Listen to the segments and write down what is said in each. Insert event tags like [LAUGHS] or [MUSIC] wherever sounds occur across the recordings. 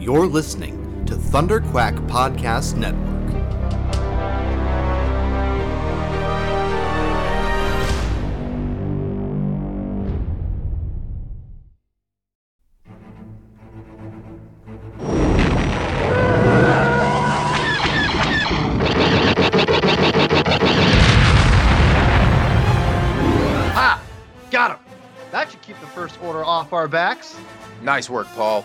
You're listening to Thunder Quack Podcast Network. Ha! Got him! That should keep the first order off our backs. Nice work, Paul.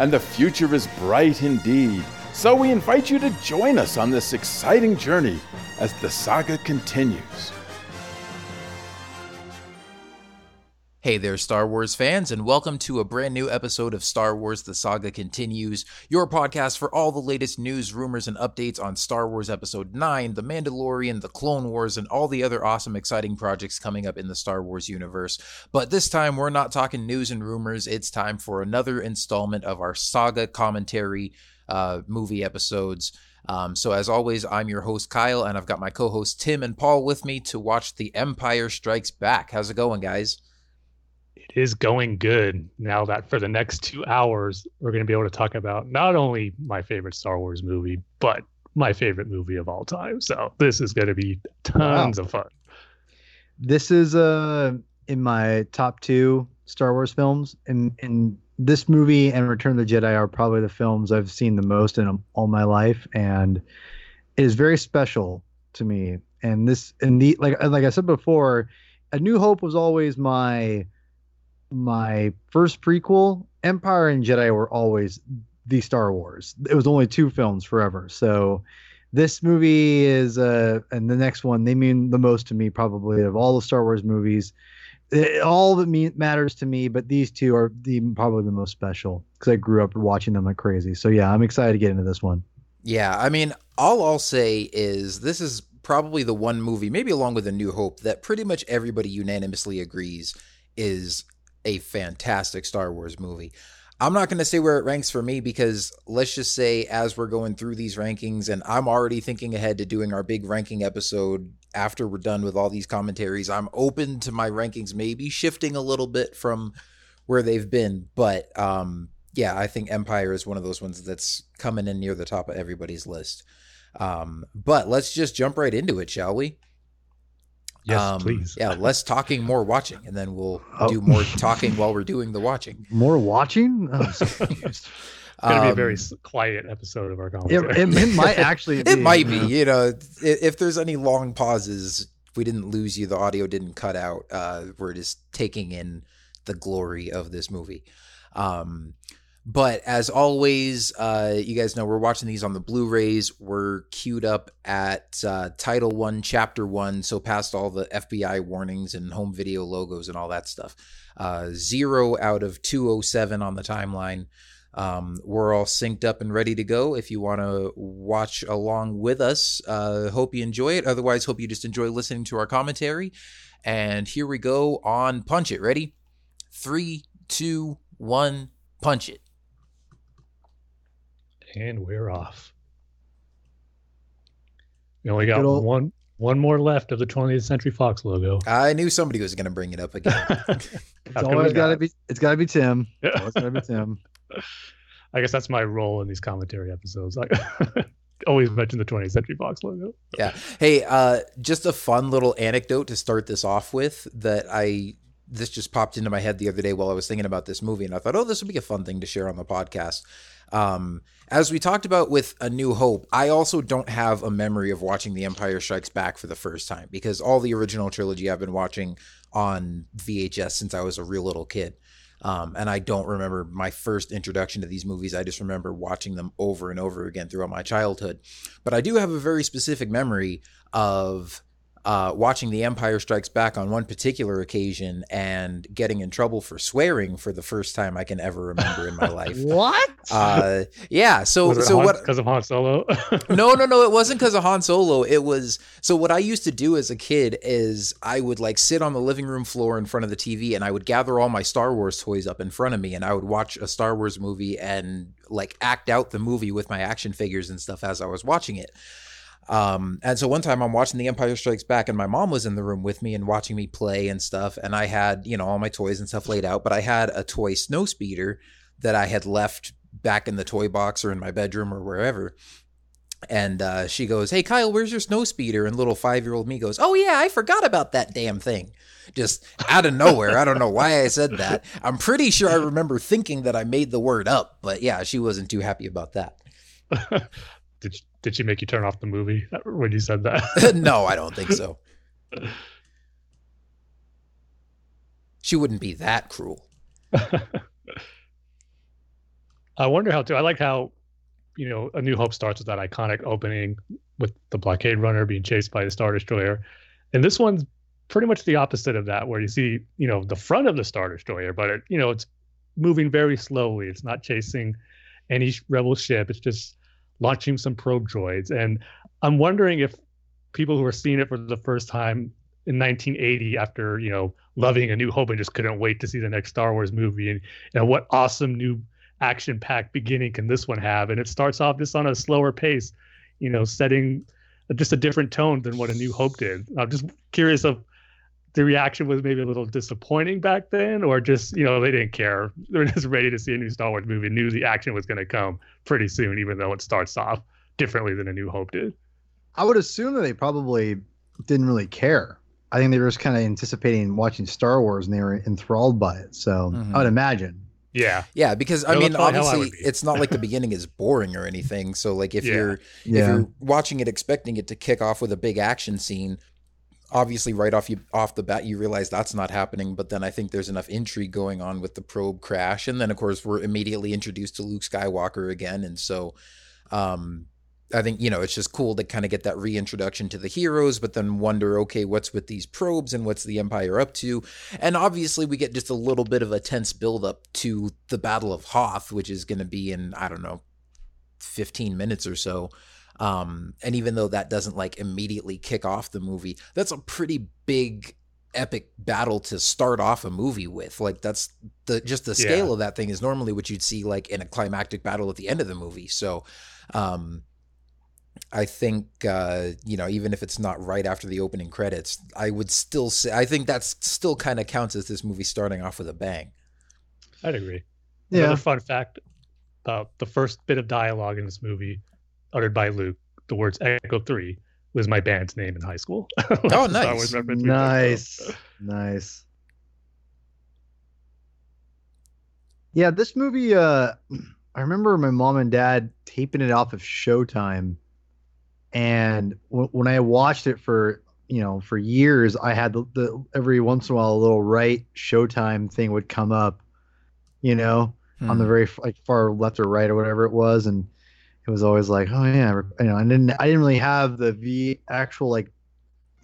And the future is bright indeed. So we invite you to join us on this exciting journey as the saga continues. Hey there, Star Wars fans, and welcome to a brand new episode of Star Wars The Saga Continues, your podcast for all the latest news, rumors, and updates on Star Wars Episode 9, The Mandalorian, The Clone Wars, and all the other awesome, exciting projects coming up in the Star Wars universe. But this time, we're not talking news and rumors, it's time for another installment of our saga commentary uh, movie episodes. Um, so, as always, I'm your host, Kyle, and I've got my co hosts, Tim and Paul, with me to watch The Empire Strikes Back. How's it going, guys? Is going good now that for the next two hours, we're going to be able to talk about not only my favorite Star Wars movie, but my favorite movie of all time. So this is going to be tons of fun. This is uh in my top two Star Wars films, and and this movie and Return of the Jedi are probably the films I've seen the most in all my life, and it is very special to me. And this and the like like I said before, A New Hope was always my my first prequel. Empire and Jedi were always the Star Wars. It was only two films forever. So this movie is uh and the next one they mean the most to me probably of all the Star Wars movies. It, all that matters to me, but these two are the probably the most special because I grew up watching them like crazy. So yeah, I'm excited to get into this one. Yeah, I mean, all I'll say is this is probably the one movie, maybe along with A New Hope, that pretty much everybody unanimously agrees is a fantastic Star Wars movie. I'm not going to say where it ranks for me because let's just say as we're going through these rankings, and I'm already thinking ahead to doing our big ranking episode after we're done with all these commentaries. I'm open to my rankings maybe shifting a little bit from where they've been, but um, yeah, I think Empire is one of those ones that's coming in near the top of everybody's list. Um, but let's just jump right into it, shall we? Yes, Um, please. Yeah, less talking, more watching, and then we'll Oh. do more talking while we're doing the watching. [LAUGHS] More watching? Oh, I'm so [LAUGHS] confused. It's going to be a very Um, quiet episode of our it, it, it might [LAUGHS] actually. It might be, you know. you know, i- if there's any long pauses, we didn't lose you, the audio didn't cut out. Uh, we're just taking in the glory of this movie. Um, but as always, uh, you guys know we're watching these on the Blu-rays. We're queued up at uh, Title One, Chapter One, so past all the FBI warnings and home video logos and all that stuff. Uh, zero out of 207 on the timeline. Um, we're all synced up and ready to go. If you want to watch along with us, uh, hope you enjoy it. Otherwise, hope you just enjoy listening to our commentary. And here we go on Punch It. Ready? Three, two, one, punch it. And we're off. We only got old- one one more left of the 20th Century Fox logo. I knew somebody was going to bring it up again. [LAUGHS] It's always got to be. It's got to be Tim. Yeah. It's got to be Tim. [LAUGHS] I guess that's my role in these commentary episodes. I [LAUGHS] always mention the 20th Century Fox logo. yeah. Hey, uh, just a fun little anecdote to start this off with that I this just popped into my head the other day while I was thinking about this movie, and I thought, oh, this would be a fun thing to share on the podcast. Um, as we talked about with A New Hope, I also don't have a memory of watching The Empire Strikes Back for the first time because all the original trilogy I've been watching on VHS since I was a real little kid. Um, and I don't remember my first introduction to these movies. I just remember watching them over and over again throughout my childhood. But I do have a very specific memory of uh, watching The Empire Strikes Back on one particular occasion and getting in trouble for swearing for the first time I can ever remember in my [LAUGHS] life. What? Uh, yeah. So Was it so Han- what? Because of Han Solo. [LAUGHS] no, no, no. It wasn't because of Han Solo. It was so what I used to do as a kid is I would like sit on the living room floor in front of the TV and I would gather all my Star Wars toys up in front of me and I would watch a Star Wars movie and like act out the movie with my action figures and stuff as I was watching it. Um, and so one time I'm watching The Empire Strikes Back and my mom was in the room with me and watching me play and stuff. And I had, you know, all my toys and stuff laid out, but I had a toy snow speeder that I had left back in the toy box or in my bedroom or wherever. And uh, she goes, Hey, Kyle, where's your snow speeder? And little five year old me goes, Oh, yeah, I forgot about that damn thing. Just out of nowhere. I don't know why I said that. I'm pretty sure I remember thinking that I made the word up, but yeah, she wasn't too happy about that. [LAUGHS] did did she make you turn off the movie when you said that? [LAUGHS] no, I don't think so. [LAUGHS] She wouldn't be that cruel. [LAUGHS] I wonder how too. I like how, you know, A New Hope starts with that iconic opening with the blockade runner being chased by the Star Destroyer, and this one's pretty much the opposite of that, where you see, you know, the front of the Star Destroyer, but it, you know, it's moving very slowly. It's not chasing any rebel ship. It's just launching some probe droids, and I'm wondering if people who are seeing it for the first time in 1980 after you know loving a new hope and just couldn't wait to see the next star wars movie and you know what awesome new action packed beginning can this one have? And it starts off just on a slower pace you know setting just a different tone than what a new hope did. I'm just curious of the reaction was maybe a little disappointing back then or just you know they didn't care they're just ready to see a new star wars movie knew the action was going to come pretty soon even though it starts off differently than a new hope did I would assume that they probably didn't really care. I think they were just kind of anticipating watching Star Wars and they were enthralled by it. So Mhm. I would imagine. yeah Yeah, because I No, mean, that's probably how I obviously, it's not like the beginning is boring or anything. So, like, if Yeah. you're if you're watching it expecting it to kick off with a big action scene, obviously, right off you off the bat, you realize that's not happening. But then I think there's enough intrigue going on with the probe crash, and then of course we're immediately introduced to Luke Skywalker again, and so. Um, I think you know it's just cool to kind of get that reintroduction to the heroes, but then wonder, okay, what's with these probes and what's the Empire up to? And obviously, we get just a little bit of a tense buildup to the Battle of Hoth, which is going to be in I don't know, fifteen minutes or so. Um, and even though that doesn't like immediately kick off the movie, that's a pretty big epic battle to start off a movie with. Like that's the just the scale Yeah. of that thing is normally what you'd see like in a climactic battle at the end of the movie. So, um, I think uh, you know, even if it's not right after the opening credits, I would still say I think that's still kind of counts as this movie starting off with a bang. i'd agree Yeah. Another fun fact about the first bit of dialogue in this movie, uttered by Luke, the words Echo 3, was my band's name in high school. [LAUGHS] Oh, Star nice. Wars reference we took from. Nice. Nice. Yeah, this movie uh [CLEARS THROAT] I remember my mom and dad taping it off of Showtime and w- when I watched it for, you know, for years I had the, the every once in a while a little right Showtime thing would come up, you know, on the Hmm. very like far left or right or whatever it was and it was always like oh yeah you know i didn't i didn't really have the v actual like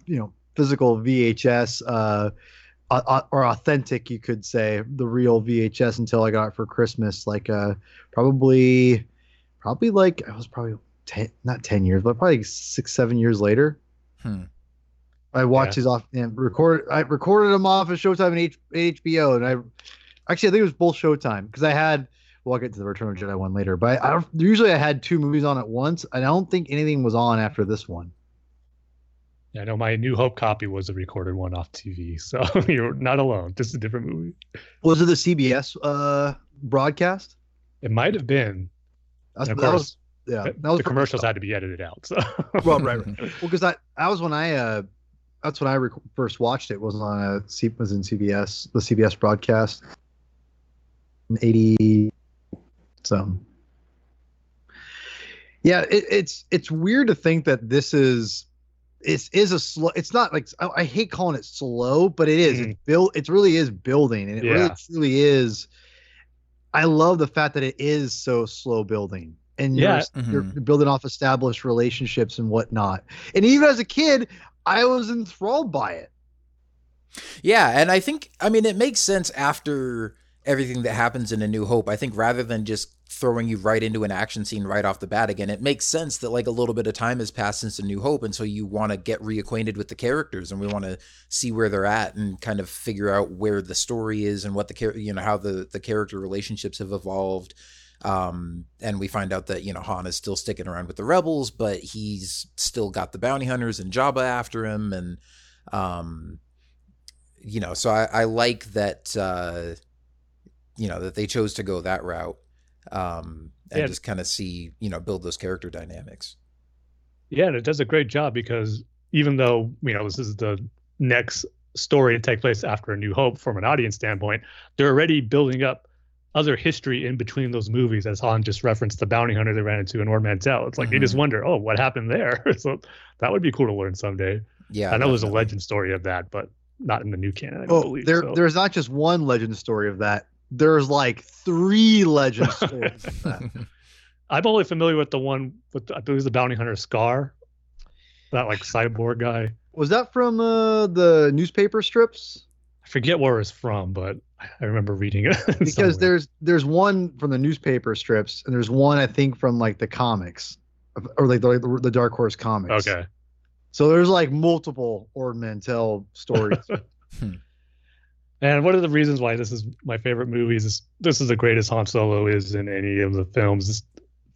you know physical vhs uh or authentic you could say the real vhs until i got it for christmas like uh probably probably like i was probably 10 not 10 years but probably six seven years later Hmm. I watched Yeah. his off and recorded. I recorded him off of Showtime and H, HBO, and I actually I think it was both Showtime because I had. Well, I'll get to the Return of the Jedi one later, but I, I usually I had two movies on at once. and I don't think anything was on after this one. Yeah, I know my New Hope copy was a recorded one off TV, so [LAUGHS] you're not alone. Just a different movie. Was it the CBS uh, broadcast? It might have been. That's, And of course, was yeah. the- That was the for- commercials had to be edited out. So. Well, right, right. [LAUGHS] Well, because that that was when I uh, that's when I rec- first watched it. Was on a was in CBS the CBS broadcast in eighty. So yeah, it, it's it's weird to think that this is it's is a slow. It's not like I, I hate calling it slow, but it is. Mm-hmm. It's built. It really is building, and it really truly is. I love the fact that it is so slow building, and Yeah. you're, mm-hmm. you're building off established relationships and whatnot. And even as a kid, I was enthralled by it. Yeah, and I think I mean it makes sense after everything that happens in A New Hope. I think rather than just throwing you right into an action scene right off the bat again, it makes sense that like a little bit of time has passed since A New Hope, and so you want to get reacquainted with the characters, and we want to see where they're at and kind of figure out where the story is and what the you know how the the character relationships have evolved. Um, and we find out that you know Han is still sticking around with the rebels, but he's still got the bounty hunters and Jabba after him, and um, you know, so I, I like that. Uh, you know that they chose to go that route um, and Yeah. just kind of see you know build those character dynamics. Yeah, and it does a great job because even though you know this is the next story to take place after A New Hope from an audience standpoint, they're already building up other history in between those movies, as Han just referenced the bounty hunter they ran into in Ord Mantell. It's like you just wonder, oh, what happened there? [LAUGHS] so that would be cool to learn someday. Yeah, I know there's a legend story of that, but not in the new canon. I don't Oh, believe. there so. there's not just one legend story of that. There's like three legend stories [LAUGHS] that. I'm only familiar with the one with I believe it's the bounty hunter Skorr, that like cyborg guy. Was that from uh, the newspaper strips? I forget where it's from, but I remember reading it. [LAUGHS] Because somewhere. there's there's one from the newspaper strips, and there's one I think from like the comics, or like the, the Dark Horse comics. okay. So there's like multiple Ord Mantell stories. [LAUGHS] And one of the reasons why this is my favorite movie is this is the greatest Han Solo is in any of the films. It's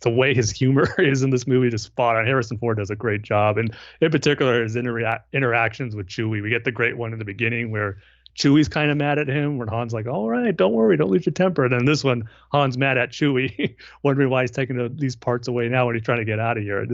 the way his humor [LAUGHS] is in this movie is spot on. Harrison Ford does a great job, and in particular his intera- interactions with Chewie. We get the great one in the beginning where Chewie's kind of mad at him, where Han's like, "All right, don't worry, don't lose your temper." And then this one, Han's mad at Chewie, [LAUGHS] wondering why he's taking the, these parts away now when he's trying to get out of here.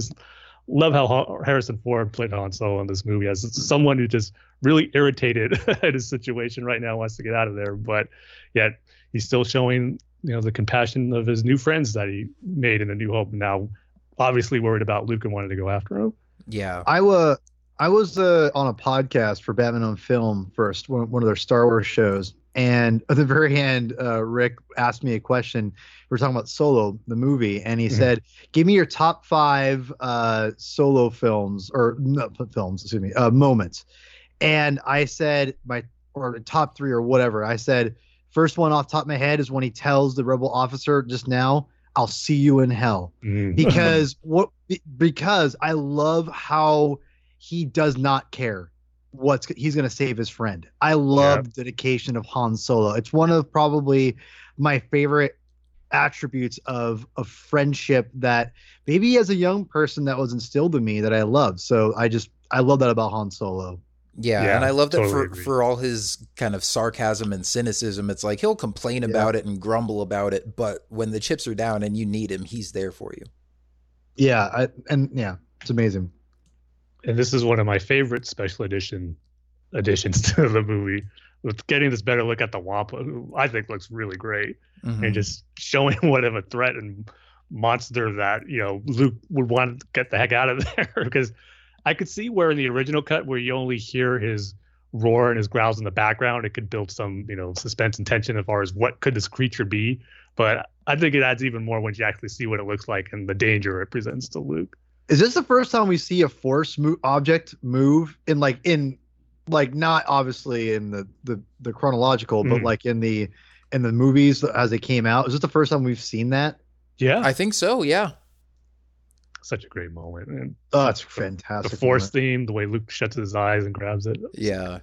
Love how Harrison Ford played Han Solo in this movie as someone who just really irritated [LAUGHS] at his situation right now, wants to get out of there, but yet he's still showing you know the compassion of his new friends that he made in the New Hope. Now, obviously worried about Luke and wanted to go after him. yeah, I was I was uh, on a podcast for Batman on Film first, one, one of their Star Wars shows, and [LAUGHS] at the very end, uh, Rick asked me a question. We were talking about Solo, the movie, and he Mhm. said, "Give me your top five uh, Solo films or no, films, excuse me, uh, moments." And I said my or top three or whatever. I said first one off the top of my head is when he tells the rebel officer just now, "I'll see you in hell." because what because I love how he does not care what's he's going to save his friend. I love the dedication of Han Solo. It's one of probably my favorite attributes of a friendship that maybe as a young person that was instilled in me that I love. So I just I love that about Han Solo. yeah, Yeah, and I love that totally for agree. for all his kind of sarcasm and cynicism. It's like he'll complain Yeah. about it and grumble about it, but when the chips are down and you need him, he's there for you. Yeah, I, and yeah, it's amazing. And this is one of my favorite special edition additions [LAUGHS] to the movie with getting this better look at the Wampa, who I think looks really great, Mhm. and just showing [LAUGHS] what of a threat and monster that you know Luke would want to get the heck out of [LAUGHS] there because I could see where in the original cut where you only hear his roar and his growls in the background, it could build some you know suspense and tension as far as what could this creature be, but I think it adds even more when you actually see what it looks like and the danger it presents to Luke. Is this the first time we see a force mo- object move in like in like not obviously in the the, the chronological, but Mhm. like in the in the movies as they came out? Is this the first time we've seen that? Yeah, I think so. Yeah, such a great moment. And Oh, that's the- fantastic. the force moment. theme, the way Luke shuts his eyes and grabs it. yeah,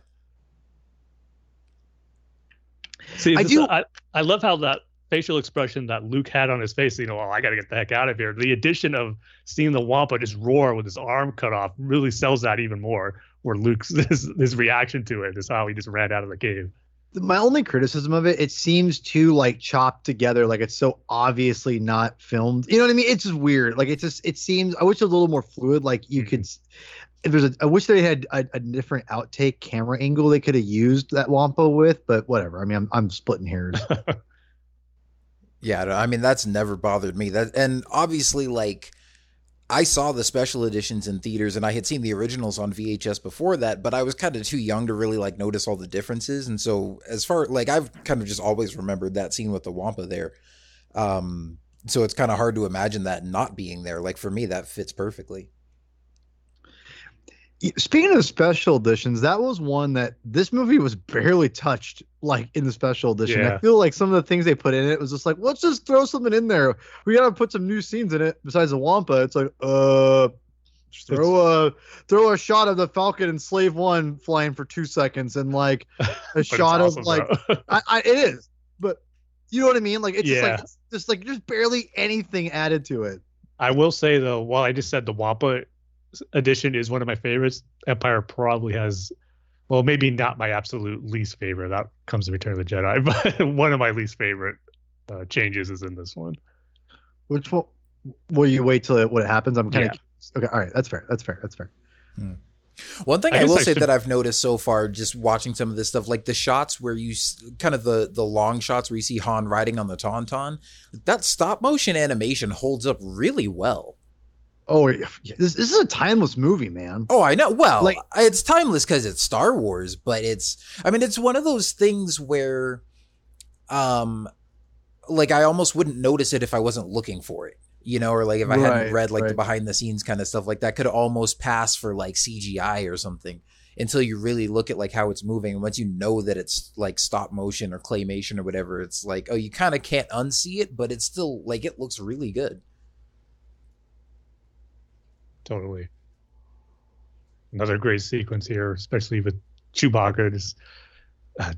See, I this- do- I, I love how that facial expression that Luke had on his face, you know, oh, I got to get the heck out of here. The addition of seeing the Wampa just roar with his arm cut off really sells that even more. Where Luke's [LAUGHS] his, his reaction to it is how he just ran out of the cave. My only criticism of it, it seems too like chopped together, like it's so obviously not filmed. You know what I mean? It's just weird. Like it just it seems. I wish it was a little more fluid. Like you mm-hmm. could. s- If there's a, I wish they had a, a different outtake camera angle they could have used that Wampa with, but whatever. I mean, I'm I'm splitting hairs. [LAUGHS] yeah. I mean, that's never bothered me. That and obviously, like, I saw the special editions in theaters, and I had seen the originals on VHS before that, but I was kind of too young to really like notice all the differences. And so, as far like I've kind of just always remembered that scene with the Wampa there. Um, so it's kind of hard to imagine that not being there. Like for me, that fits perfectly. Speaking of special editions, that was one that this movie was barely touched like in the special edition. Yeah. I feel like some of the things they put in it was just like, let's just throw something in there. We gotta put some new scenes in it besides the Wampa. It's like, uh throw a throw a shot of the Falcon and Slave One flying for two seconds and like [LAUGHS] a shot awesome, of like. I, I it is, but you know what I mean? Like it's just like it's just like just barely anything added to it. I will say though, while I just said the Wampa edition is one of my favorites, Empire probably has, well, maybe not my absolute least favorite. That comes to Return of the Jedi, [LAUGHS] but one of my least favorite uh, changes is in this one. Which one? Will you wait till it, what happens? I'm kind Yeah. of okay. All right, that's fair. That's fair. That's fair. One thing I I, will I say should- that I've noticed so far, just watching some of this stuff, like the shots where you kind of the the long shots where you see Han riding on the Tauntaun, that stop motion animation holds up really well. Oh, this, this is a timeless movie, man. Oh, I know. Well, Like- it's timeless because it's Star Wars, but it's I mean, it's one of those things where, um, like I almost wouldn't notice it if I wasn't looking for it. You know, or like if I Right, hadn't read like the behind the scenes kind of stuff, like that could almost pass for like CGI or something until you really look at like how it's moving. And once you know that it's like stop motion or claymation or whatever, it's like, oh, you kind of can't unsee it, but it's still like it looks really good. Totally. Another great sequence here, especially with Chewbacca. Just, uh,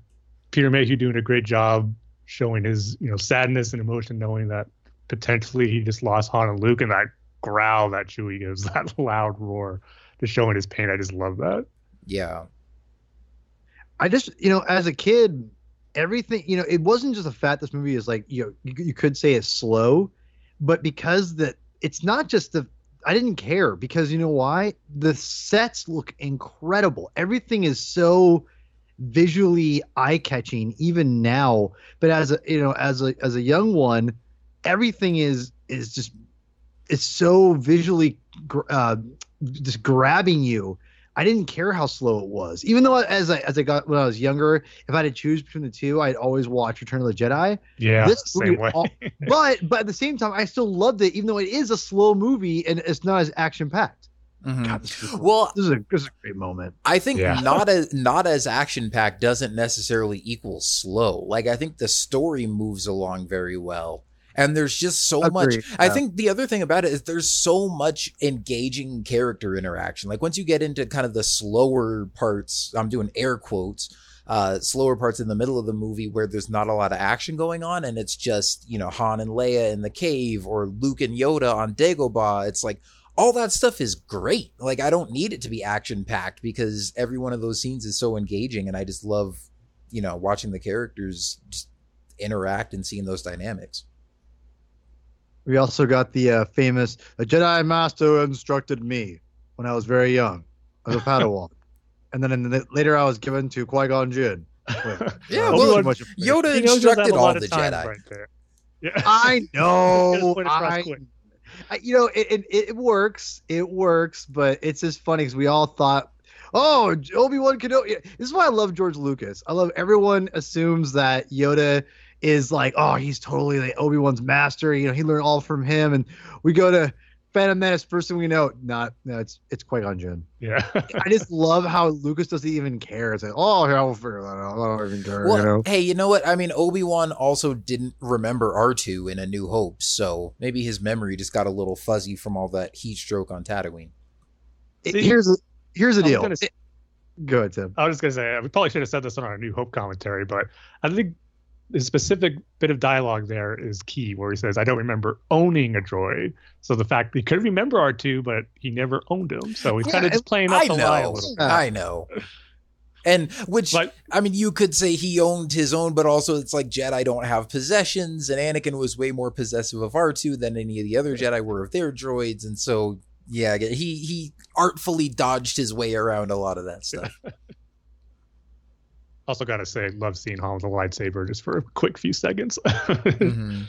Peter Mayhew doing a great job showing his, you know, sadness and emotion, knowing that potentially he just lost Han and Luke, and that growl that Chewie gives, [LAUGHS] that loud roar, just showing his pain. I just love that. Yeah. I just, you know, as a kid, everything, you know, it wasn't just the fact this movie is like, you know, you, you could say it's slow, but because that it's not just the, I didn't care because you know why? The sets look incredible. Everything is so visually eye-catching even now. But as a, you know, as a as a young one, everything is is just it's so visually uh, just grabbing you. I didn't care how slow it was, even though as I as I got when I was younger, if I had to choose between the two, I'd always watch Return of the Jedi. Yeah, This same movie way. all- [LAUGHS] But but at the same time, I still loved it, even though it is a slow movie and it's not as action packed. Mhm. God, this is, Well, this is a this is a great moment. I think Yeah. not as not as action packed doesn't necessarily equal slow. Like I think the story moves along very well. And there's just so much. Agreed, I think the other thing about it is there's so much engaging character interaction. Like once you get into kind of the slower parts, I'm doing air quotes, uh, slower parts in the middle of the movie where there's not a lot of action going on and it's just, you know, Han and Leia in the cave or Luke and Yoda on Dagobah. It's like, all that stuff is great. Like I don't need it to be action packed because every one of those scenes is so engaging and I just love, you know, watching the characters just interact and seeing those dynamics. We also got the uh, famous "The Jedi Master instructed me when I was very young as a Padawan," [LAUGHS] and then in the, later I was given to Qui Gon Jinn. Wait, [LAUGHS] Yeah, uh, well, much. Yoda He knows there's instructed a all the Jedi. Right there. Yeah. [LAUGHS] I know. it I. I- you know, it, it it works. It works, but it's just funny because we all thought, oh, Obi Wan Kenobi. This is why I love George Lucas. I love everyone assumes that Yoda is like, oh, he's totally like Obi Wan's master. You know, he learned all from him. And we go to Phantom Menace. First thing we know, not no, it's it's Qui Gon Jinn. Yeah. [LAUGHS] I just love how Lucas doesn't even care. It's like, oh, here, I'll figure that out. I don't even care. Well, you know. hey, you know what? I mean, Obi Wan also didn't remember R two in A New Hope, so maybe his memory just got a little fuzzy from all that heat stroke on Tatooine. See, here's a here's the I was deal. gonna It- go ahead, Tim. I was just gonna say we probably should have said this on our New Hope commentary, but I think the specific bit of dialogue there is key, where he says, "I don't remember owning a droid." So the fact he could remember R two, but he never owned him, so he's Yeah, kind of just playing up I the lie a little. bit. I know. And which But I mean, you could say he owned his own, but also it's like Jedi don't have possessions, and Anakin was way more possessive of R two than any of the other Jedi were of their droids, and so yeah, he he artfully dodged his way around a lot of that stuff. [LAUGHS] also got to say, love seeing Han with a lightsaber just for a quick few seconds. [LAUGHS] Mhm.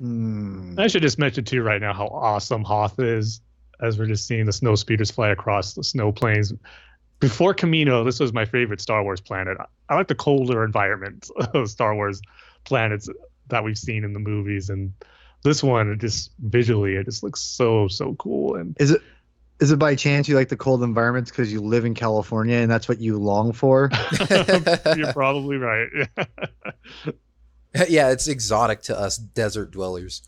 Hmm. I should just mention too right now how awesome Hoth is, as we're just seeing the snow speeders fly across the snow plains. Before Kamino, this was my favorite Star Wars planet. I like the colder environment [LAUGHS] of Star Wars planets that we've seen in the movies, and this one it just visually it just looks so so cool. And Is it Is it by chance you like the cold environments because you live in California and that's what you long for? [LAUGHS] [LAUGHS] You're probably right. yeah, it's exotic to us desert dwellers.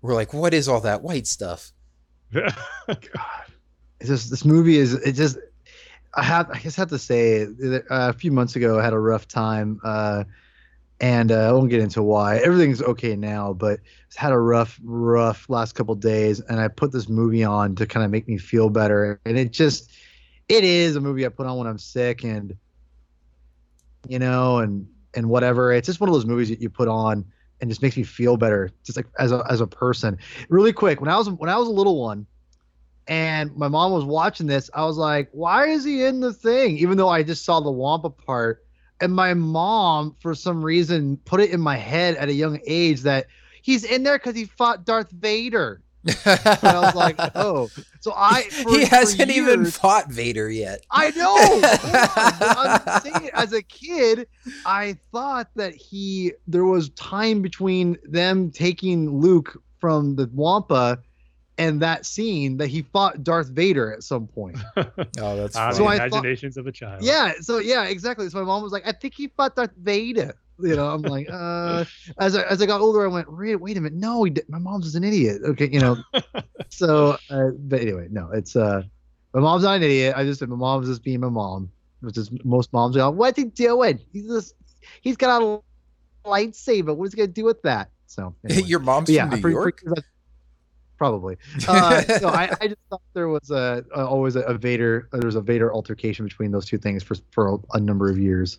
We're like, what is all that white stuff? God. It's just this movie is it just I have I just have to say uh, a few months ago I had a rough time uh, and uh, I won't get into why everything's okay now but it's had a rough rough last couple days and I put this movie on to kind of make me feel better and it just it is a movie I put on when I'm sick and you know and and whatever it's just one of those movies that you put on and just makes me feel better just like as a as a person really quick when I was when I was a little one and my mom was watching this. I was like, why is he in the thing? Even though I just saw the Wampa part. And my mom, for some reason, put it in my head at a young age that he's in there because he fought Darth Vader. And I was like, [LAUGHS] oh. So I. For, he hasn't even fought Vader yet. I know. Hold on, but I'm saying as a kid, I thought that he there was time between them taking Luke from the Wampa and that scene that he fought Darth Vader at some point. [LAUGHS] Oh, that's Ah, funny. So the I thought- imaginations of a child. yeah, so yeah, exactly. So my mom was like, "I think he fought Darth Vader." You know, I'm like, uh. [LAUGHS] As I as I got older, I went, "Wait, wait a minute, no, he did. my mom's just an idiot." Okay, you know. [LAUGHS] so, uh, but anyway, no, it's uh, my mom's not an idiot. I just said my mom's just being my mom, which is most moms go, "What's he doing? He's just he's got a lightsaber. What's he gonna do with that?" So anyway. Your mom's But yeah, from New for- for- York. that's- probably. [LAUGHS] Uh, no, I, I just thought there was a, a always a, a Vader. There was a Vader altercation between those two things for for a, a number of years.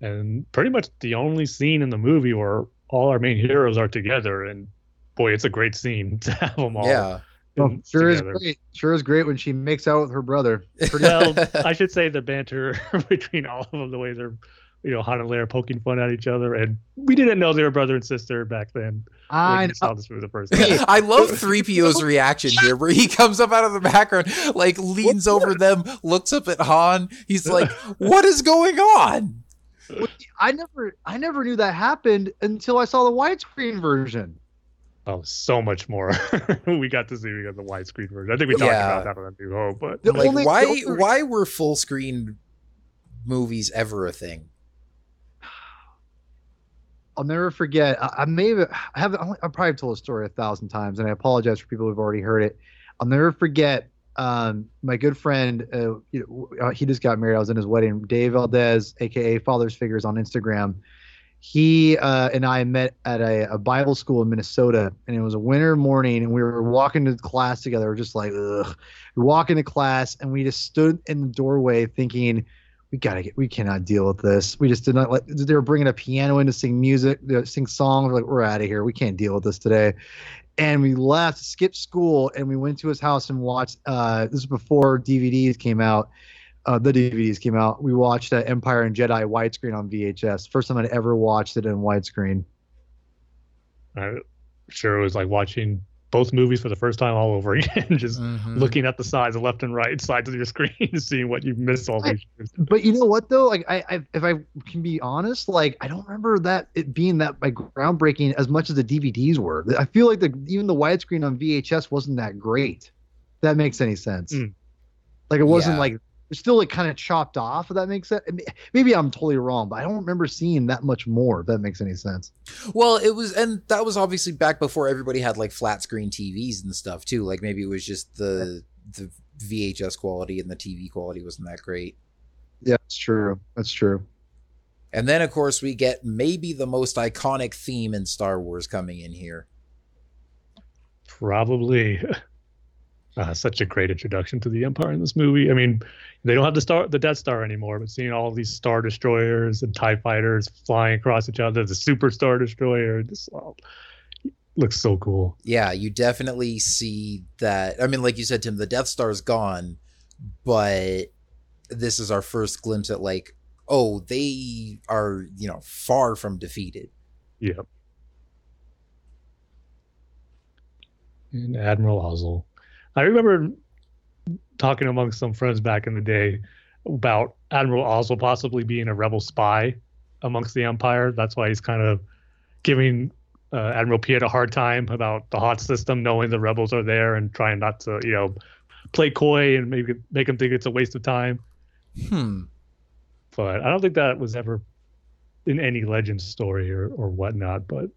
and pretty much the only scene in the movie where all our main heroes are together and boy it's a great scene [LAUGHS] to have them all yeah. Oh, in- sure together. is great. Sure is great when she makes out with her brother. [LAUGHS] Pretty, well i should say the banter between all of them the way they're you know han and leia poking fun at each other and we didn't know they were brother and sister back then I when know. saw this movie the first time I love 3PO's reaction here where he comes up out of the background, like leans over them, looks up at Han. He's like, [LAUGHS] What is going on? I never I never knew that happened until I saw the widescreen version. oh so much more [LAUGHS] we got to see because the widescreen version i think we talked Yeah. about that on the new hope but The Like, only- why the only- why were full screen movies ever a thing? I'll never forget. I, I may have, I have, I've probably told a story a thousand times, and I apologize for people who've already heard it. I'll never forget. Um, my good friend, uh, you know, uh, he just got married. I was in his wedding. Dave Valdez, aka Father's Figures on Instagram. He uh, and I met at a, a Bible school in Minnesota, and it was a winter morning, and we were walking to class together. We're just like, ugh. We're walking to class, and we just stood in the doorway thinking, we gotta get we cannot deal with this. We just did not like they were bringing a piano in to sing music to sing songs. We're like we're out of here. We can't deal with this today. And we left skipped school and we went to his house and watched uh this is before dvds came out uh the dvds came out. We watched uh, empire and jedi widescreen on vhs first time i'd ever watched it in widescreen. I'm sure it was like watching both movies for the first time all over [LAUGHS] again just Mhm. looking at the sides, left and right sides of your [LAUGHS] screen, seeing what you missed all these years. but you know what though like I, I if i can be honest like i don't remember that it being that like groundbreaking as much as the dvds were i feel like the even the widescreen on vhs wasn't that great if that makes any sense Mm. like it wasn't Yeah. like it's still like kind of chopped off if that makes sense maybe i'm totally wrong but i don't remember seeing that much more if that makes any sense Well, it was, and that was obviously back before everybody had like flat screen TVs and stuff too. Like maybe it was just the the VHS quality and the TV quality wasn't that great. yeah that's true that's true And then, of course, we get maybe the most iconic theme in Star Wars coming in here. Probably [LAUGHS] uh, such a great introduction to the Empire in this movie. I mean, they don't have the star, the Death Star anymore, but seeing all these Star Destroyers and Tie Fighters flying across each other, the Super Star Destroyer, this all looks so cool. Yeah, you definitely see that. I mean, like you said, Tim, the Death Star is gone, but this is our first glimpse at like, oh, they are, you know, far from defeated. Yep. And Admiral Ozzel. I remember talking among some friends back in the day about Admiral Ozzel possibly being a rebel spy amongst the Empire. That's why he's kind of giving uh, Admiral Piett a hard time about the Hoth system, knowing the rebels are there and trying not to, you know, play coy and maybe make him think it's a waste of time. Hmm. But I don't think that was ever in any legend story or, or whatnot. But it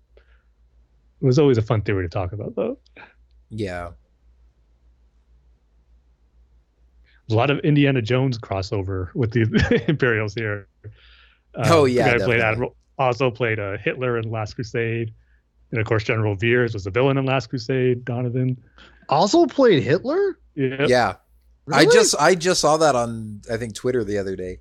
was always a fun theory to talk about, though. Yeah. There's a lot of Indiana Jones crossover with the [LAUGHS] Imperials here. Oh, yeah, the guy played. Admiral Ozzel played uh, Hitler in Last Crusade, and of course General Veers was the villain in Last Crusade. Donovan. Also played Hitler. Yeah. Yeah. I just I just saw that on I think Twitter the other day.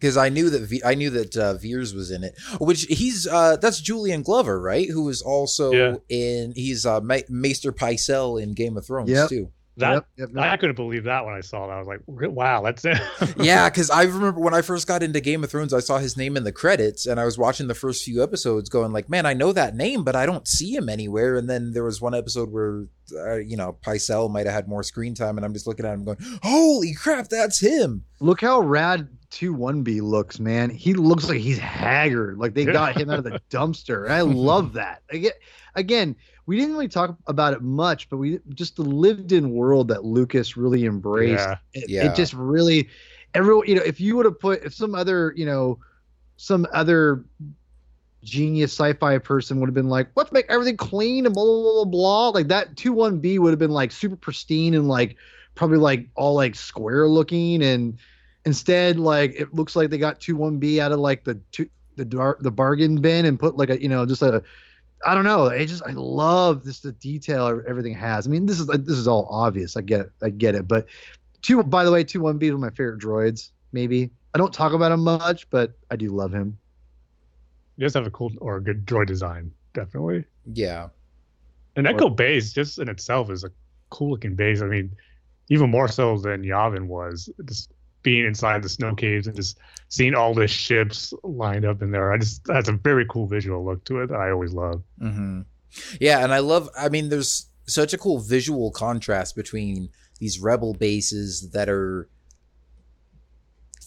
Because I knew that v- I knew that uh, Veers was in it, which he's uh, that's Julian Glover, right? Who is also Yeah. in he's uh, Ma- Maester Pycelle in Game of Thrones Yep. too. That Yep, yep, yep. I couldn't believe that when I saw that. I was like, "Wow, that's it." [LAUGHS] yeah, because I remember when I first got into Game of Thrones, I saw his name in the credits, and I was watching the first few episodes, going like, "Man, I know that name, but I don't see him anywhere." And then there was one episode where, uh, you know, Pycelle might have had more screen time, and I'm just looking at him going, "Holy crap, that's him!" Look how rad two one B looks, man. He looks like he's haggard. Like they Yeah. got him out of the [LAUGHS] dumpster. I love that. Again, again, we didn't really talk about it much, but we just the lived in world that Lucas really embraced. Yeah. It, Yeah. it just really everyone, you know, if you would have put if some other, you know, some other genius sci-fi person would have been like, let's make everything clean and blah blah blah blah, blah. like that 2-1B would have been like super pristine and like probably like all like square looking and instead like it looks like they got 2-1B out of like the two the dar- the bargain bin and put like a you know just a I don't know. I just I love this the detail everything has. I mean, this is this is all obvious. I get it. I get it. But two by the way, two one B is one of my favorite droids. Maybe I don't talk about him much, but I do love him. You guys have a cool or a good droid design, definitely. Yeah, And Echo Base, just in itself, is a cool looking base. I mean, even more so than Yavin was. Just being inside the snow caves and just seeing all the ships lined up in there. I just that's a very cool visual look to it that I always love. hmm yeah, and I love. I mean, there's such a cool visual contrast between these rebel bases that are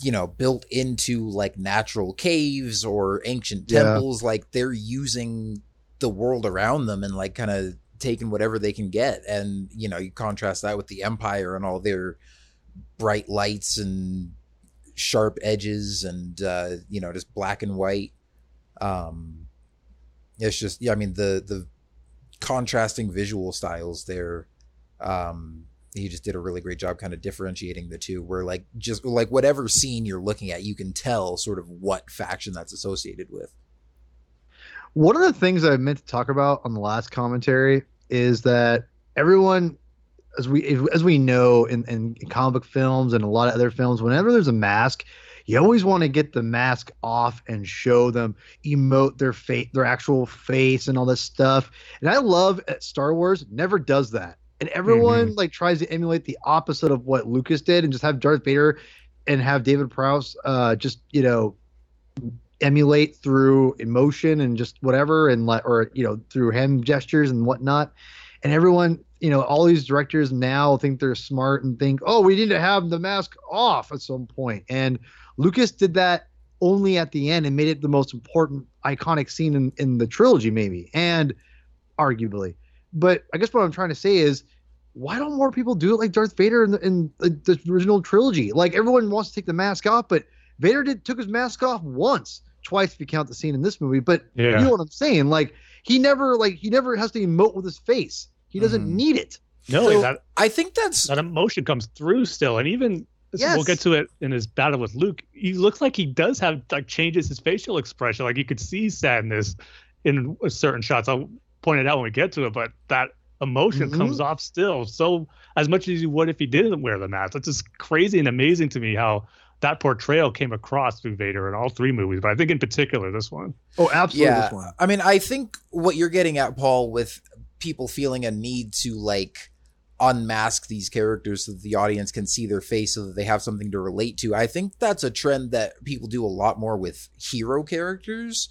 you know built into like natural caves or ancient Yeah. temples like they're using the world around them and like kind of taking whatever they can get and you know you contrast that with the empire and all their bright lights and sharp edges and uh you know just black and white. Um it's just yeah i mean the the contrasting visual styles there um he just did a really great job kind of differentiating the two where like just like whatever scene you're looking at you can tell sort of what faction that's associated with. One of the things I meant to talk about on the last commentary is that everyone, as we as we know in, in comic book films and a lot of other films, whenever there's a mask, you always want to get the mask off and show them emote their face, their actual face, and all this stuff. And I love at Star Wars never does that, and everyone like tries to emulate the opposite of what Lucas did and just have Darth Vader and have David Prowse uh, just you know emulate through emotion and just whatever and let or you know through hand gestures and whatnot. And everyone you know all these directors now think they're smart and think oh we need to have the mask off at some point. and lucas did that only at the end and made it the most important iconic scene in, in the trilogy maybe and arguably but i guess what i'm trying to say is why don't more people do it like darth vader in the, in the, the original trilogy like everyone wants to take the mask off but vader did took his mask off once twice if you count the scene in this movie but Yeah. you know what i'm saying like he never like he never has to emote with his face he doesn't Mhm. need it No, So- that i think that's that emotion comes through still, and even we'll get to it in his battle with Luke. He looks like he does have like changes his facial expression. Like you could see sadness in certain shots. I'll point it out when we get to it, but that emotion Mhm. comes off still so as much as you would if he didn't wear the mask. It's just crazy and amazing to me how that portrayal came across through Vader in all three movies, but I think in particular this one. oh absolutely yeah this one i mean i think what you're getting at paul with people feeling a need to like unmask these characters so that the audience can see their face so that they have something to relate to. I think that's a trend that people do a lot more with hero characters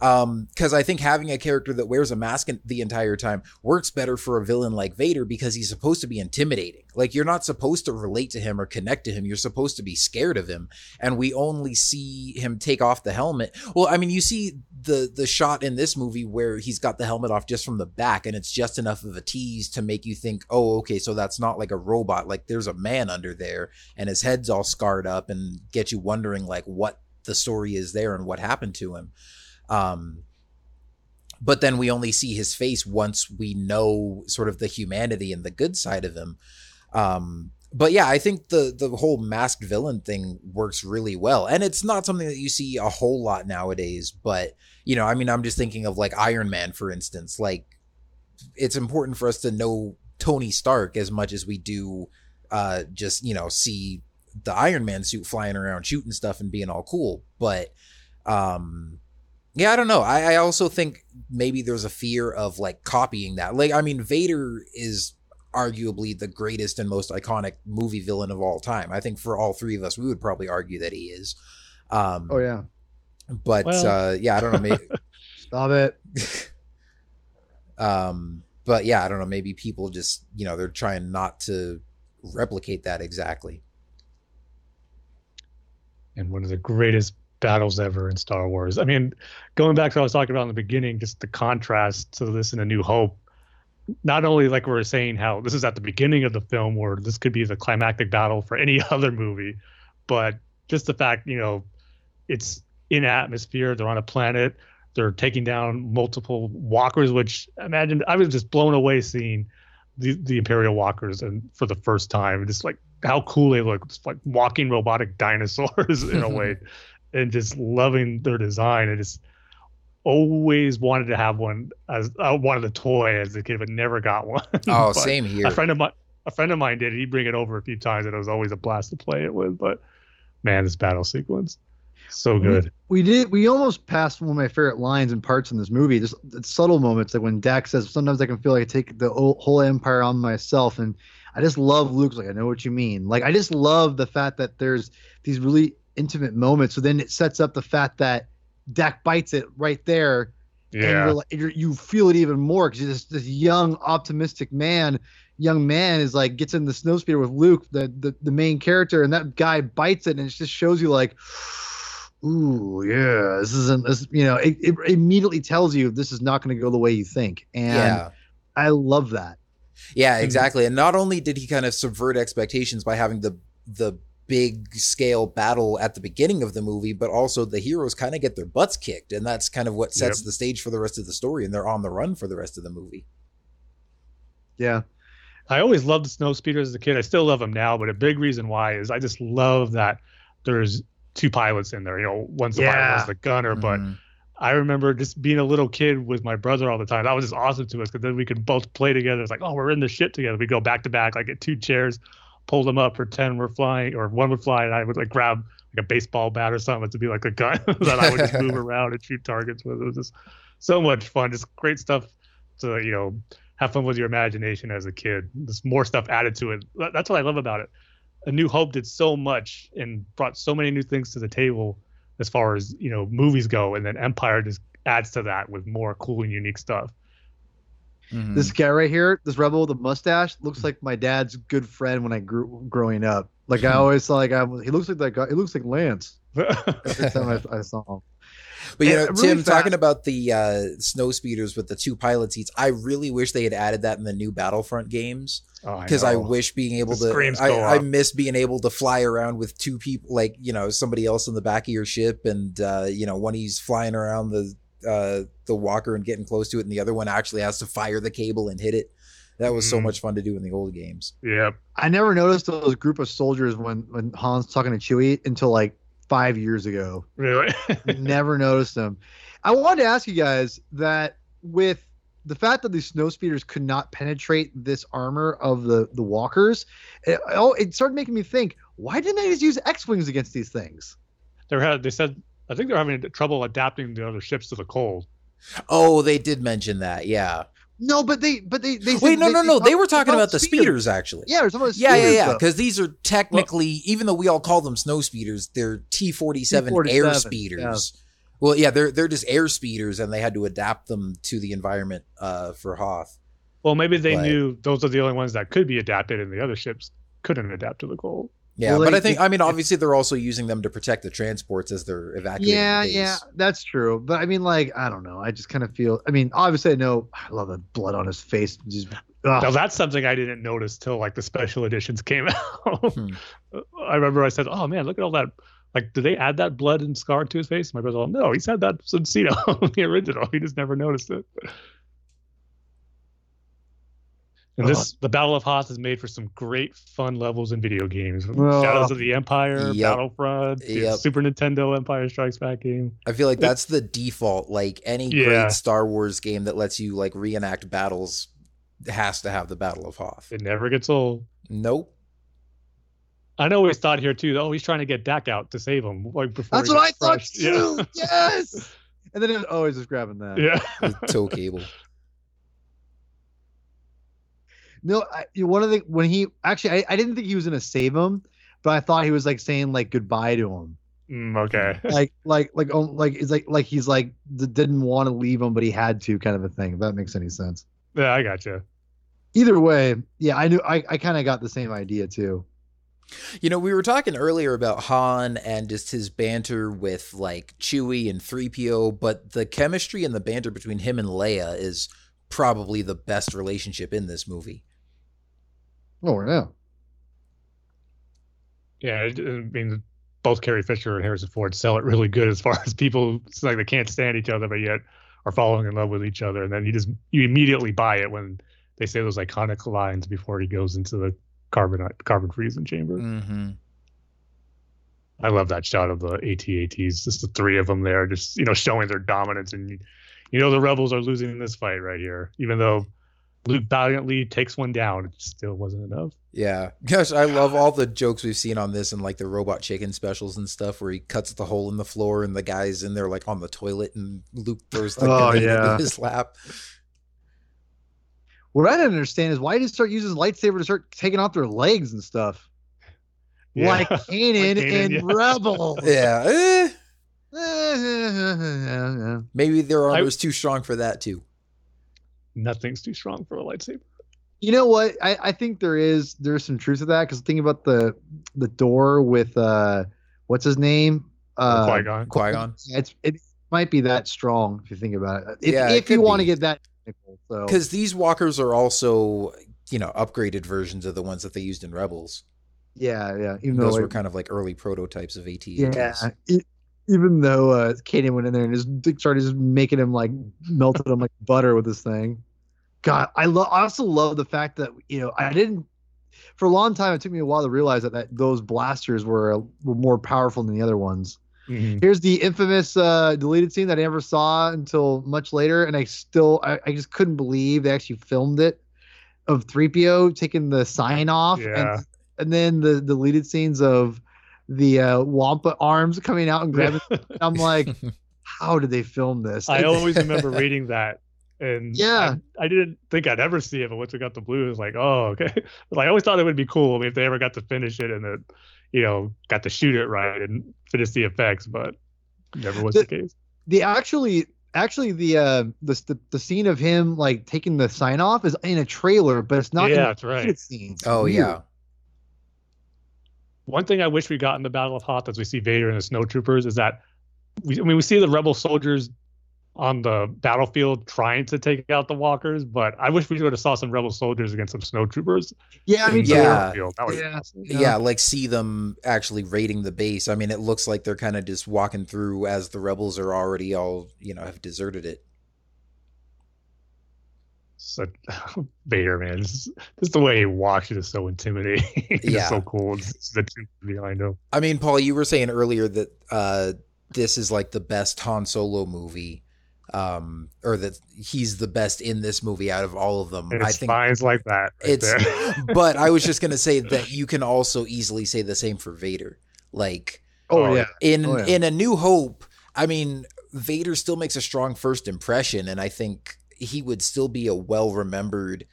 Um, because I think having a character that wears a mask the entire time works better for a villain like Vader because he's supposed to be intimidating. Like you're not supposed to relate to him or connect to him. You're supposed to be scared of him. And we only see him take off the helmet. Well, I mean, you see the the shot in this movie where he's got the helmet off just from the back, and it's just enough of a tease to make you think, oh, okay, so that's not like a robot. Like there's a man under there, and his head's all scarred up, and get you wondering like what the story is there and what happened to him. Um, but then we only see his face once we know sort of the humanity and the good side of him. Um, but yeah, I think the the whole masked villain thing works really well, and it's not something that you see a whole lot nowadays. But you know, I mean, I'm just thinking of like Iron Man, for instance. Like, it's important for us to know Tony Stark as much as we do uh, just you know see the Iron Man suit flying around shooting stuff and being all cool. But um, yeah, I don't know. I, I also think maybe there's a fear of like copying that. Like, I mean, Vader is arguably the greatest and most iconic movie villain of all time. I think for all three of us, we would probably argue that he is. Um, Oh yeah. but Well- uh, yeah, I don't know. Maybe, [LAUGHS] Stop it. [LAUGHS] um, but yeah, I don't know. Maybe people just you know they're trying not to replicate that exactly. and one of the greatest battles ever in Star Wars. I mean, going back to what I was talking about in the beginning, just the contrast to this in A New Hope. Not only like we were saying how this is at the beginning of the film where this could be the climactic battle for any [LAUGHS] other movie, but just the fact, you know, it's in atmosphere, they're on a planet, they're taking down multiple walkers, which imagine I was just blown away seeing the, the Imperial walkers and for the first time. Just like how cool they look. It's like walking robotic [LAUGHS] dinosaurs in a way. [LAUGHS] And just loving their design. And just always wanted to have one as I wanted a toy as a kid, but never got one. [LAUGHS] Oh, same here. A friend of mine a friend of mine did. He'd bring it over a few times and it was always a blast to play it with. But man, this battle sequence. So good. We did. We almost passed one of my favorite lines and parts in this movie. Just it's subtle moments, like when Dak says, "Sometimes I can feel like I take the whole whole empire on myself," and I just love Luke's like, "I know what you mean." Like I just love the fact that there's these really intimate moment. So then it sets up the fact that Dak bites it right there, and Yeah. you're like, you're, you feel it even more because this this young optimistic man, young man is like gets in the snowspeeder with Luke, the, the the main character, and that guy bites it, and it just shows you like, [SIGHS] ooh yeah, this isn't this you know it, it immediately tells you this is not going to go the way you think, and yeah. I love that. Yeah, exactly. And not only did he kind of subvert expectations by having the the big scale battle at the beginning of the movie, but also the heroes kind of get their butts kicked, and that's kind of what sets Yep. the stage for the rest of the story, and they're on the run for the rest of the movie. Yeah, I always loved the snow speeders as a kid. I still love them now, but a big reason why is I just love that there's two pilots in there. You know, one's the pilot, one's the gunner. But Mhm. I remember just being a little kid with my brother all the time. That was just awesome to us because then we could both play together. It's like, oh, we're in the shit together. We go back to back, like get two chairs, pull them up, pretend we're flying, or one would fly, and I would like grab like a baseball bat or something to be like a gun [LAUGHS] that I would just move [LAUGHS] around and shoot targets with. It was just so much fun. Just great stuff to you know have fun with your imagination as a kid. There's more stuff added to it. That's what I love about it. A New Hope did so much and brought so many new things to the table as far as you know movies go, and then Empire just adds to that with more cool and unique stuff. Mhm. this guy right here, this rebel with a mustache, looks like my dad's good friend when I grew growing up. Like I [LAUGHS] always saw, like I, he looks like that guy. He looks like Lance [LAUGHS] every time I, I saw him. But you And know, really Tim, fast- talking about the uh, snow speeders with the two pilot seats, I really wish they had added that in the new Battlefront games Oh, because I, wish being able The to. I, go I miss being able to fly around with two people, like you know, somebody else in the back of your ship, and uh, you know, one he's flying around the uh, the walker and getting close to it, and the other one actually has to fire the cable and hit it. That was so Mhm. much fun to do in the old games. Yep. I never noticed those group of soldiers when when Han's talking to Chewie until like five years ago. Really. [LAUGHS] never noticed them. I wanted to ask you guys that with the fact that these snow speeders could not penetrate this armor of the the walkers, it, oh, it started making me think: Why didn't they just use X wings against these things? they had. They said. I think they're having trouble adapting the other ships to the cold. Oh, they did mention that, yeah. No, but they but they they said Wait, no, they, no, no. They were talking about the speeders, actually. Yeah, there's about the Yeah, yeah, yeah. Because these are technically, even though we all call them snow speeders, they're T forty seven air T-47, speeders, Well, yeah, they're they're just air speeders, and they had to adapt them to the environment uh, for Hoth. Well, maybe they But- knew those are the only ones that could be adapted, and the other ships couldn't adapt to the cold. Yeah, Well, but I think I mean obviously they're also using them to protect the transports as they're evacuating. Yeah, the yeah, that's true. But I mean, like, I don't know. I just kind of feel. I mean, obviously, I know. I love the blood on his face. Just. Now that's something I didn't notice till like the special editions came [LAUGHS] out. Hmm. I remember I said, "Oh man, look at all that! Like, did they add that blood and scar to his face?" My brother, "Oh no, he's had that since you know [LAUGHS] the original. He just never noticed it." And this, uh-huh. the Battle of Hoth, is made for some great fun levels in video games. Oh. Shadows of the Empire, Yep. Battlefront, the Yep. Super Nintendo Empire Strikes Back game. I feel like that's the default. Like any Yeah. great Star Wars game that lets you like reenact battles has to have the Battle of Hoth. It never gets old. Nope. I know we thought here too. Oh, he's trying to get Dak out to save him. Like before that's what I gets thought crushed. too. [LAUGHS] Yes. And then it was always just grabbing that. Yeah. The tow cable. No, I, one of the when he actually, I, I didn't think he was gonna save him, but I thought he was like saying like goodbye to him. Mm, okay. [LAUGHS] like like like oh, like it's like like he's like d- didn't want to leave him but he had to kind of a thing if that makes any sense Yeah, I got you. either way yeah i knew i, I kind of got the same idea too You know, we were talking earlier about Han and just his banter with like Chewie and 3PO, but the chemistry and the banter between him and Leia is probably the best relationship in this movie. Oh yeah Yeah, it- I mean, both Carrie Fisher and Harrison Ford sell it really good as far [LAUGHS] as people. It's like they can't stand each other, but yet are falling in love with each other, and then you just you immediately buy it when they say those iconic lines before he goes into the carbon carbon freezing chamber. Mm-hmm. I love that shot of the AT-ATs, just the three of them there, just you know showing their dominance, and you, you know the rebels are losing this fight right here, even though Luke valiantly takes one down, it still wasn't enough. Yeah. Gosh, I love all the jokes we've seen on this and like the robot chicken specials and stuff where he cuts the hole in the floor and the guy's in there like on the toilet and Luke throws the Oh, gun yeah. into his lap. what i didn't understand is why did he start using his lightsaber to start taking off their legs and stuff Yeah. like [LAUGHS] Kanan Like Kanan, and yeah. Rebel. [LAUGHS] Yeah. [LAUGHS] eh, maybe their armor I- was too strong for that too. Nothing's too strong for a lightsaber. You know what? I, I think there is there's some truth to that because think about the the door with uh what's his name uh Qui Gon. Qui-Gon. It's it might be that strong if you think about it. If, Yeah, it if you want to get that technical. So Because these walkers are also, you know, upgraded versions of the ones that they used in Rebels. yeah, yeah. Even Those though were like, kind of like early prototypes of AT. yeah, even though uh Kanan went in there and just started just making him like melted him like butter with this thing. God, I love. I also love the fact that you know I didn't. For a long time, it took me a while to realize that, that those blasters were were more powerful than the other ones. Mhm. Here's the infamous uh, deleted scene that I never saw until much later, and I still I, I just couldn't believe they actually filmed it of 3PO taking the sign off, Yeah. and and then the deleted scenes of the uh, Wampa arms coming out and grabbing. [LAUGHS] I'm like, how did they film this? I [LAUGHS] always remember reading that, and Yeah. I, I didn't think I'd ever see it. But once we got the blue, it was like, oh, okay. [LAUGHS] Like, I always thought it would be cool if they ever got to finish it and it, you know, got to shoot it right and finish the effects, but never was the, The- case. the actually actually the uh the, the the scene of him like taking the sign off is in a trailer, but it's not. in Yeah, the that's right. deleted Scenes. oh Weird. yeah. One thing I wish we got in the Battle of Hoth as we see Vader and the snowtroopers is that we, I mean, we see the rebel soldiers on the battlefield trying to take out the walkers, but I wish we would have saw some rebel soldiers against some snowtroopers. Yeah, I mean, in Yeah. battlefield. That was Yeah. awesome. yeah. like see them actually raiding the base. I mean, it looks like they're kind of just walking through as the rebels are already all, you know, have deserted it. So, [LAUGHS] Vader, man, just, just the way he walks is so intimidating. [LAUGHS] He's Yeah. so cool. It's, it's the truth behind him. I mean, Paul, you were saying earlier that uh, this is like the best Han Solo movie, um, or that he's the best in this movie out of all of them. And I it's think spines like that. Right it's, [LAUGHS] but I was just gonna say that you can also easily say the same for Vader. Like Oh, Oh, yeah. in Oh, yeah. in A New Hope, I mean, Vader still makes a strong first impression, and I think he would still be a well remembered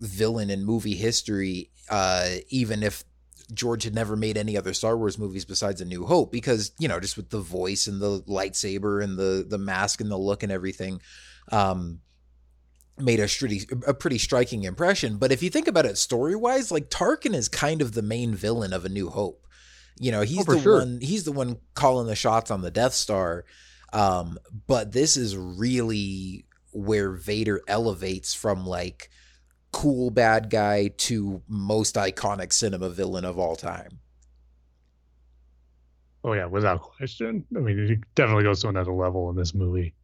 villain in movie history, uh, even if George had never made any other Star Wars movies besides A New Hope because you know just with the voice and the lightsaber and the the mask and the look and everything. Um, made a pretty a pretty striking impression. But if you think about it story wise, like Tarkin is kind of the main villain of A New Hope. You know, he's Oh, the sure. one he's the one calling the shots on the Death Star. Um, but this is really where Vader elevates from like cool bad guy to most iconic cinema villain of all time. Oh yeah, without question. I mean, he definitely goes to another level in this movie.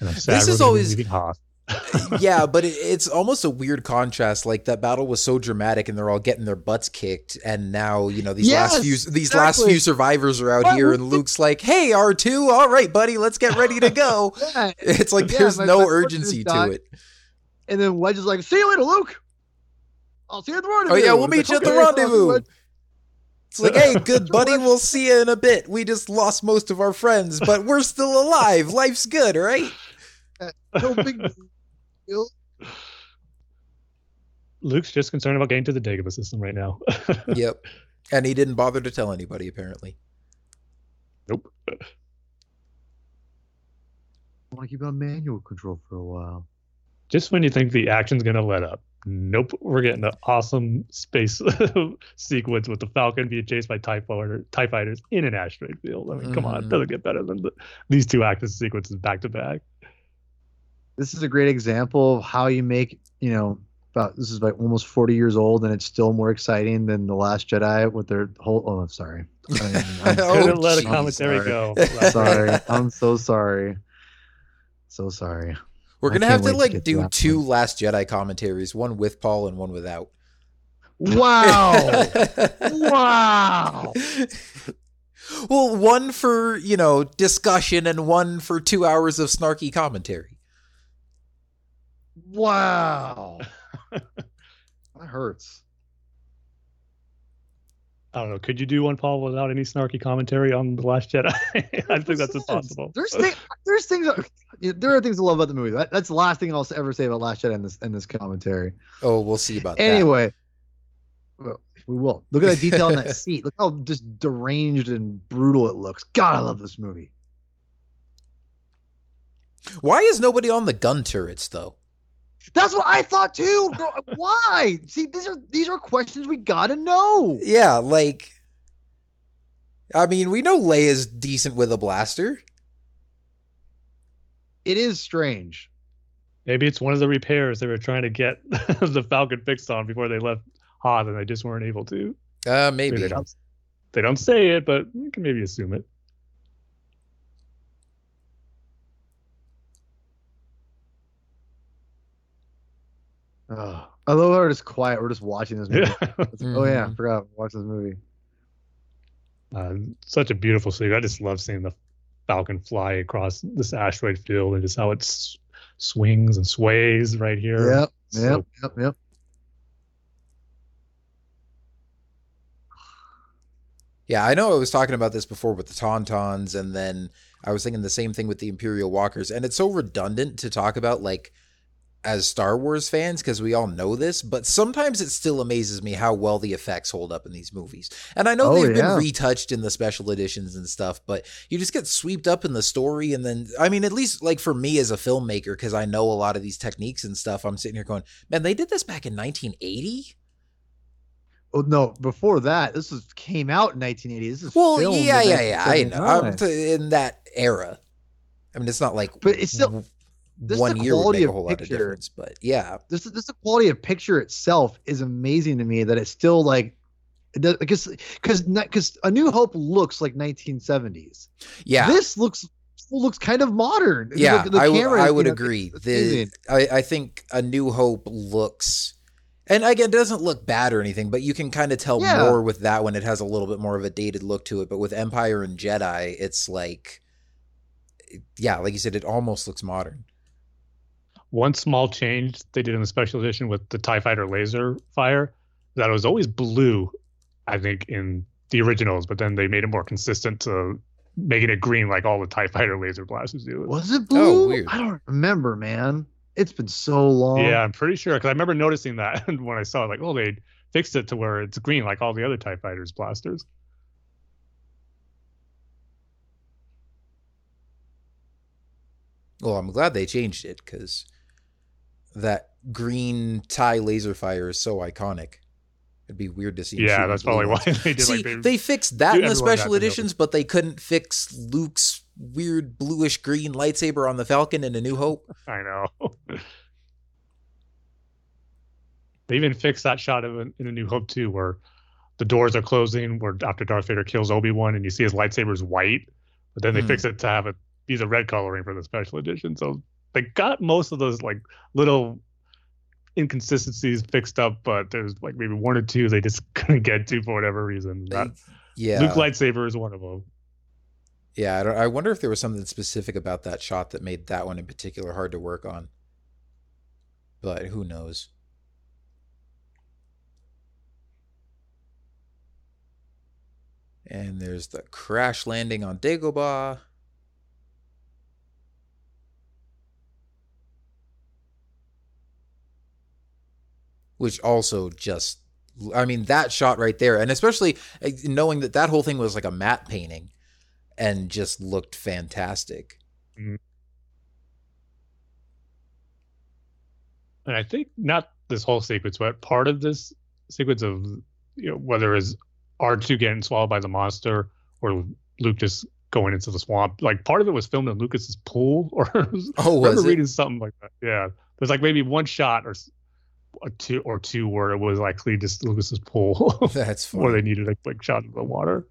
And I'm sad This is always- Hoth. Yeah, but it, it's almost a weird contrast. Like that battle was so dramatic, and they're all getting their butts kicked, and now you know these last few these last few survivors are out here, and Luke's like, "Hey, R two, all right, buddy, let's get ready to go." [LAUGHS] Yeah. It's like Yeah, there's my- no my urgency to it. And then Wedge is like, "See you later, Luke. I'll see you at the rendezvous." Oh yeah, we'll meet you at the "Okay, I'll see you, rendezvous. Wedge." It's like, hey, [LAUGHS] good buddy, we'll see you in a bit. We just lost most of our friends, but we're still alive. Life's good, right? [LAUGHS] No big. Luke's just concerned about getting to the Dagobah system right now. [LAUGHS] Yep. And he didn't bother to tell anybody, apparently. nope. I want to keep on manual control for a while. Just when you think the action's gonna let up, nope. We're getting an awesome space [LAUGHS] sequence with the Falcon being chased by Tie fighter, TIE fighters in an asteroid field. I mean, come on, it doesn't mm-hmm. get better than the, these two action sequences back to back. This is a great example of how you make, you know, about this is like almost 40 years old and it's still more exciting than The Last Jedi with their whole. Oh, I'm sorry. I- I'm [LAUGHS] Oh, Couldn't let a commentary sorry. go. [LAUGHS] sorry. I'm so sorry. So sorry. We're gonna have to like to do that two one. Last Jedi commentaries, one with Paul and one without. Wow. [LAUGHS] wow. well, one for, you know, discussion and one for two hours of snarky commentary. Wow. [LAUGHS] that hurts. I don't know. Could you do one, Paul, without any snarky commentary on the Last Jedi? [LAUGHS] I think that's impossible. There's thing, there's things that- there are things I love about the movie. That, that's the last thing I'll ever say about Last Jedi in this in this commentary. Oh, we'll see about that. Anyway, we will look at the detail on that [LAUGHS] seat. Look how just deranged and brutal it looks. God, I love this movie. Why is nobody on the gun turrets, though? That's what I thought too. [LAUGHS] Why? See, these are these are questions we gotta know. Yeah, like. I mean, we know Leia's decent with a blaster. It is strange. Maybe it's one of the repairs they were trying to get [LAUGHS] the Falcon fixed on before they left Hoth, and they just weren't able to. Uh, Maybe maybe. they don't. They don't say it, but you can maybe assume it. Oh, I love how we're just quiet. We're just watching this movie. Oh yeah, I Mhm. forgot. Watch this movie. Uh, such a beautiful scene. I just love seeing the Falcon fly across this asteroid field and just how it s- swings and sways right here. Yep, So yep, yep, yep. Yeah, I know I was talking about this before with the Tauntauns, and then I was thinking the same thing with the Imperial Walkers. And it's so redundant to talk about, like, as Star Wars fans, because we all know this, but sometimes it still amazes me how well the effects hold up in these movies. And I know Oh, they've yeah. been retouched in the special editions and stuff, but you just get swept up in the story. And then, I mean, at least, like, for me as a filmmaker, because I know a lot of these techniques and stuff, I'm sitting here going, man, they did this back in 1980? Oh no! Before that, this was came out in 1980. This is Well, yeah, yeah, yeah. I know. I'm t- in that era. I mean, it's not like, But it's still- this one year would quality make a of whole lot of picture. difference. But yeah, this this the quality of picture itself is amazing to me that it's still like because because because A New Hope looks like 1970s. yeah, This looks looks kind of modern. yeah. The- the I would, camera, I would know, agree. The. I, I think A New Hope looks, and again, it doesn't look bad or anything, but you can kind of tell Yeah. more with that one. It has a little bit more of a dated look to it. But with Empire and Jedi, it's like, yeah, like you said, it almost looks modern. One small change they did in the special edition with the TIE fighter laser fire that it was always blue, I think, in the originals, but then they made it more consistent to making it green like all the TIE fighter laser blasters do. Was it oh, blue? Oh, weird. I don't remember, man. It's been so long. Yeah, I'm pretty sure because I remember noticing that [LAUGHS] when I saw it, like, oh, they fixed it to where it's green like all the other Tie Fighters blasters. Well, I'm glad they changed it because that green tie laser fire is so iconic. It'd be weird to see. Yeah, that's probably why [LAUGHS] they did See, like they, they fixed that in the special editions, but they couldn't fix Luke's weird bluish green lightsaber on the Falcon in A New Hope. [LAUGHS] I know. [LAUGHS] they even fixed that shot of in A New Hope too, where the doors are closing, where after Darth Vader kills Obi Wan, and you see his lightsaber's white, but then they Hmm. fix it to have it use a red coloring for the special edition. So they got most of those like little inconsistencies fixed up, but there's like maybe one or two they just [LAUGHS] couldn't get to for whatever reason. That yeah, Luke lightsaber is one of them. yeah. I, don't, I wonder if there was something specific about that shot that made that one in particular hard to work on. But who knows? And there's the crash landing on Dagobah. Which also just, I mean, that shot right there, and especially uh, knowing that that whole thing was like a matte painting and just looked fantastic. and I think not this whole sequence, but part of this sequence of you know whether it's R two getting swallowed by the monster or Luke just going into the swamp. Like part of it was filmed in Lucas's pool, [LAUGHS] or I Oh, remember was it? reading something like that. Yeah, there's like maybe one shot or two or two where it was like just Lucas's pool [LAUGHS] That's funny. where they needed a quick shot of the water.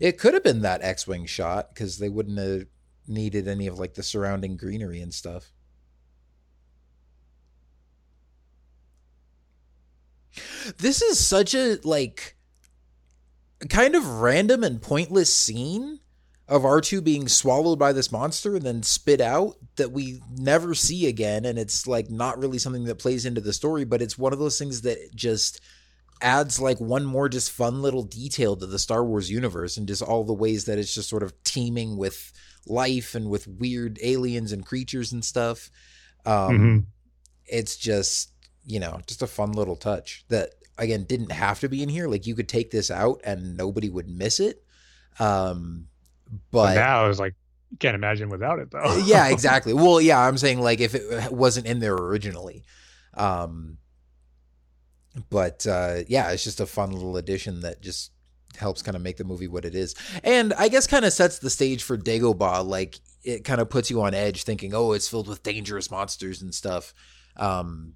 It could have been that X-wing shot because they wouldn't have needed any of like the surrounding greenery and stuff. This is such a like kind of random and pointless scene of R2 being swallowed by this monster and then spit out that we never see again and it's like not really something that plays into the story but it's one of those things that just adds like one more just fun little detail to the Star Wars universe and just all the ways that it's just sort of teeming with life and with weird aliens and creatures and stuff. Um, Mhm. It's just, you know, just a fun little touch that, again, didn't have to be in here. Like you could take this out and nobody would miss it. Um, But but now it's like you can't imagine without it though. yeah, [LAUGHS] exactly. Well, yeah, I'm saying like if it wasn't in there originally. Um but uh yeah, it's just a fun little addition that just helps kind of make the movie what it is. And I guess kind of sets the stage for Dagobah like it kind of puts you on edge thinking, "Oh, it's filled with dangerous monsters and stuff." Um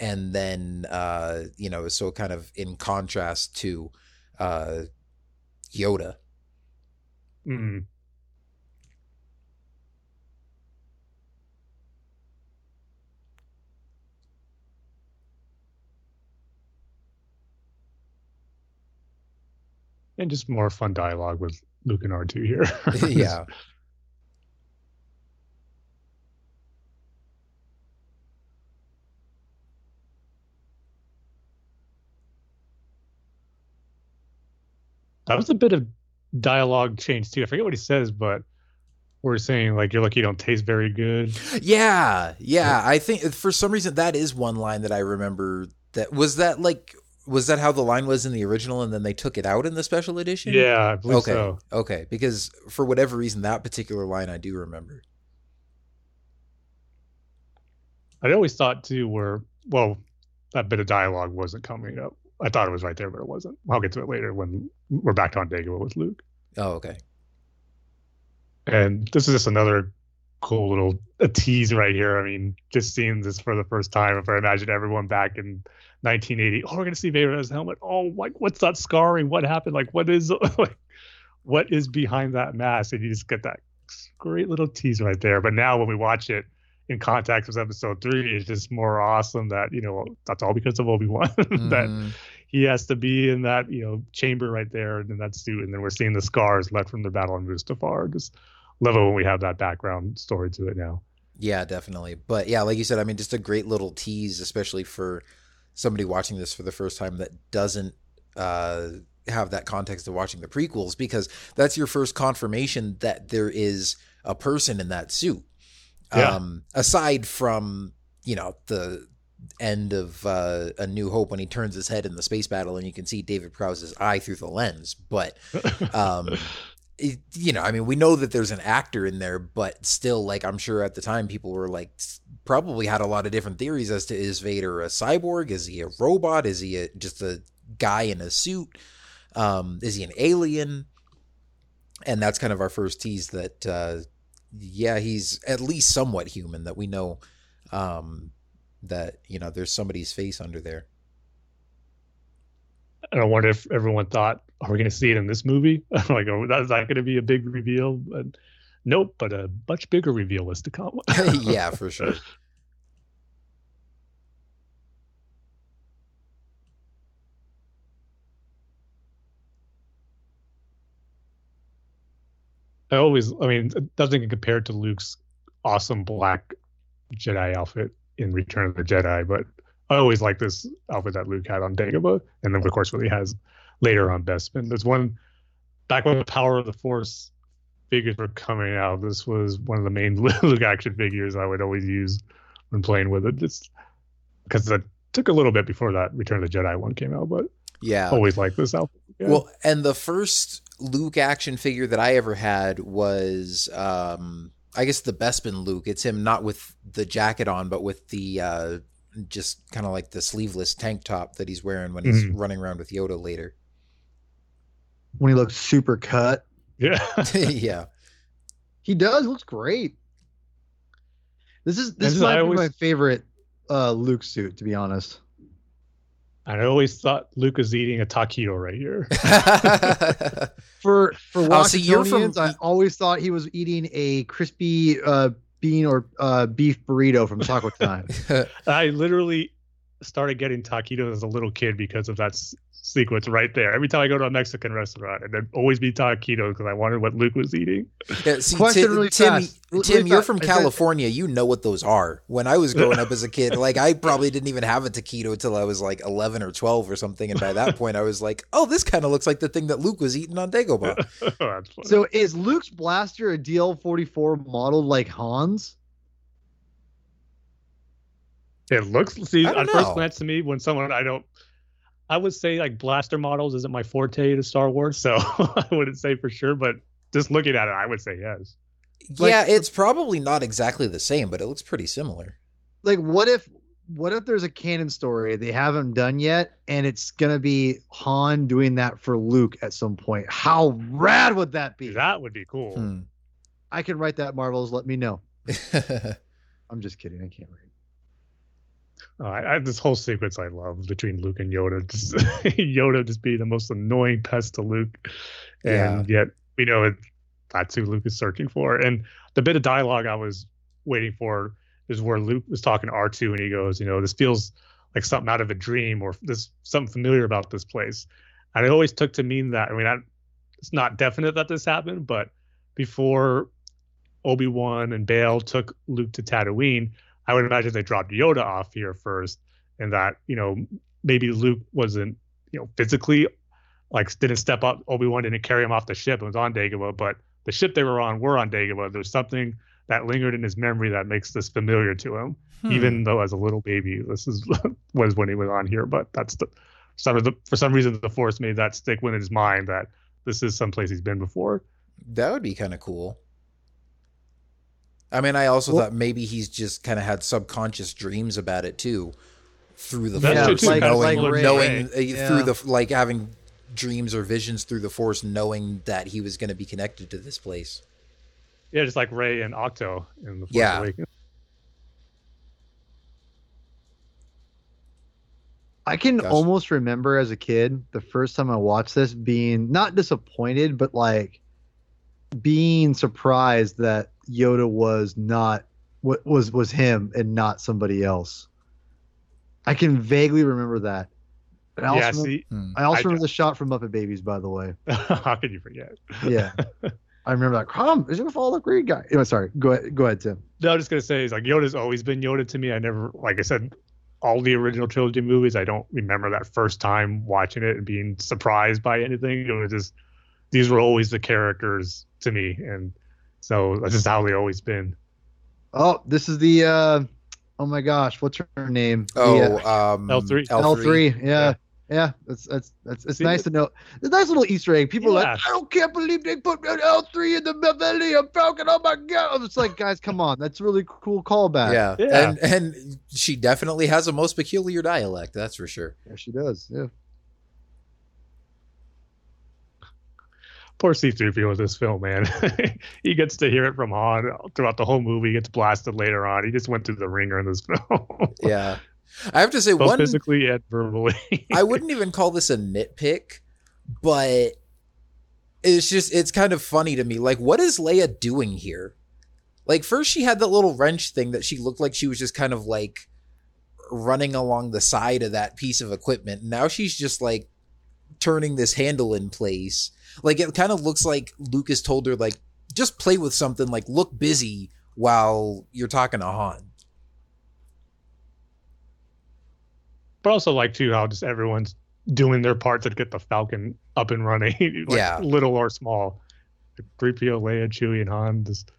and then uh you know, so kind of in contrast to uh Yoda. Mm. And just more fun dialogue with Luke and R2 here. [LAUGHS] [LAUGHS] yeah. That was a bit of dialogue change too. I forget what he says, but we're saying like you're lucky you don't taste very good. Yeah, yeah. I think for some reason that is one line that I remember. That was that like was that how the line was in the original, and then they took it out in the special edition. Yeah, I believe Okay. so. Okay. Because for whatever reason, that particular line I do remember. I always thought too where well, that bit of dialogue wasn't coming up. I thought it was right there, but it wasn't. I'll get to it later when we're back on Dagobah with Luke. Oh, okay. And this is just another cool little a tease right here. I mean, just seeing this for the first time. If I imagine everyone back in 1980, oh, we're gonna see Vader as helmet. Oh, like what's that scarring? What happened? Like what is [LAUGHS] like what is behind that mask? And you just get that great little tease right there. But now when we watch it in context with episode three, it's just more awesome that you know that's all because of Obi Wan [LAUGHS] that Mhm. he has to be in that you know chamber right there and in that suit, and then we're seeing the scars left from the battle on Mustafar. Just love it when we have that background story to it now. Yeah, definitely. But yeah, like you said, I mean, just a great little tease, especially for somebody watching this for the first time that doesn't uh, have that context of watching the prequels, because that's your first confirmation that there is a person in that suit. Yeah. Um, aside from you know the end of uh, A New Hope when he turns his head in the space battle and you can see David Prowse's eye through the lens, but [LAUGHS] um, it, you know, I mean, we know that there's an actor in there, but still, like, I'm sure at the time people were like, probably had a lot of different theories as to is Vader a cyborg? Is he a robot? Is he a, just a guy in a suit? Um, is he an alien? And that's kind of our first tease that, uh, yeah, he's at least somewhat human. That we know um, that you know there's somebody's face under there. And I wonder if everyone thought, are we going to see it in this movie? [LAUGHS] like, oh, that's not going to be a big reveal. But nope, but a much bigger reveal is to come. [LAUGHS] yeah, [LAUGHS] for sure. I always, I mean, it doesn't get compared to Luke's awesome black Jedi outfit in Return of the Jedi, but I always like this outfit that Luke had on Dagobah, and then of course what he has later on Bespin. There's one back when the Power of the Force figures were coming out. This was one of the main [LAUGHS] Luke action figures I would always use when playing with it, just because it took a little bit before that Return of the Jedi one came out, but Yeah. always like this outfit. Yeah. Well, and the first Luke action figure that I ever had was, um, I guess the Bespin Luke. It's him not with the jacket on, but with the uh, just kind of like the sleeveless tank top that he's wearing when he's Mhm. running around with Yoda later. When he looks super cut, yeah. [LAUGHS] [LAUGHS] yeah. he does. Looks great. This is this This is- might I be my favorite uh, Luke suit, to be honest. And I always thought Luke was eating a taquito right here. [LAUGHS] [LAUGHS] For for Oh, so you're from- I always thought he was eating a crispy uh, bean or uh, beef burrito from Taco Time. [LAUGHS] I literally started getting taquitos as a little kid because of that s- sequence right there. Every time I go to a Mexican restaurant, and there'd always be taquitos because I wanted what Luke was eating. Yeah, see, Question Tim, really Tim, fast. Really Tim, you're fast. from I said- California. You know what those are. When I was growing up as a kid, [LAUGHS] like I probably didn't even have a taquito until I was like 11 or 12 or something, and by that point, I was like, "Oh, this kind of looks like the thing that Luke was eating on Dagobah." [LAUGHS] That's funny. So is Luke's blaster a DL44 modeled like Han's? it looks see I at first glance to me when someone I don't. I would say like blaster models isn't my forte to Star Wars, so [LAUGHS] I wouldn't say for sure. But just looking at it, I would say yes. Like- yeah, it's probably not exactly the same, but it looks pretty similar. Like what if what if there's a canon story they haven't done yet and it's gonna be Han doing that for Luke at some point? How rad would that be? That would be cool. Hmm. I can write that Marvels, let me know. [LAUGHS] I'm just kidding, I can't write. Uh, I, I, this whole sequence I love between Luke and Yoda. [LAUGHS] Just Yoda just being the most annoying pest to Luke, and yet we know it, that's who Luke is searching for. And the bit of dialogue I was waiting for is where Luke was talking to R two, and he goes, "You know, this feels like something out of a dream, or this something familiar about this place." And I always took to mean that. I mean, I, it's not definite that this happened, but before Obi Wan and Bail took Luke to Tatooine. I would imagine they dropped Yoda off here first, and that you know maybe Luke wasn't you know physically like didn't step up. Obi Wan didn't carry him off the ship. It was on Dagobah, but the ship they were on were on Dagobah. There's something that lingered in his memory that makes this familiar to him, Hmm. even though as a little baby, this is [LAUGHS] was when he was on here. But that's the some of the for some reason the Force made that stick within his mind that this is someplace he's been before. that would be kind of cool. I mean, I also Well- thought maybe he's just kind of had subconscious dreams about it too, through the That's force, true, too, knowing, similar to knowing Rey. uh, through Yeah. the like having dreams or visions through the force, knowing that he was going to be connected to this place. Yeah, just like Rey and Ahch-To in the Force Yeah. Awakens. I can Gotcha. almost remember as a kid the first time I watched this being not disappointed, but like being surprised that Yoda was not what was was him and not somebody else. I can vaguely remember that. And I also, Yeah, remember, see, Hmm. I also I- remember the shot from Muppet Babies, by the way. [LAUGHS] how could you forget? Yeah, I remember that. Come, is gonna follow the green guy? Anyway, sorry. Go ahead. Go ahead, Tim. No, I'm just gonna say is like Yoda's always been Yoda to me. I never, like I said, all the original trilogy movies. I don't remember that first time watching it and being surprised by anything. It was just these were always the characters to me, and so that's just how they always been. Oh, this is the. uh Oh my gosh, what's her name? Oh, The, uh, um, L3. L three. Yeah. Yeah. Yeah, that's that's that's it's See, nice to know. It's a nice little Easter egg. People are Yeah. like, I don't can't believe they put an L three in the Millennium Falcon. Oh my god! It's like, guys, come on, that's a really cool callback. Yeah. Yeah. and and she definitely has a most peculiar dialect. That's for sure. yeah, she does. Yeah, Poor C3PO with this film, man. [LAUGHS] he gets to hear it from Han throughout the whole movie. He gets blasted later on. He just went through the ringer in this [LAUGHS] film. Yeah, I have to say Both one. physically and verbally. [LAUGHS] I wouldn't even call this a nitpick, but it's just it's kind of funny to me. Like, what is Leia doing here? Like, first she had that little wrench thing that she looked like she was just kind of like running along the side of that piece of equipment. Now she's just like turning this handle in place. Like it kind of looks like Lucas told her like just play with something like look busy while you're talking to Han. but also like too how just everyone's doing their part to get the Falcon up and running, [LAUGHS] like, Yeah. little or small. 3PO, Leia, Chewie, and Han. Just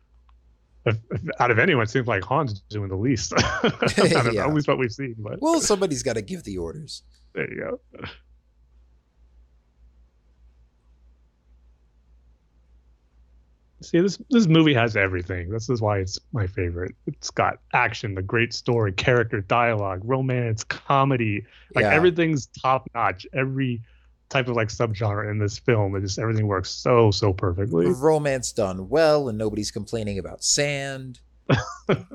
out of anyone, it seems like Han's doing the least. I don't know, Yeah. At least what we've seen. But Well, somebody's got to give the orders. there you go. See, this this movie has everything. This is why it's my favorite. It's got action, the great story, character, dialogue, romance, comedy. Like Yeah. everything's top notch. Every type of like subgenre in this film, it just everything works so so perfectly. romance done well and nobody's complaining about sand. [LAUGHS] and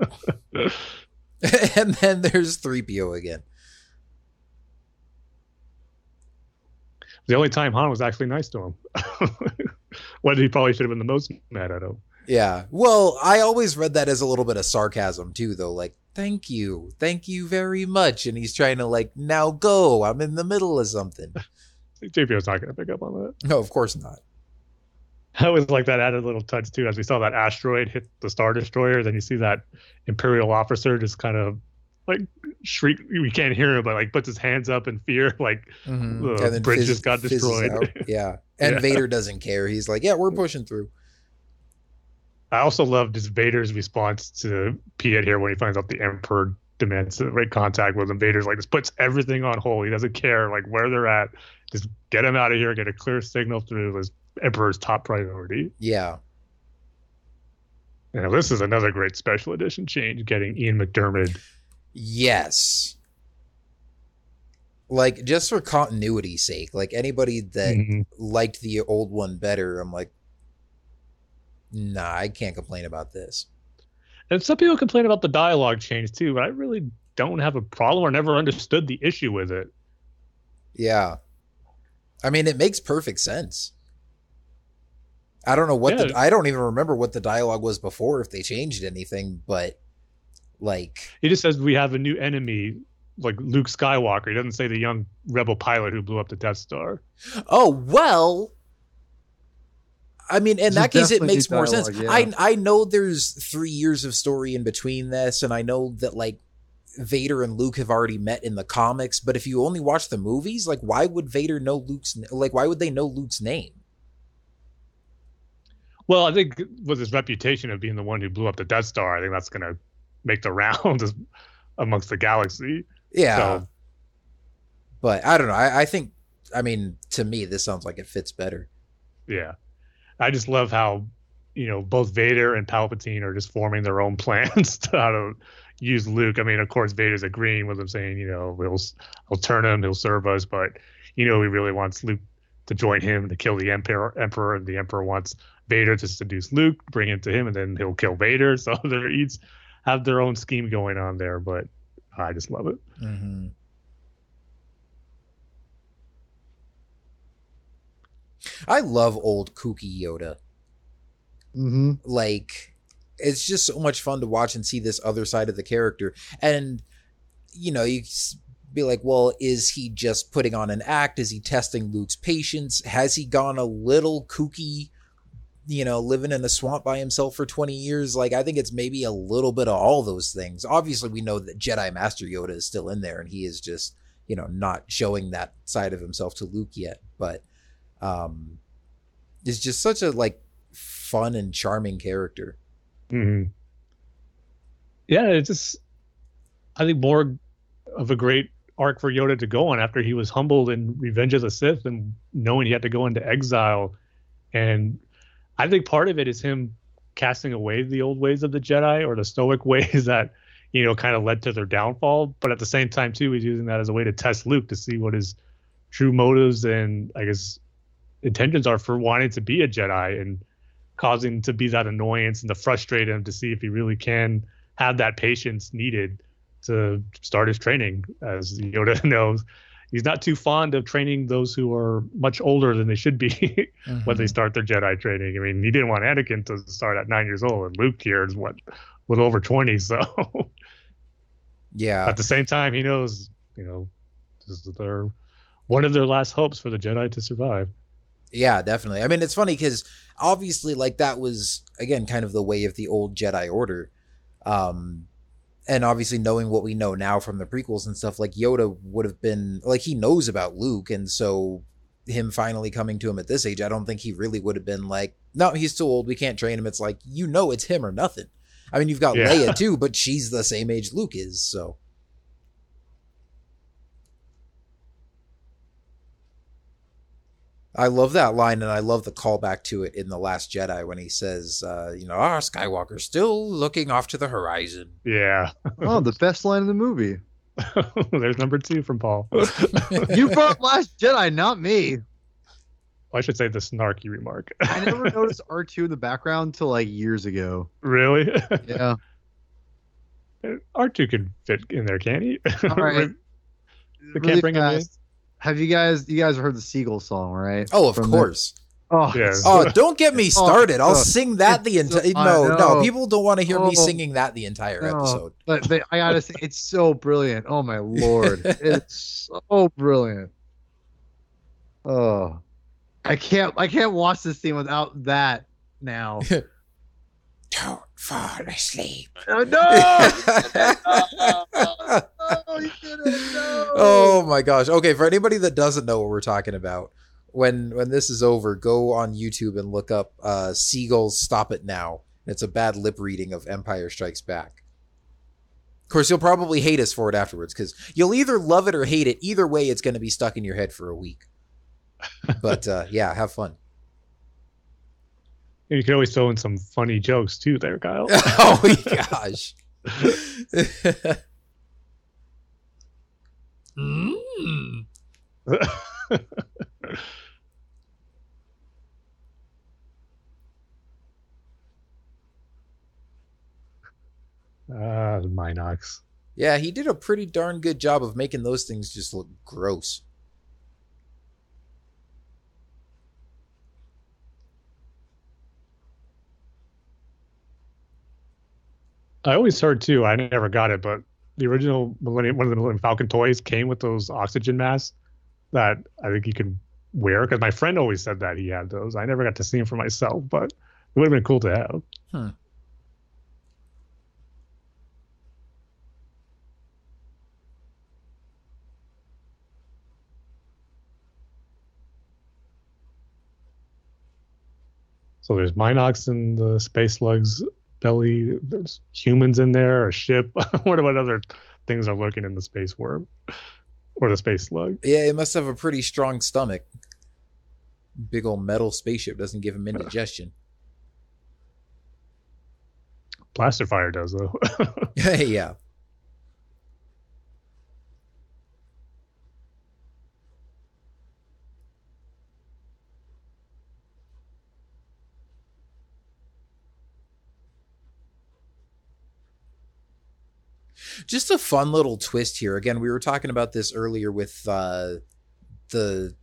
then there's 3PO again. the only time Han was actually nice to him. [LAUGHS] what he probably should have been the most mad at him. Yeah. Well, I always read that as a little bit of sarcasm too, though. Like, thank you. Thank you very much. And he's trying to, like, now go. I'm in the middle of something. JPO's not going to pick up on that. No, of course not. I always like that added little touch too. As we saw that asteroid hit the Star Destroyer, then you see that Imperial officer just kind of like shriek. We can't hear him, but like puts his hands up in fear, [LAUGHS] like Mhm. The bridge just got destroyed. [LAUGHS] Yeah. And Yeah. Vader doesn't care. He's like, yeah, we're pushing through. I also loved just Vader's response to Piett here when he finds out the Emperor demands to make contact with him. Vader's like this puts everything on hold. He doesn't care like where they're at. Just get him out of here. Get a clear signal through. This Emperor's top priority. Yeah. Now this is another great special edition change, getting Ian McDiarmid. Yes. Like, just for continuity's sake, like anybody that Mhm. liked the old one better, I'm like, nah, I can't complain about this. And some people complain about the dialogue change too, but I really don't have a problem or never understood the issue with it. Yeah. I mean, it makes perfect sense. I don't know what the I don't even remember what the dialogue was before if they changed anything, but like it just says we have a new enemy, like Luke Skywalker. He doesn't say the young rebel pilot who blew up the Death Star. oh well I mean, in that that is case, it definitely makes more sense. yeah. I I know there's three years of story in between this, and I know that like Vader and Luke have already met in the comics. But if you only watch the movies, like why would Vader know Luke's like why would they know Luke's name? Well, I think with his reputation of being the one who blew up the Death Star, I think that's going to make the [LAUGHS] rounds amongst the galaxy. Yeah, So- but I don't know. I, I think I mean to me this sounds like it fits better. Yeah. I just love how, you know, both Vader and Palpatine are just forming their own [LAUGHS] plans to how to use Luke. I mean, of course, Vader's agreeing with him, saying, you know, we'll, he'll turn him, he'll serve us, but, you know, he really wants Luke to join him to kill the Emperor, Emperor and the Emperor wants Vader to seduce Luke, bring him to him, and then he'll kill Vader. [LAUGHS] So they're each have their own scheme going on there, but I just love it. Mm-hmm. I love old kooky Yoda. Mm-hmm. like it's just so much fun to watch and see this other side of the character and you know you be like well is he just putting on an act is he testing luke's patience has he gone a little kooky you know living in a swamp by himself for 20 years like i think it's maybe a little bit of all those things obviously we know that jedi master yoda is still in there and he is just you know not showing that side of himself to luke yet but um it's just such a like fun and charming character Mm-hmm. Yeah, it's just I think more of a great arc for Yoda to go on after he was humbled in Revenge of the Sith and knowing he had to go into exile. And I think part of it is him casting away the old ways of the Jedi or the stoic [LAUGHS] ways that, you know, kind of led to their downfall. But at the same time, too, he's using that as a way to test Luke to see what his true motives and I guess intentions are for wanting to be a Jedi and causing to be that annoyance and to frustrate him to see if he really can have that patience needed to start his training. As Yoda [LAUGHS] knows, he's not too fond of training those who are much older than they should be mm-hmm. [LAUGHS] when they start their Jedi training. I mean, he didn't want Anakin to start at nine years old, and Luke here is what, a little over twenty. So, [LAUGHS] yeah. At the same time, he knows, you know, this is their one of their last hopes for the Jedi to survive. Yeah, definitely. I mean, it's funny because obviously, like that was again kind of the way of the old Jedi Order. Um, and obviously knowing what we know now from the prequels and stuff like yoda would have been like he knows about luke and so him finally coming to him at this age i don't think he really would have been like no he's too old we can't train him. It's like you know it's him or nothing. I mean you've got yeah. leia too but she's the same age luke is so I love that line, and I love the callback to it in the Last Jedi when he says, uh, "You know, our Skywalker still looking off to the horizon." Yeah. [LAUGHS] oh, the best line in the movie. [LAUGHS] There's number two from Paul. [LAUGHS] you brought Last Jedi, not me. Well, I should say the snarky remark. I never noticed R two in the background till like years ago. Really? Yeah. R two could fit in there, can't he? All right. they can't bring fast. him in. Have you guys you guys heard the Seagull song, right? Oh, of From course. The, Oh, yeah. oh, don't get me started. I'll sing that the entire. No, no, people don't want to hear oh, me singing that the entire no, episode. But, but I gotta say, it's so brilliant. Oh my [LAUGHS] lord, it's so brilliant. Oh, I can't, I can't watch this scene without that now. [LAUGHS] don't fall asleep. Oh, no! [LAUGHS] Oh my gosh. Okay, for anybody that doesn't know what we're talking about, when when this is over, go on YouTube and look up uh, Seagulls Stop It Now. It's a bad lip reading of Empire Strikes Back. Of course, you'll probably hate us for it afterwards because you'll either love it or hate it. Either way, it's going to be stuck in your head for a week. [LAUGHS] But uh, yeah, have fun. You can always throw in some funny jokes too, there, Kyle. [LAUGHS] oh my gosh. [LAUGHS] mm. [LAUGHS] Ah, uh, mynocks. Yeah, he did a pretty darn good job of making those things just look gross. I always heard too. I never got it, but the original Millennium, one of the Millennium Falcon toys came with those oxygen masks that I think you can wear. Because my friend always said that he had those. I never got to see them for myself, but it would have been cool to have. Huh. So there's mynocks and the space slugs belly. There's humans in there, a ship. [LAUGHS] what about other things are lurking in the space worm or the space slug? Yeah, it must have a pretty strong stomach. Big old metal spaceship doesn't give him indigestion. Blaster fire does though. [LAUGHS] [LAUGHS] yeah. Just a fun little twist here. Again, we were talking about this earlier with uh, the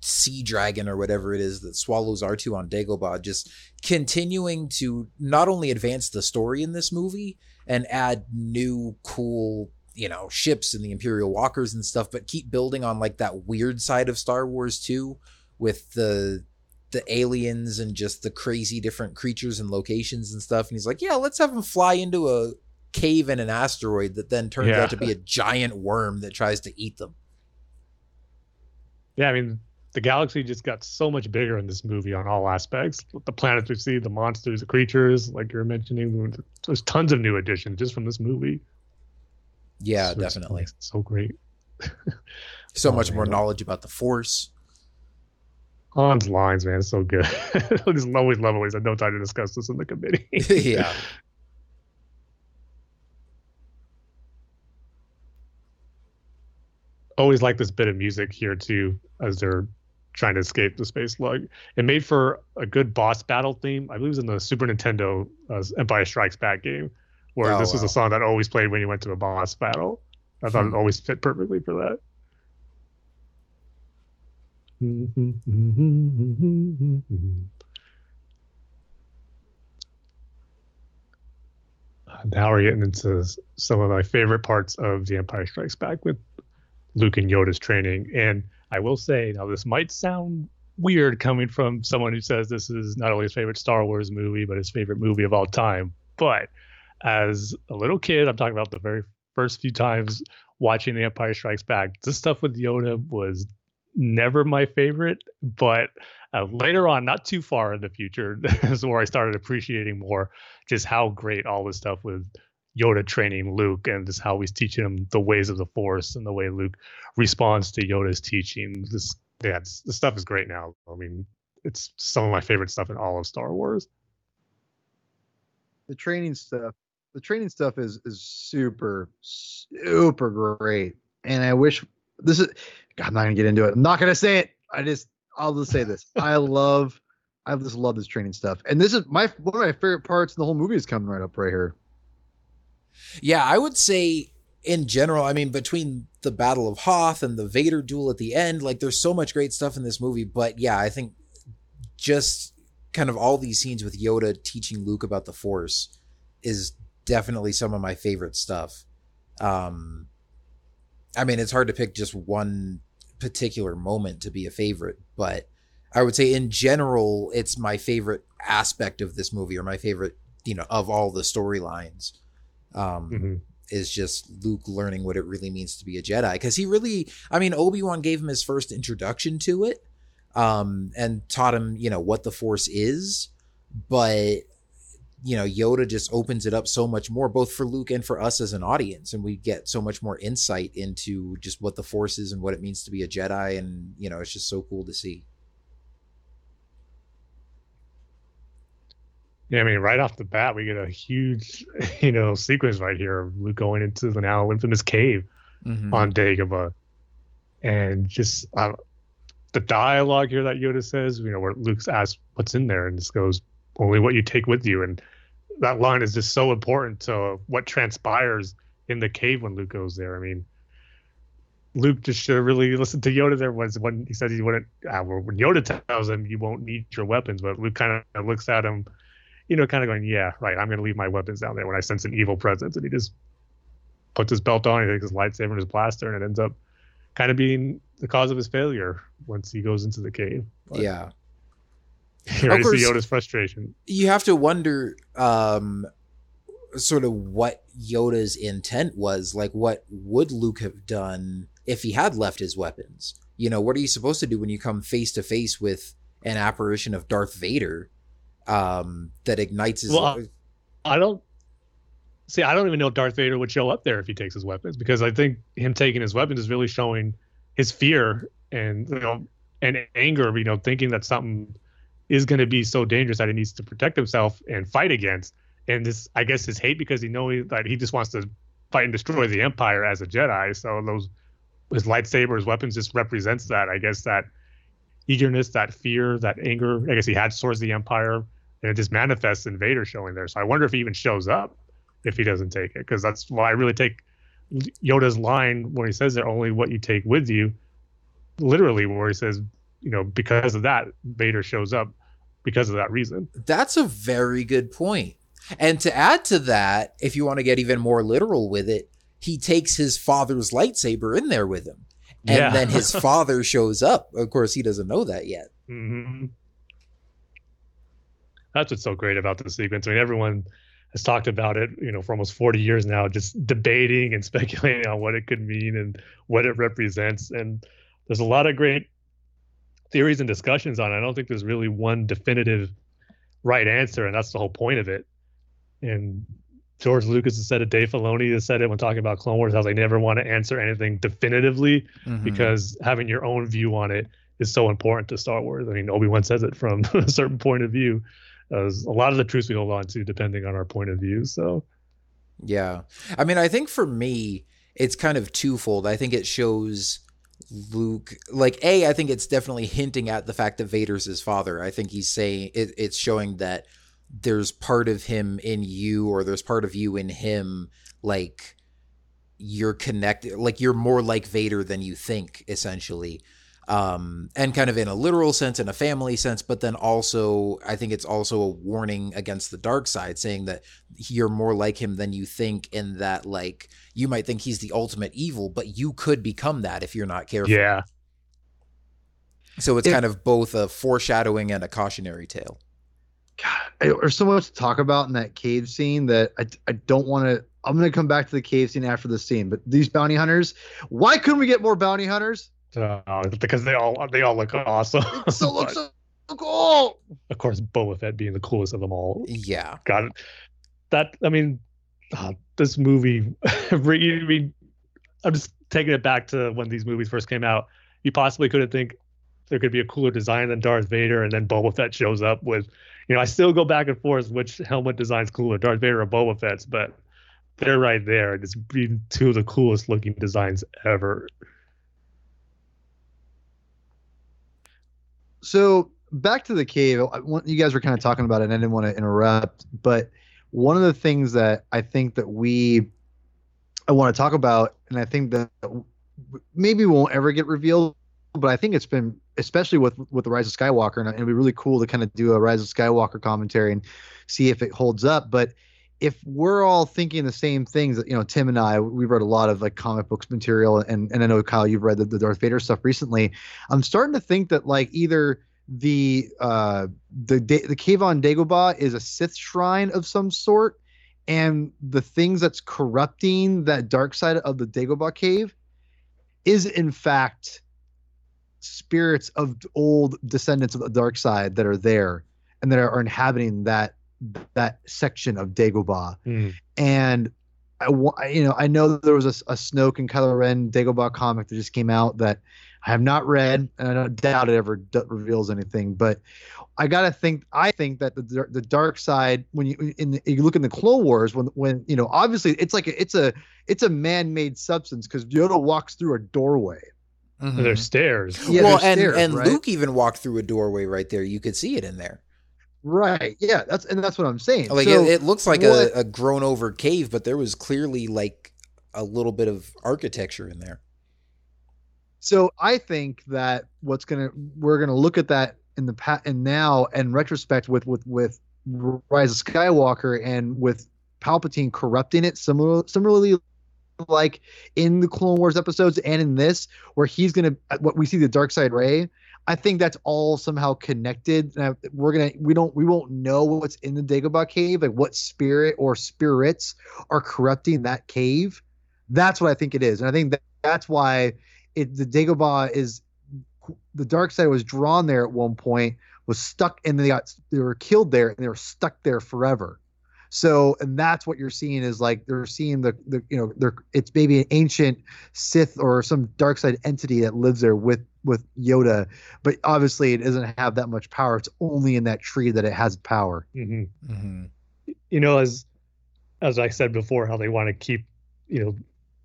sea dragon or whatever it is that swallows R2 on Dagobah, just continuing to not only advance the story in this movie and add new cool, you know, ships and the Imperial Walkers and stuff, but keep building on like that weird side of Star Wars too, with the the aliens and just the crazy different creatures and locations and stuff. And he's like, yeah, let's have them fly into a cave in an asteroid that then turns yeah. out to be a giant worm that tries to eat them. Yeah, I mean, the galaxy just got so much bigger in this movie on all aspects. The planets we see, the monsters, the creatures, like you're mentioning, there's tons of new additions just from this movie. Yeah, So definitely. it's so great. [LAUGHS] So Oh, much more knowledge about the Force. Han's lines, man, so good. I [LAUGHS] just always love it when he said, "No time to discuss this in the committee." [LAUGHS] yeah. Always like this bit of music here too as they're trying to escape the space slug. It made for a good boss battle theme. I believe it was in the Super Nintendo uh, Empire Strikes Back game, where Oh, this was wow. a song that always played when you went to a boss battle. I thought Hmm. it always fit perfectly for that. [LAUGHS] Now we're getting into some of my favorite parts of The Empire Strikes Back with Luke and Yoda's training. And I will say, now this might sound weird coming from someone who says this is not only his favorite Star Wars movie, but his favorite movie of all time. But as a little kid, I'm talking about the very first few times watching The Empire Strikes Back, this stuff with Yoda was never my favorite. But uh, later on, not too far in the future, [LAUGHS] is where I started appreciating more just how great all this stuff with Yoda training Luke and just how he's teaching him the ways of the Force and the way Luke responds to Yoda's teaching. This, yeah, this stuff is great now. I mean, it's some of my favorite stuff in all of Star Wars. the training stuff the training stuff is is super super great and i wish this is god i'm not gonna get into it i'm not gonna say it i just i'll just say this i [LAUGHS] love i just love this training stuff and this is my one of my favorite parts in the whole movie is coming right up right here Yeah, I would say in general, I mean, between the Battle of Hoth and the Vader duel at the end, like there's so much great stuff in this movie. But yeah, I think just kind of all these scenes with Yoda teaching Luke about the Force is definitely some of my favorite stuff. Um, I mean, it's hard to pick just one particular moment to be a favorite, but I would say in general, it's my favorite aspect of this movie or my favorite, you know, of all the storylines. Um, Mhm. is just Luke learning what it really means to be a Jedi. Because he really, I mean, Obi Wan gave him his first introduction to it, um, and taught him, you know, what the Force is. But you know, Yoda just opens it up so much more, both for Luke and for us as an audience, and we get so much more insight into just what the Force is and what it means to be a Jedi, and you know, it's just so cool to see. Yeah, I mean, right off the bat, we get a huge, [LAUGHS] you know, sequence right here of Luke going into the now infamous cave Mhm. on Dagobah, and just uh, the dialogue here that Yoda says, you know, where Luke's asked what's in there, and this goes only what you take with you, and that line is just so important to what transpires in the cave when Luke goes there. I mean, Luke just should have really listened to Yoda there was when he says he wouldn't. Uh, when Yoda tells him you won't need your weapons, but Luke kind of looks at him, you know, kind of going, "Yeah, right. I'm going to leave my weapons down there when I sense an evil presence," and he just puts his belt on, he takes his lightsaber and his blaster, and it ends up kind of being the cause of his failure once he goes into the cave. But Yeah. [LAUGHS] you already see Yoda's frustration. you have to wonder um sort of what Yoda's intent was like what would Luke have done if he had left his weapons you know what are you supposed to do when you come face to face with an apparition of Darth Vader um that ignites his Well, I don't see. I don't even know if Darth Vader would show up there if he takes his weapons because I think him taking his weapons is really showing his fear and you know and anger. You know, thinking that something is going to be so dangerous that he needs to protect himself and fight against. And this, I guess, his hate because he knows that he just wants to fight and destroy the Empire as a Jedi. So those his lightsaber, his weapons just represents that. I guess that eagerness, that fear, that anger. I guess he had towards the Empire and it just manifests in Vader showing there. So I wonder if he even shows up if he doesn't take it, because that's why I really take Yoda's line when he says that only what you take with you, literally where he says, you know, because of that, Vader shows up because of that reason. That's a very good point. And to add to that, if you want to get even more literal with it, he takes his father's lightsaber in there with him. And Yeah. then his [LAUGHS] father shows up. Of course, he doesn't know that yet. hmm That's what's so great about the sequence. I mean, everyone has talked about it, you know, for almost 40 years now, just debating and [LAUGHS] speculating on what it could mean and what it represents. And there's a lot of great theories and discussions on it. I don't think there's really one definitive right answer, and that's the whole point of it. And George Lucas has said it, Dave Filoni has said it when talking about Clone Wars, how they never want to answer anything definitively Mhm. because having your own view on it is so important to Star Wars. I mean, Obi Wan says it from [LAUGHS] a certain point of view. As a lot of the truths we hold on to, depending on our point of view. So, Yeah. I mean, I think for me, it's kind of twofold. I think it shows Luke, like, A, I think it's definitely hinting at the fact that Vader's his father. I think he's saying it, it's showing that there's part of him in you, or there's part of you in him, like, you're connected, like, you're more like Vader than you think, essentially. Um, and kind of in a literal sense, in a family sense, but then also, I think it's also a warning against the dark side, saying that you're more like him than you think in that like you might think he's the ultimate evil but you could become that if you're not careful yeah, so it's If- kind of both a foreshadowing and a cautionary tale God, I- there's so much to talk about in that cave scene that I, I don't want to. I'm going to come back to the cave scene after the scene. But these bounty hunters, why couldn't we get more bounty hunters? Uh, because they all they all look awesome. It so [LAUGHS] looks so cool. of course, Boba Fett being the coolest of them all. yeah Got it. That I mean, uh, this movie. [LAUGHS] I mean, I'm just taking it back to when these movies first came out. You possibly couldn't think there could be a cooler design than Darth Vader, and then Boba Fett shows up with. You know, I still go back and forth which helmet design's cooler, Darth Vader or Boba Fett's, but they're right there. It's been two of the coolest looking designs ever. So back to the cave. You guys were kind of talking about it, and I didn't want to interrupt. But one of the things that I think that we I want to talk about, and I think that maybe won't ever get revealed, but I think it's been especially with with the Rise of Skywalker, and it'd be really cool to kind of do a Rise of Skywalker commentary and see if it holds up. But if we're all thinking the same things, that you know, Tim and I, we've read a lot of like comic books material, and and I know Kyle, you've read the, the Darth Vader stuff recently. I'm starting to think that like either the uh the the cave on Dagobah is a Sith shrine of some sort, and the things that's corrupting that dark side of the Dagobah cave is in fact spirits of old descendants of the dark side that are there and that are inhabiting that that section of Dagobah Mm. and I, you know, I know there was a, a Snoke and Kylo Ren Dagobah comic that just came out that I have not read, and I don't doubt it ever d- reveals anything. But I gotta think, I think that the the dark side, when you in the, you look in the Clone Wars, when when you know, obviously it's like a, it's a it's a man made substance because Yoda walks through a doorway. Mhm. There's stairs. Yeah, well there's and stairs, and right? luke even walked through a doorway right there you could see it in there Right. Yeah. That's and that's what I'm saying. like So it, it looks like what- a, a grown over cave but there was clearly like a little bit of architecture in there So I think that what's gonna we're gonna look at that in the past and now and retrospect with with with Rise of Skywalker and with Palpatine corrupting it similar similarly like in the Clone Wars episodes and in this where he's gonna what we see the dark side Rey. I think that's all somehow connected. We're gonna we don't we won't know what's in the Dagobah cave, like what spirit or spirits are corrupting that cave. That's what I think it is, and I think that that's why it the Dagobah is the dark side was drawn there at one point, was stuck, and they got they were killed there, and they were stuck there forever. So, and that's what you're seeing is like they're seeing the the you know they're it's maybe an ancient Sith or some dark side entity that lives there with with Yoda, but obviously it doesn't have that much power. It's only in that tree that it has power. hmm mm-hmm. you know, as as I said before, how they want to keep, you know,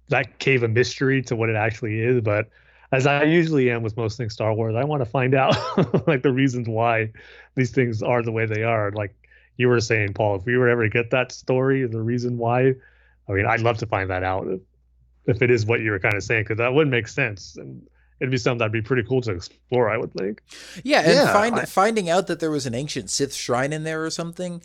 that cave a mystery to what it actually is. But as I usually am with most things Star Wars, I want to find out [LAUGHS] like the reasons why these things are the way they are. Like you were saying, Paul, if we were ever to get that story, and the reason why, I mean, I'd love to find that out if, if it is what you were kind of saying, because that would make sense. And it'd be something that'd be pretty cool to explore, I would think. Yeah, and Yeah, find, I- finding out that there was an ancient Sith shrine in there or something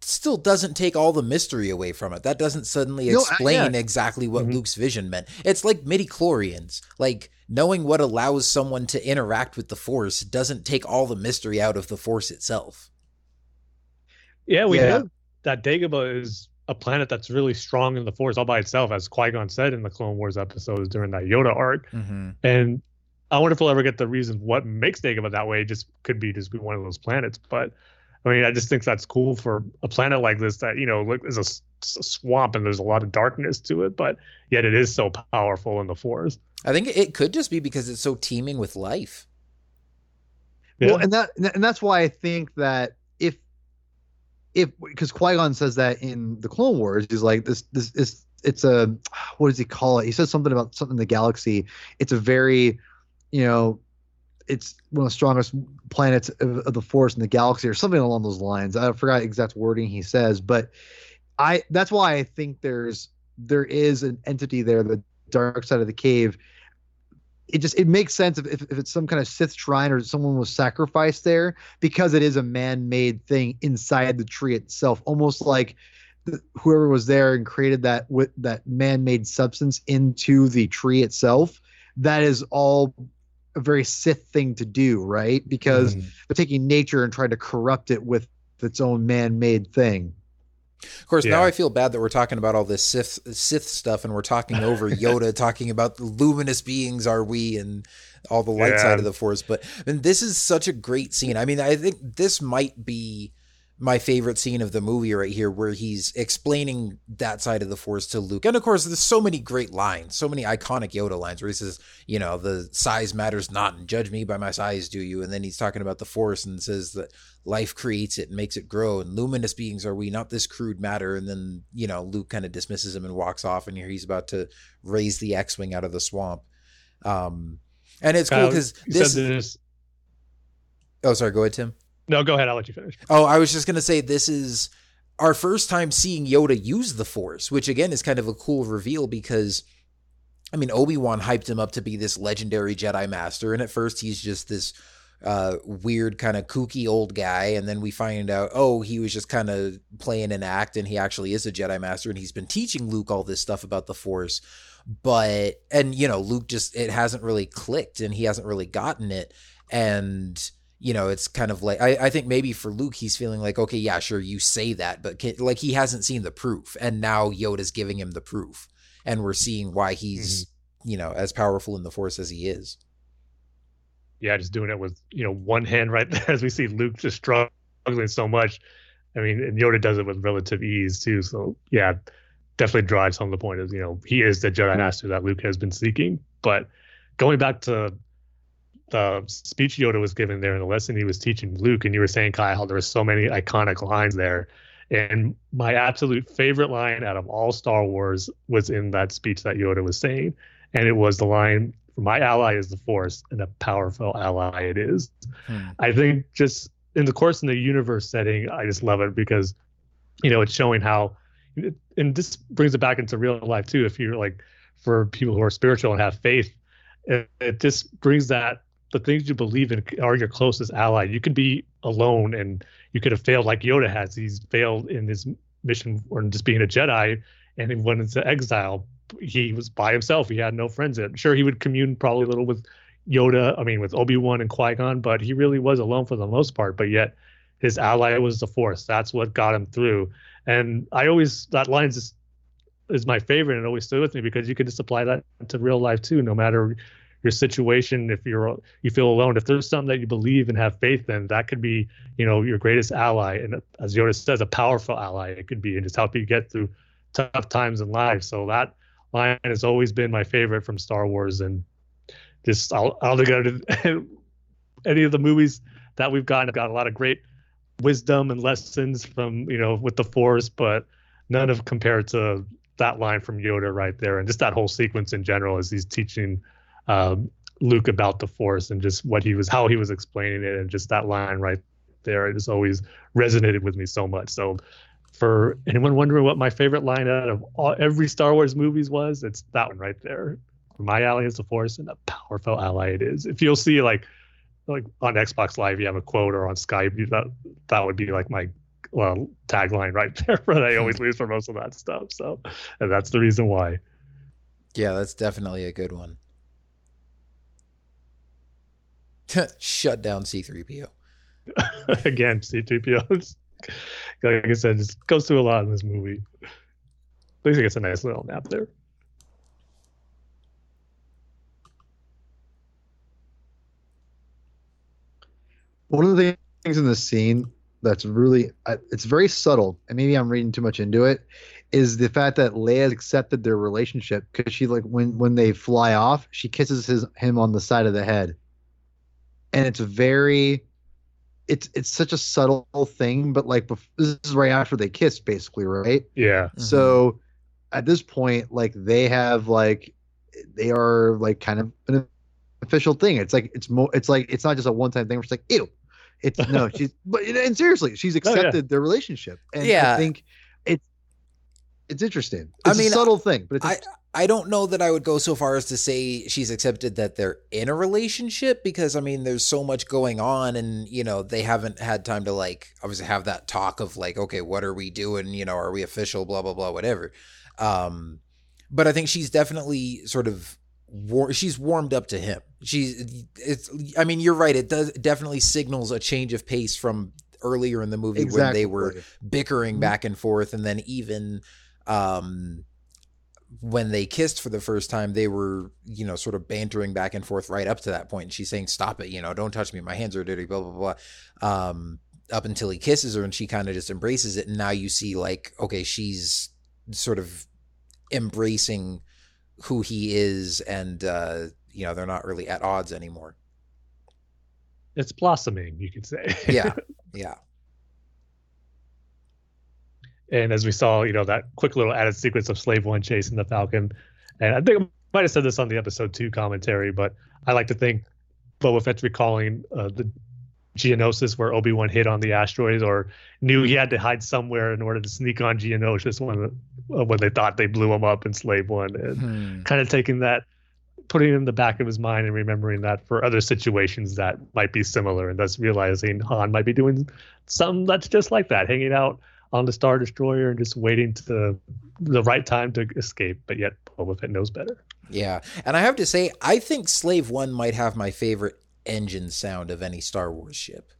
still doesn't take all the mystery away from it. That doesn't suddenly No, I- explain yeah. exactly what Mhm. Luke's vision meant. It's like midi-chlorians. Like knowing what allows someone to interact with the Force doesn't take all the mystery out of the Force itself. Yeah, we Yeah. know that Dagobah is a planet that's really strong in the Force all by itself, as Qui Gon said in the Clone Wars episodes during that Yoda arc. Mm-hmm. And I wonder if we'll ever get the reason what makes Dagobah that way. It just could be just be one of those planets, but I mean, I just think that's cool for a planet like this that you know look is a, a, swamp and there's a lot of darkness to it, but yet it is so powerful in the Force. I think it could just be because it's so teeming with life. Yeah. Well, and that and that's why I think that if because Qui Gon says that in the Clone Wars, he's like this this is it's a what does he call it? He says something about something in the galaxy. It's a very you know it's one of the strongest planets of, of, the force in the galaxy or something along those lines. I forgot exact wording he says, but I that's why I think there's there is an entity there, the dark side of the cave. It just it makes sense if, if, if it's some kind of Sith shrine or someone was sacrificed there because it is a man-made thing inside the tree itself, almost like whoever was there and created that with that man-made substance into the tree itself that is all a very Sith thing to do, right? Because mm. they're taking nature and trying to corrupt it with its own man-made thing. Of course, yeah. now I feel bad that we're talking about all this Sith Sith stuff, and we're talking over [LAUGHS] Yoda, talking about the luminous beings are we, and all the light yeah. side of the Force. But and this is such a great scene. I mean, I think this might be my favorite scene of the movie right here where he's explaining that side of the force to Luke. And of course, there's so many great lines, so many iconic Yoda lines where he says, you know, the size matters not and judge me by my size, do you? And then he's talking about the force and says that life creates it and makes it grow and luminous beings are we, not this crude matter. And then, you know, Luke kind of dismisses him and walks off and here he's about to raise the X-Wing out of the swamp. Um, and it's cool because this, this. Oh, sorry. Go ahead, Tim. No, go ahead. I'll let you finish. Oh, I was just going to say this is our first time seeing Yoda use the Force, which again is kind of a cool reveal because, I mean, Obi Wan hyped him up to be this legendary Jedi Master, and at first he's just this uh, weird kind of kooky old guy, and then we find out, oh, he was just kind of playing an act, and he actually is a Jedi Master, and he's been teaching Luke all this stuff about the Force. But and you know, Luke just it hasn't really clicked, and he hasn't really gotten it, and you know, it's kind of like I, I think maybe for Luke, he's feeling like, okay, yeah, sure, you say that, but can, like he hasn't seen the proof, and now Yoda's giving him the proof, and we're seeing why he's mm-hmm. you know as powerful in the Force as he is. Yeah, just doing it with you know one hand right there [LAUGHS] as we see Luke just struggling so much. I mean, and Yoda does it with relative ease too. So yeah, definitely drives home the point of you know he is the Jedi Master that Luke has been seeking. But going back to the speech Yoda was giving there in the lesson he was teaching Luke, and you were saying, Kyle, there were so many iconic lines there. And my absolute favorite line out of all Star Wars was in that speech that Yoda was saying. And it was the line, My ally is the Force, and a powerful ally it is. Hmm. I think just in the course in the universe setting, I just love it because, you know, it's showing how, and this brings it back into real life too. If you're like, for people who are spiritual and have faith, it, it just brings that the things you believe in are your closest ally. You can be alone and you could have failed like Yoda has. He's failed in his mission or just being a Jedi and he went into exile. He was by himself. He had no friends. In. Sure, he would commune probably a little with Yoda, I mean, with Obi Wan and Qui Gon, but he really was alone for the most part. But yet, his ally was the Force. That's what got him through. And I always that line is is my favorite and always stood with me because you can just apply that to real life too. No matter your situation if you're you feel alone if there's something that you believe and have faith in that could be you know your greatest ally. And as yoda says a powerful ally it could be and just help you get through tough times in life. So that line has always been my favorite from star wars and just i'll i'll go to any of the movies that we've gotten have got a lot of great wisdom and lessons from you know with the force but none of compared to that line from Yoda right there, and just that whole sequence in general as he's teaching um, Luke about the Force and just what he was, how he was explaining it, and just that line right there, it just always resonated with me so much. So, for anyone wondering what my favorite line out of all, every Star Wars movies was, it's that one right there. My ally is the Force, and a powerful ally it is. If you'll see like like on Xbox Live, you have a quote, or on Skype, that that would be like my well tagline right [LAUGHS] there. But I always lose for most of that stuff. So, and that's the reason why. Yeah, that's definitely a good one. [LAUGHS] Shut down C3PO. [LAUGHS] Again, C3PO. [LAUGHS] like I said, just goes through a lot in this movie. At least he gets a nice little nap there. One of the things in this scene that's really uh, it's very subtle, and maybe I'm reading too much into it, is the fact that Leia accepted their relationship because she like when when they fly off, she kisses his him on the side of the head, and it's very. It's it's such a subtle thing, but like bef- this is right after they kiss, basically, right? Yeah. So at this point, like they have like they are like kind of an official thing. It's like it's more it's like it's not just a one time thing where it's like, ew. It's no, [LAUGHS] she's but and seriously, she's Oh, yeah. accepted their relationship. And Yeah. I think it's it's interesting. I It's mean, a subtle thing, but it's I I don't know that I would go so far as to say she's accepted that they're in a relationship because I mean there's so much going on and you know they haven't had time to like obviously have that talk of like okay what are we doing? You know are we official? Blah blah blah whatever. Um but I think she's definitely sort of war- she's warmed up to him. She's it's I mean you're right. It does definitely signals a change of pace from earlier in the movie when they were bickering back and forth and then even um when they kissed for the first time they were you know sort of bantering back and forth right up to that point. And she's saying stop it you know don't touch me. My hands are dirty blah blah blah. Um up until he kisses her and she kind of just embraces it. And now you see like okay she's sort of embracing who he is and uh you know they're not really at odds anymore. It's blossoming, you could say. yeah [LAUGHS] yeah and as we saw, you know, that quick little added sequence of Slave One chasing the Falcon. And I think I might have said this on the episode two commentary, but I like to think Boba Fett's recalling uh, the Geonosis where Obi Wan hit on the asteroids, or knew he had to hide somewhere in order to sneak on Geonosis when uh, when they thought they blew him up in Slave One, and Hmm. kind of taking that, putting it in the back of his mind, and remembering that for other situations that might be similar, and thus realizing Han might be doing something that's just like that, hanging out on the Star Destroyer and just waiting to the right time to escape. But yet Boba Fett knows better. Yeah. And I have to say, I think Slave One might have my favorite engine sound of any Star Wars ship.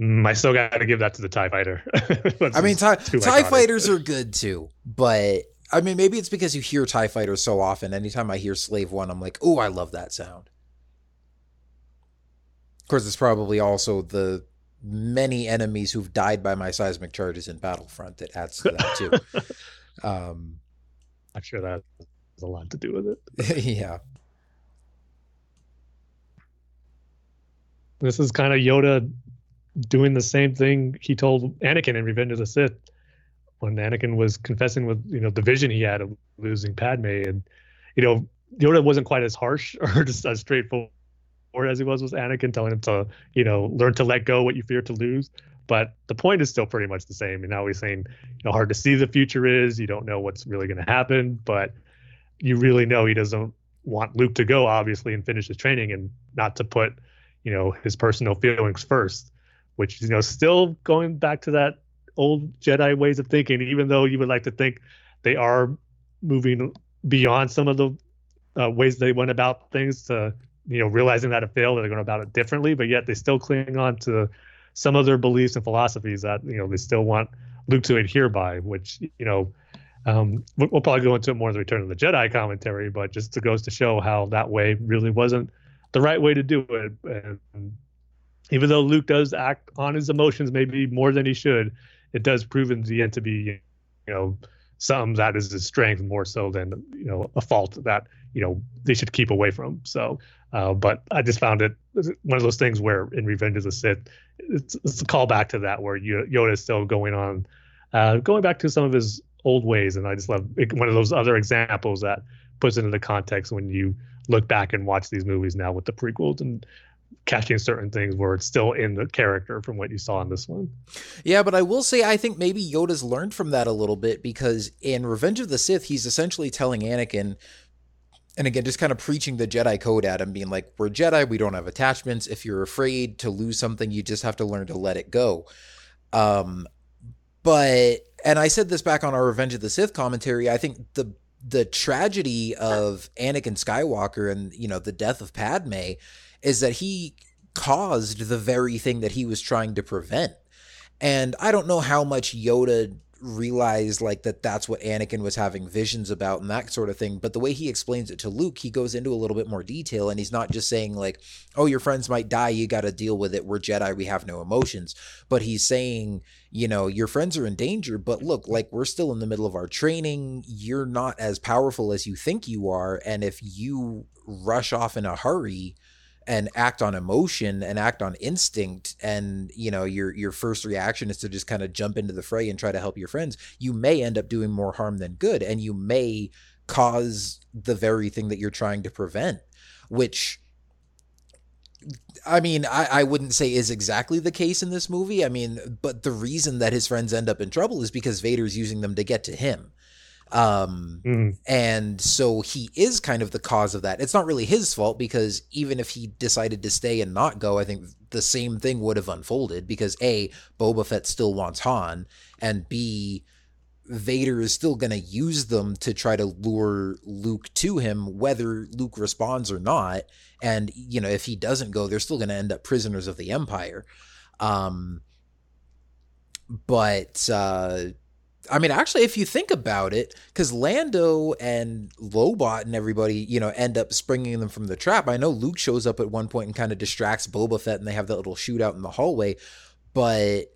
Mm, I still got to give that to the Tie Fighter. [LAUGHS] I mean, TIE, TIE fighters are good too, but I mean, maybe it's because you hear TIE fighters so often. Anytime I hear Slave One, I'm like, oh, I love that sound. Of course, it's probably also the many enemies who've died by my seismic charges in Battlefront that adds to that too. [LAUGHS] um, I'm sure that has a lot to do with it. [LAUGHS] yeah. This is kind of Yoda doing the same thing he told Anakin in Revenge of the Sith when Anakin was confessing with you know the vision he had of losing Padme, and you know Yoda wasn't quite as harsh [LAUGHS] or just as straightforward as he was with Anakin, telling him to you know learn to let go what you fear to lose. But the point is still pretty much the same. And now he's saying, you know, hard to see the future is. You don't know what's really going to happen, but you really know he doesn't want Luke to go, obviously, and finish his training, and not to put, you know, his personal feelings first. Which you know, still going back to that old Jedi ways of thinking. Even though you would like to think they are moving beyond some of the uh, ways they went about things to, you know, realizing that it failed, they're going about it differently, but yet they still cling on to some of their beliefs and philosophies that you know they still want Luke to adhere by, which you know um, we'll, probably go into it more in the Return of the Jedi commentary, but just to goes to show how that way really wasn't the right way to do it. And even though Luke does act on his emotions maybe more than he should, it does prove in the end to be you know something that is a strength more so than you know a fault that you know they should keep away from. So, uh, but I just found it one of those things where in Revenge of the Sith, it's, it's a callback to that where Yoda is still going on, uh, going back to some of his old ways, and I just love it, one of those other examples that puts it into context when you look back and watch these movies now with the prequels and catching certain things where it's still in the character from what you saw in this one. Yeah, but I will say I think maybe Yoda's learned from that a little bit because in Revenge of the Sith, he's essentially telling Anakin, and again, just kind of preaching the Jedi code at him, being like, We're Jedi, we don't have attachments. If you're afraid to lose something, you just have to learn to let it go. Um, but and I said this back on our Revenge of the Sith commentary, I think the the tragedy of Anakin Skywalker and you know the death of Padme is that he caused the very thing that he was trying to prevent. And I don't know how much Yoda realized like that that's what Anakin was having visions about and that sort of thing. But the way he explains it to Luke, he goes into a little bit more detail and he's not just saying like, "Oh, your friends might die, you got to deal with it. We're Jedi, we have no emotions." But he's saying, you know, your friends are in danger, but look, like we're still in the middle of our training. You're not as powerful as you think you are, and if you rush off in a hurry, and act on emotion and act on instinct and you know your your first reaction is to just kind of jump into the fray and try to help your friends you may end up doing more harm than good and you may cause the very thing that you're trying to prevent which I mean, I, I wouldn't say is exactly the case in this movie. I mean, but the reason that his friends end up in trouble is because Vader's using them to get to him. Um, Mhm. and so he is kind of the cause of that. It's not really his fault because even if he decided to stay and not go, I think the same thing would have unfolded because A, Boba Fett still wants Han, and B, Vader is still going to use them to try to lure Luke to him, whether Luke responds or not. And, you know, if he doesn't go, they're still going to end up prisoners of the Empire. Um, but, uh, I mean, actually, if you think about it, because Lando and Lobot and everybody, you know, end up springing them from the trap. I know Luke shows up at one point and kind of distracts Boba Fett, and they have that little shootout in the hallway. But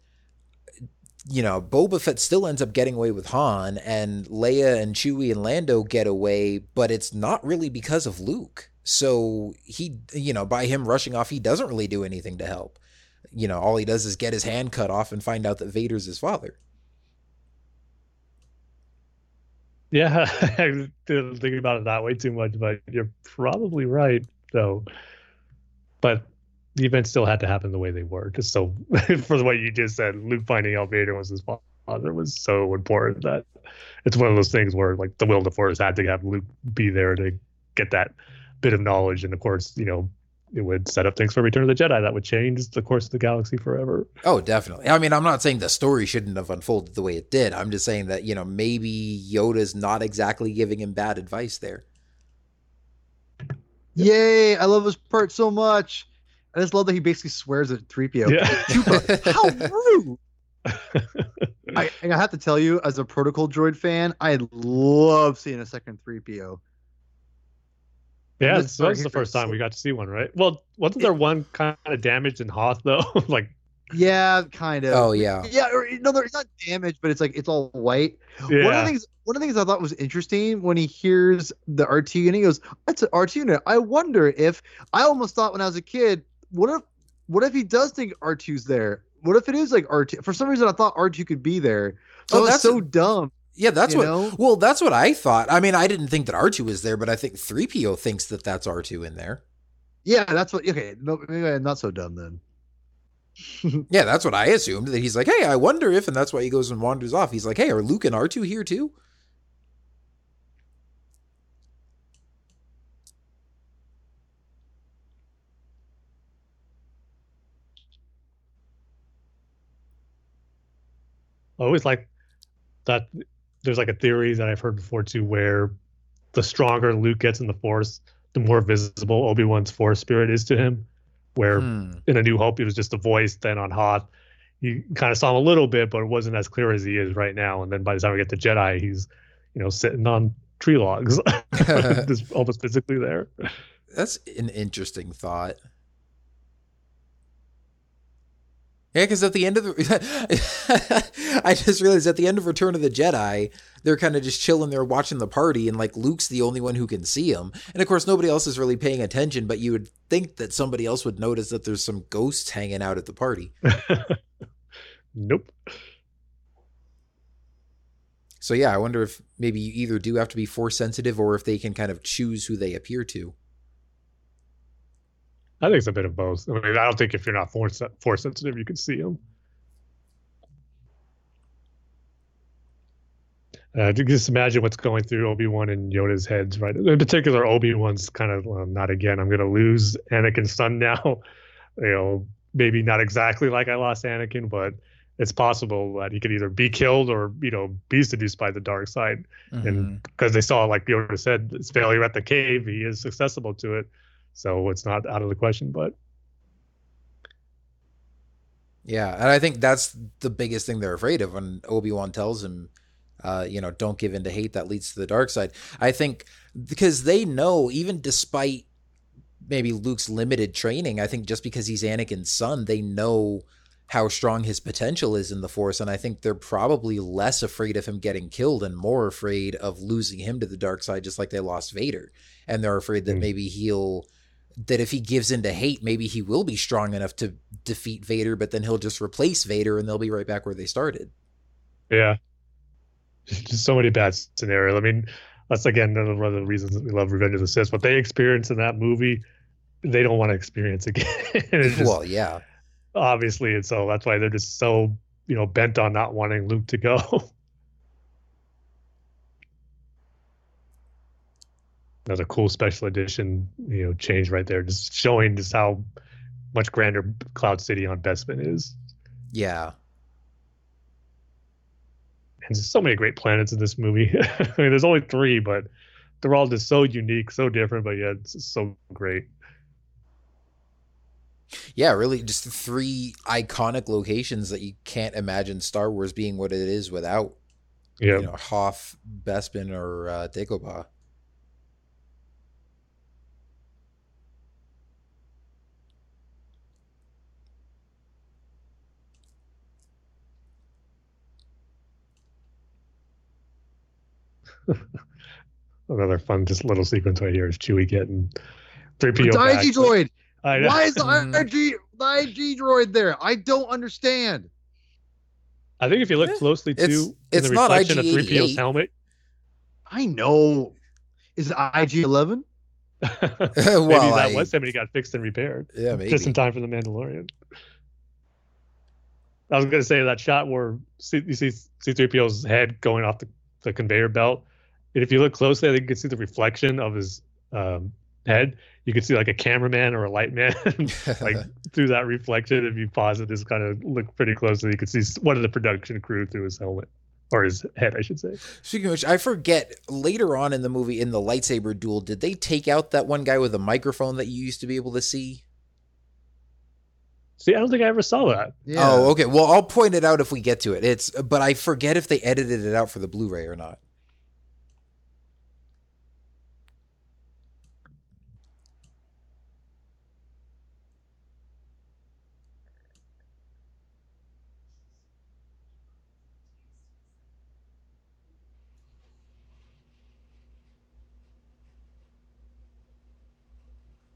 you know, Boba Fett still ends up getting away with Han, and Leia and Chewie and Lando get away, but it's not really because of Luke. So he, you know, by him rushing off, he doesn't really do anything to help. You know, all he does is get his hand cut off and find out that Vader's his father. Yeah, [LAUGHS] I didn't think about it that way too much, but you're probably right, though. But the events still had to happen the way they were. Just so, [LAUGHS] for what you just said, Luke finding out Vader was his father was so important that it's one of those things where, like, the will of the Force had to have Luke be there to get that bit of knowledge. And of course, you know, it would set up things for Return of the Jedi that would change the course of the galaxy forever. Oh, definitely. I mean, I'm not saying the story shouldn't have unfolded the way it did. I'm just saying that, you know, maybe Yoda's not exactly giving him bad advice there. Yay! I love this part so much. I just love that he basically swears at 3PO. Yeah. [LAUGHS] How rude! I, I have to tell you, as a protocol droid fan, I love seeing a second 3PO. Yeah, This it's, that's the first time we got to see one, right? Well, wasn't there one kind of damaged in Hoth though? [LAUGHS] like, Yeah, kind of. Oh, yeah. Yeah, or no, there- it's not damaged, but it's like it's all white. Yeah. One of the things one of the things I thought was interesting when he hears the R2 and he goes, That's an R2 unit. I wonder if I almost thought when I was a kid, what if what if he does think R2's there? What if it is like R2? For some reason I thought R2 could be there. So Oh, that's- so dumb. Yeah, that's You what. know? Well, that's what I thought. I mean, I didn't think that R2 was there, but I think 3PO thinks that that's R2 in there. Yeah, that's what okay, no, maybe I'm not so dumb then. [LAUGHS] Yeah, that's what I assumed. That he's like, hey, I wonder if, and that's why he goes and wanders off. He's like, hey, are Luke and R2 here too? I always like that. There's like a theory that I've heard before too, where the stronger Luke gets in the Force, the more visible Obi Wan's Force spirit is to him. Where Hmm. in A New Hope, he was just a voice. Then on Hoth, you kind of saw him a little bit, but it wasn't as clear as he is right now. And then by the time we get to Jedi, he's you know sitting on tree logs, [LAUGHS] [LAUGHS] just almost physically there. That's an interesting thought. Yeah, because at the end of the, [LAUGHS] I just realized at the end of Return of the Jedi, they're kind of just chilling there watching the party, and like Luke's the only one who can see him, and of course nobody else is really paying attention. But you would think that somebody else would notice that there's some ghosts hanging out at the party. [LAUGHS] nope. So yeah, I wonder if maybe you either do have to be force sensitive, or if they can kind of choose who they appear to. I think it's a bit of both. I mean, I don't think if you're not force force sensitive, you can see him. Uh, just imagine what's going through Obi Wan and Yoda's heads, right? In particular, Obi Wan's kind of well, not again. I'm going to lose Anakin's son [LAUGHS] now. you know, maybe not exactly like I lost Anakin, but it's possible that he could either be killed or you know be seduced by the dark side. And because they saw, like Yoda said, his failure at the cave, he is accessible to it. So it's not out of the question, but Yeah, and I think that's the biggest thing they're afraid of when Obi Wan tells him, uh, you know, don't give in to hate that leads to the dark side. I think because they know, even despite maybe Luke's limited training, I think just because he's Anakin's son, they know how strong his potential is in the Force, and I think they're probably less afraid of him getting killed and more afraid of losing him to the dark side, just like they lost Vader, and they're afraid that Mm. maybe he'll that if he gives in to hate, maybe he will be strong enough to defeat Vader, but then he'll just replace Vader and they'll be right back where they started. Yeah. Just so many bad scenarios. I mean, that's again one of the reasons that we love Revenge of the Sith. What they experience in that movie, they don't want to experience again. [LAUGHS] just, well, yeah. obviously, and so that's why they're just so you know bent on not wanting Luke to go. [LAUGHS] Another cool special edition, you know, change right there, just showing just how much grander Cloud City on Bespin is. Yeah. And there's so many great planets in this movie. [LAUGHS] I mean, there's only three, but they're all just so unique, so different, but yeah, it's so great. Yeah, really just three iconic locations that you can't imagine Star Wars being what it is without, Yeah. you know, Hoth, Bespin, or uh, Dagobah. [LAUGHS] Another fun, just little sequence right here is Chewie getting 3PO It's the back. IG droid. I know. Why is the. IG mm. the IG droid there? I don't understand. I think if you look closely too, it's- in it's the not reflection of IG-88. 3PO's helmet. I know. Is it IG Eleven? [LAUGHS] maybe that I, was him and he got fixed and repaired yeah, maybe. just in time for the Mandalorian. I was going to say that shot where C- you see C3PO's head going off the, the conveyor belt. And if you look closely, I think you can see the reflection of his um, head. You can see like a cameraman or a light man [LAUGHS] like [LAUGHS] through that reflection. If you pause it, just kind of look pretty closely, you can see one of the production crew through his helmet or his head, I should say. Speaking of which, I forget later on in the movie in the lightsaber duel, did they take out that one guy with a microphone that you used to be able to see? See, I don't think I ever saw that. Yeah. Oh, okay. Well, I'll point it out if we get to it. It's but I forget if they edited it out for the Blu-ray or not.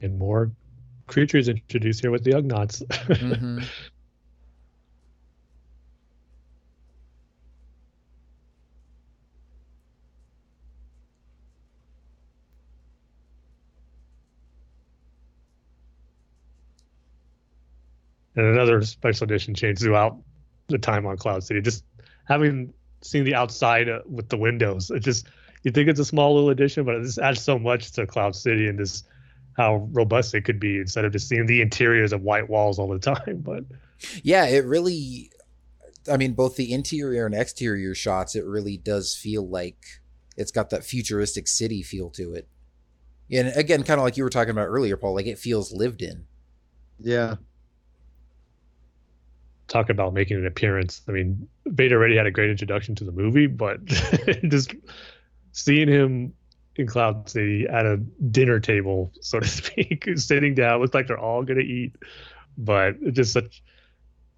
And more creatures introduced here with the Ugnaughts. Mhm. [LAUGHS] and another special edition change throughout the time on Cloud City. Just having seen the outside uh, with the windows, it just you think it's a small little addition, but it just adds so much to Cloud City and just how robust it could be instead of just seeing the interiors of white walls all the time. [LAUGHS] But Yeah, it really. I mean, both the interior and exterior shots, it really does feel like it's got that futuristic city feel to it. And again, kind of like you were talking about earlier, Paul, like it feels lived in. Yeah. talk about making an appearance. I mean, Vader already had a great introduction to the movie, but [LAUGHS] just seeing him in Cloud City at a dinner table, so to [LAUGHS] speak, sitting down, looks like they're all gonna eat, but it's just such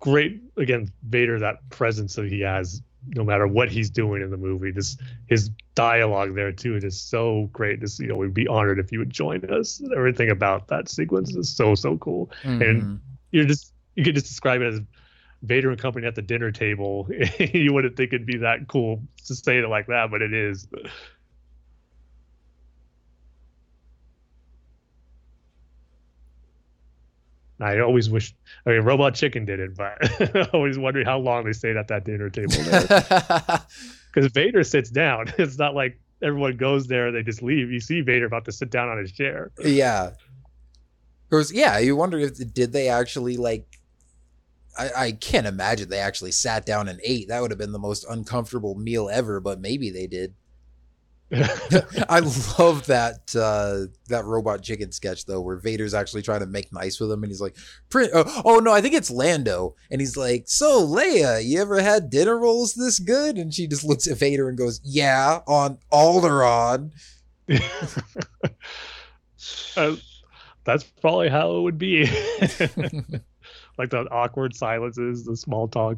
great again Vader that presence that he has no matter what he's doing in the movie. This his dialogue there too is so great. Just you know, we'd be honored if you would join us. Everything about that sequence is so so cool Mhm. you're just you could just describe it as Vader and company at the dinner table. [LAUGHS] you wouldn't think it'd be that cool to say it like that, but it is. I always wish. I mean, Robot Chicken did it, but [LAUGHS] I always wondering how long they stayed at that dinner table because [LAUGHS] Vader sits down. [LAUGHS] It's not like everyone goes there and they just leave. You see Vader about to sit down on his chair. yeah. Because yeah, you wonder if did they actually like. I, I can't imagine they actually sat down and ate. That would have been the most uncomfortable meal ever, but maybe they did. [LAUGHS] I love that uh, that robot chicken sketch though, where Vader's actually trying to make nice with him, and he's like, oh, "Oh no, I think it's Lando," and he's like, "So Leia, you ever had dinner rolls this good?" And she just looks at Vader and goes, "Yeah, on Alderaan." [LAUGHS] uh, that's probably how it would be. [LAUGHS] like the awkward silences, the small talk.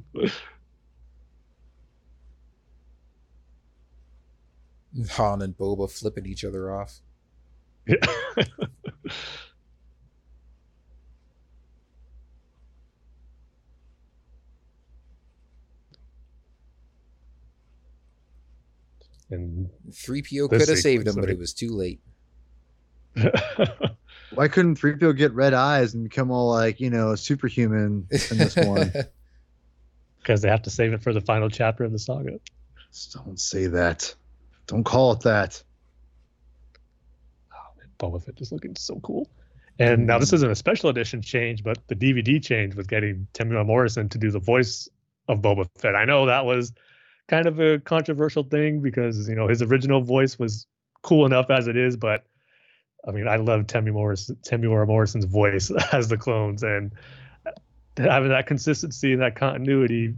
Han and Boba flipping each other off. Yeah. [LAUGHS] and 3PO could have saved him, but it was too late. [LAUGHS] Why couldn't 3PO get red eyes and become all like, you know, superhuman in this one? [LAUGHS] Because they have to save it for the final chapter of the saga. Just don't say that. Don't call it that. Oh, man, Boba Fett is looking so cool. And now this isn't a special edition change, but the DVD change was getting Temuera Morrison to do the voice of Boba Fett. I know that was kind of a controversial thing because you know his original voice was cool enough as it is, but I mean I love Temi Morrison, Temuera Morrison's voice [LAUGHS] as the clones, and having that consistency and that continuity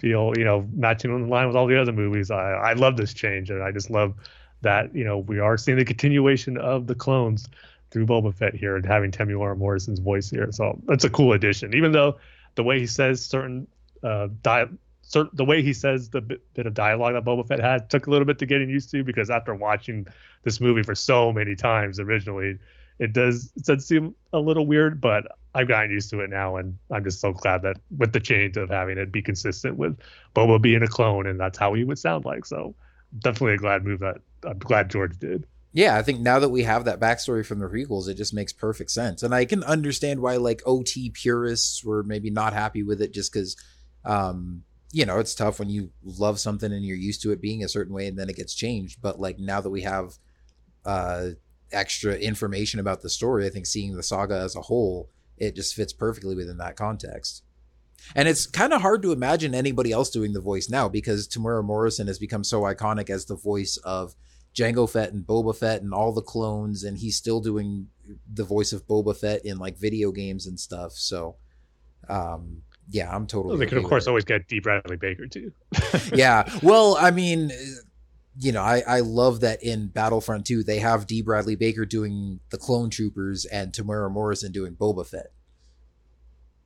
feel you know matching the line with all the other movies. I I love this change, and I just love that you know we are seeing the continuation of the clones through Boba Fett here and having Temuera Morrison's voice here. So that's a cool addition, even though the way he says certain uh, di- the way he says the bit, bit, of dialogue that Boba Fett had took a little bit to getting used to because after watching this movie for so many times originally, it does it does seem a little weird, but I've gotten used to it now, and I'm just so glad that with the change of having it be consistent with Boba being a clone, and that's how he would sound like. So definitely a glad move that I'm glad George did. Yeah, I think now that we have that backstory from the prequels, it just makes perfect sense, and I can understand why like OT purists were maybe not happy with it, just because, um, you know, it's tough when you love something and you're used to it being a certain way, and then it gets changed. But like now that we have, uh, extra information about the story, I think seeing the saga as a whole it just fits perfectly within that context. And it's kind of hard to imagine anybody else doing the voice now because Temuera Morrison has become so iconic as the voice of Jango Fett and Boba Fett and all the clones, and he's still doing the voice of Boba Fett in like video games and stuff. So, um, yeah, I'm totally. Well, they could, of course, always get D. Bradley Baker too. yeah, well, I mean, you know, I, I love that in Battlefront 2, they have D. Bradley Baker doing the clone troopers and Temuera Morrison doing Boba Fett.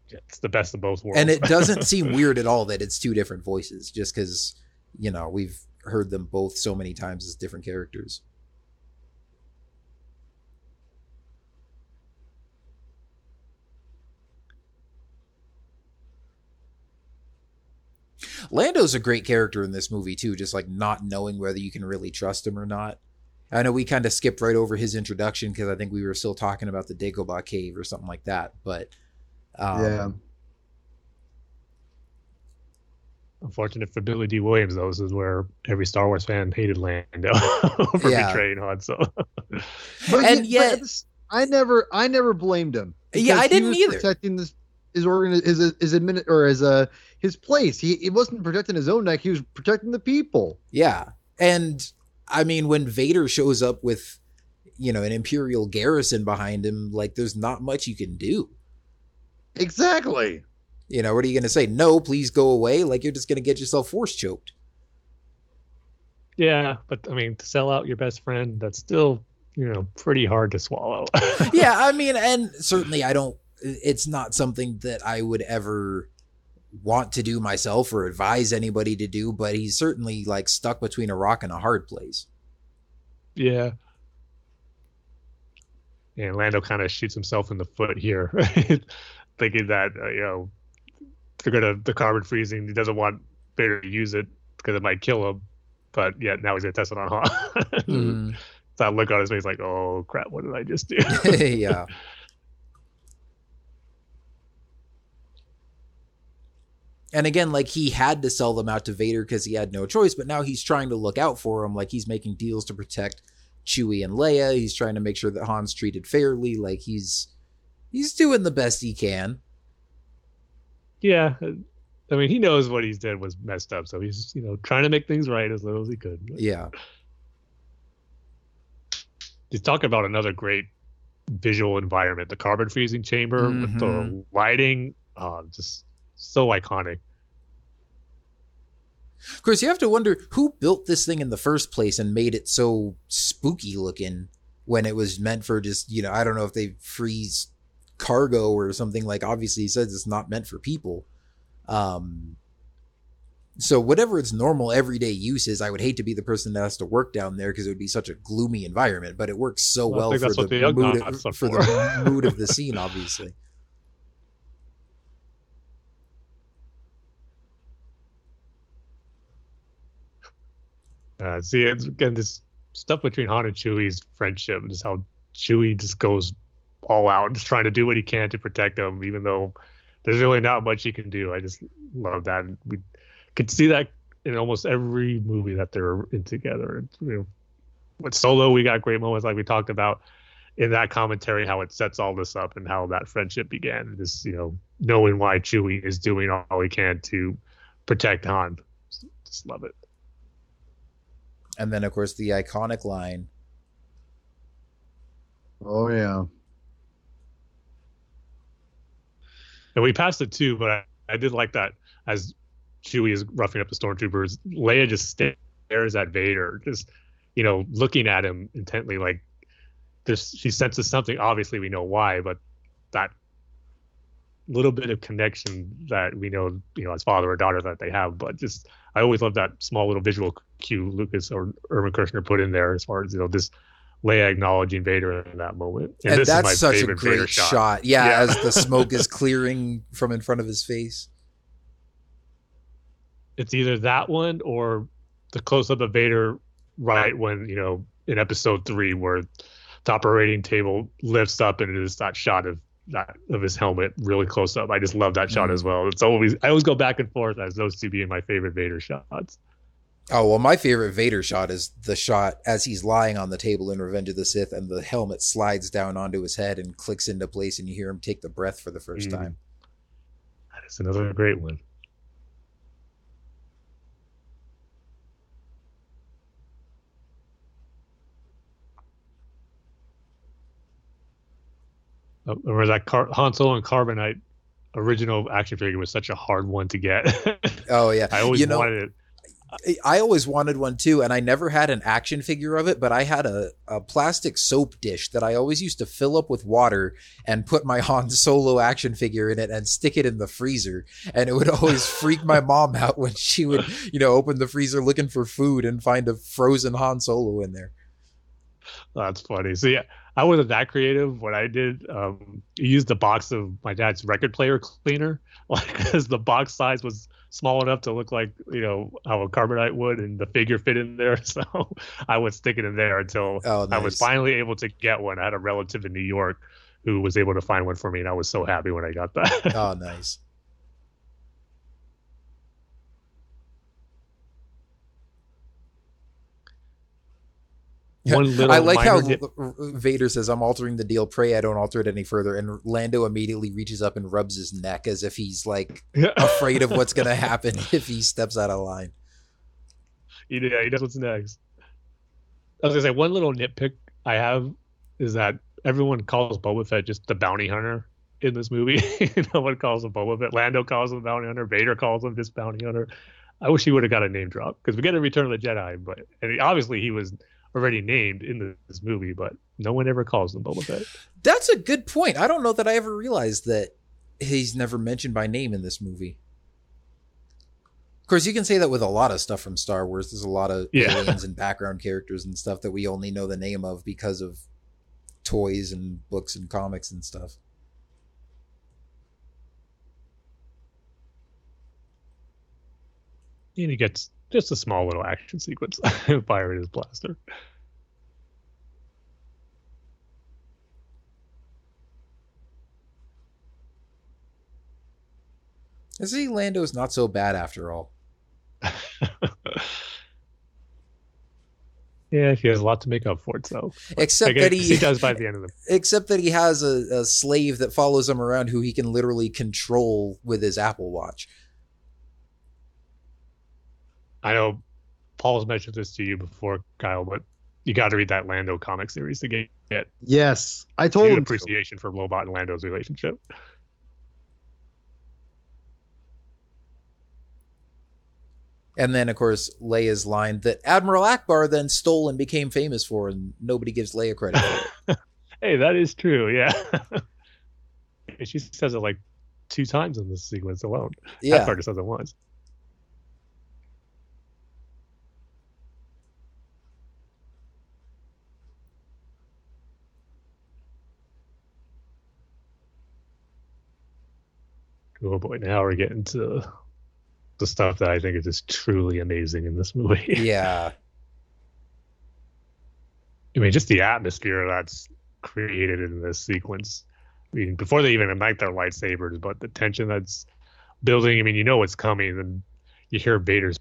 It's the best of both worlds. And it doesn't [LAUGHS] seem weird at all that it's two different voices, just because, you know, we've heard them both so many times as different characters. Lando's a great character in this movie too, just like not knowing whether you can really trust him or not. I know we kind of skipped right over his introduction because I think we were still talking about the Dagobah cave or something like that. But um, yeah. Unfortunate for Billy Dee Williams, though, this is where every Star Wars fan hated Lando [LAUGHS] for yeah. betraying Han. So, but and yet, I never, I never blamed him. Yeah, I didn't either. Protecting this his organ his his admin or his uh his place. He he wasn't protecting his own neck. He was protecting the people. Yeah, and I mean when Vader shows up with you know an imperial garrison behind him, like there's not much you can do. Exactly. You know what are you going to say? No, please go away. Like you're just going to get yourself force choked. Yeah, but I mean to sell out your best friend, that's still you know pretty hard to swallow. [LAUGHS] yeah, I mean, and certainly I don't it's not something that I would ever want to do myself or advise anybody to do, but he's certainly like stuck between a rock and a hard place. Yeah. And Lando kind of shoots himself in the foot here, [LAUGHS] thinking that uh, you know they're gonna the carbon freezing. He doesn't want Vader to use it because it might kill him, but yeah, now he's gonna test it on Han. [LAUGHS] mm. that look on his face, like, oh crap, what did I just do? [LAUGHS] yeah. And again, like he had to sell them out to Vader because he had no choice, but now he's trying to look out for him. Like he's making deals to protect Chewie and Leia. He's trying to make sure that Han's treated fairly. Like he's he's doing the best he can. Yeah. I mean, he knows what he's did was messed up, so he's you know trying to make things right as little as he could. Yeah. you talk about another great visual environment. The carbon freezing chamber with the Mhm. lighting, uh, just so iconic. Of course, you have to wonder who built this thing in the first place and made it so spooky looking when it was meant for just, you know, I don't know if they freeze cargo or something like obviously he says it's not meant for people. Um so whatever its normal everyday use is, I would hate to be the person that has to work down there because it would be such a gloomy environment, but it works so Well, well for the, mood for for. the mood of the scene obviously. Uh, see, it's again this stuff between Han and Chewie's friendship, and just how Chewie just goes all out, just trying to do what he can to protect him, even though there's really not much he can do. I just love that. And we could see that in almost every movie that they're in together. You know, with Solo, we got great moments like we talked about in that commentary, how it sets all this up and how that friendship began. Just you know, knowing why Chewie is doing all he can to protect Han. Just love it. And then of course the iconic line Oh yeah. And we passed it too, but I, I did like that as Chewie is roughing up the stormtroopers. Leia just stares at Vader, just you know, looking at him intently, like there's she senses something. Obviously, we know why, but that little bit of connection that we know, you know, as father or daughter that they have. But just I always love that small little visual cue Lucas or Irvin Kershner put in there as far as you know this Leia acknowledging Vader in that moment. and, this that's is my such a great shot. Yeah, Yeah. as the smoke is [LAUGHS] clearing from in front of his face. it's either that one or the close up of Vader right when, you know, in episode three where the operating table lifts up and it is that shot of that of his helmet really close up. I just love that shot Mhm. as well. It's always I always go back and forth as those two being my favorite Vader shots. Oh well, my favorite Vader shot is the shot as he's lying on the table in Revenge of the Sith, and the helmet slides down onto his head and clicks into place, and you hear him take the breath for the 1st Mhm. time. That is another great one. Uh, Or that Car- Han Solo and Carbonite original action figure was such a hard one to get. [LAUGHS] Oh yeah, I always you know, wanted it. I always wanted one too, and I never had an action figure of it, but I had a, a plastic soap dish that I always used to fill up with water and put my [LAUGHS] Han Solo action figure in it and stick it in the freezer. And it would always [LAUGHS] freak my mom out when she would, you know, open the freezer looking for food and find a frozen Han Solo in there. That's funny. So yeah, I wasn't that creative. What I did, um, I used the box of my dad's record player cleaner, like [LAUGHS] because the box size was small enough to look like you know how a carbonite would, and the figure fit in there. [LAUGHS] So I would stick it in there until Oh, I was finally able to get one. I had a relative in New York who was able to find one for me, and I was so happy when I got that. [LAUGHS] Oh, nice. One little I like how Vader says, "I'm altering the deal. Pray I don't alter it any further." And Lando immediately reaches up and rubs his neck as if he's like [LAUGHS] afraid of what's going [LAUGHS] to happen if he steps out of line. yeah, he knows what's next. I was gonna say one little nitpick I have is that everyone calls Boba Fett just the bounty hunter in this movie. [LAUGHS] no one calls him Boba Fett. Lando calls him bounty hunter. Vader calls him just bounty hunter. I wish he would have got a name drop because we get a Return of the Jedi, but and obviously he was already named in this movie, but no one ever calls him Boba Fett. That's a good point. I don't know that I ever realized that he's never mentioned by name in this movie. Of course, you can say that with a lot of stuff from Star Wars. There's a lot of Yeah. aliens and background characters and stuff that we only know the name of because of toys and books and comics and stuff. And he gets just a small little action sequence [LAUGHS] firing his blaster. I see Lando's not so bad after all. [LAUGHS] yeah, he has a lot to make up for it, so Except that he he, does by the end of the [LAUGHS] except that he has a, a slave that follows him around who he can literally control with his Apple Watch. I know Paul's mentioned this to you before, Kyle, but you got to read that Lando comic series to get, get Yes, I told good him. to. appreciation for Lobot and Lando's relationship. And then, of course, Leia's line that Admiral Ackbar then stole and became famous for, and nobody gives Leia credit. [LAUGHS] Hey, that is true. Yeah. [LAUGHS] She says it like two times in this sequence alone. Yeah. That part just says it once. Oh boy, now we're getting to the stuff that I think is just truly amazing in this movie. [LAUGHS] Yeah. I mean, just the atmosphere that's created in this sequence. I mean, before they even ignite their lightsabers, but the tension that's building. I mean, you know what's coming, and you hear Vader's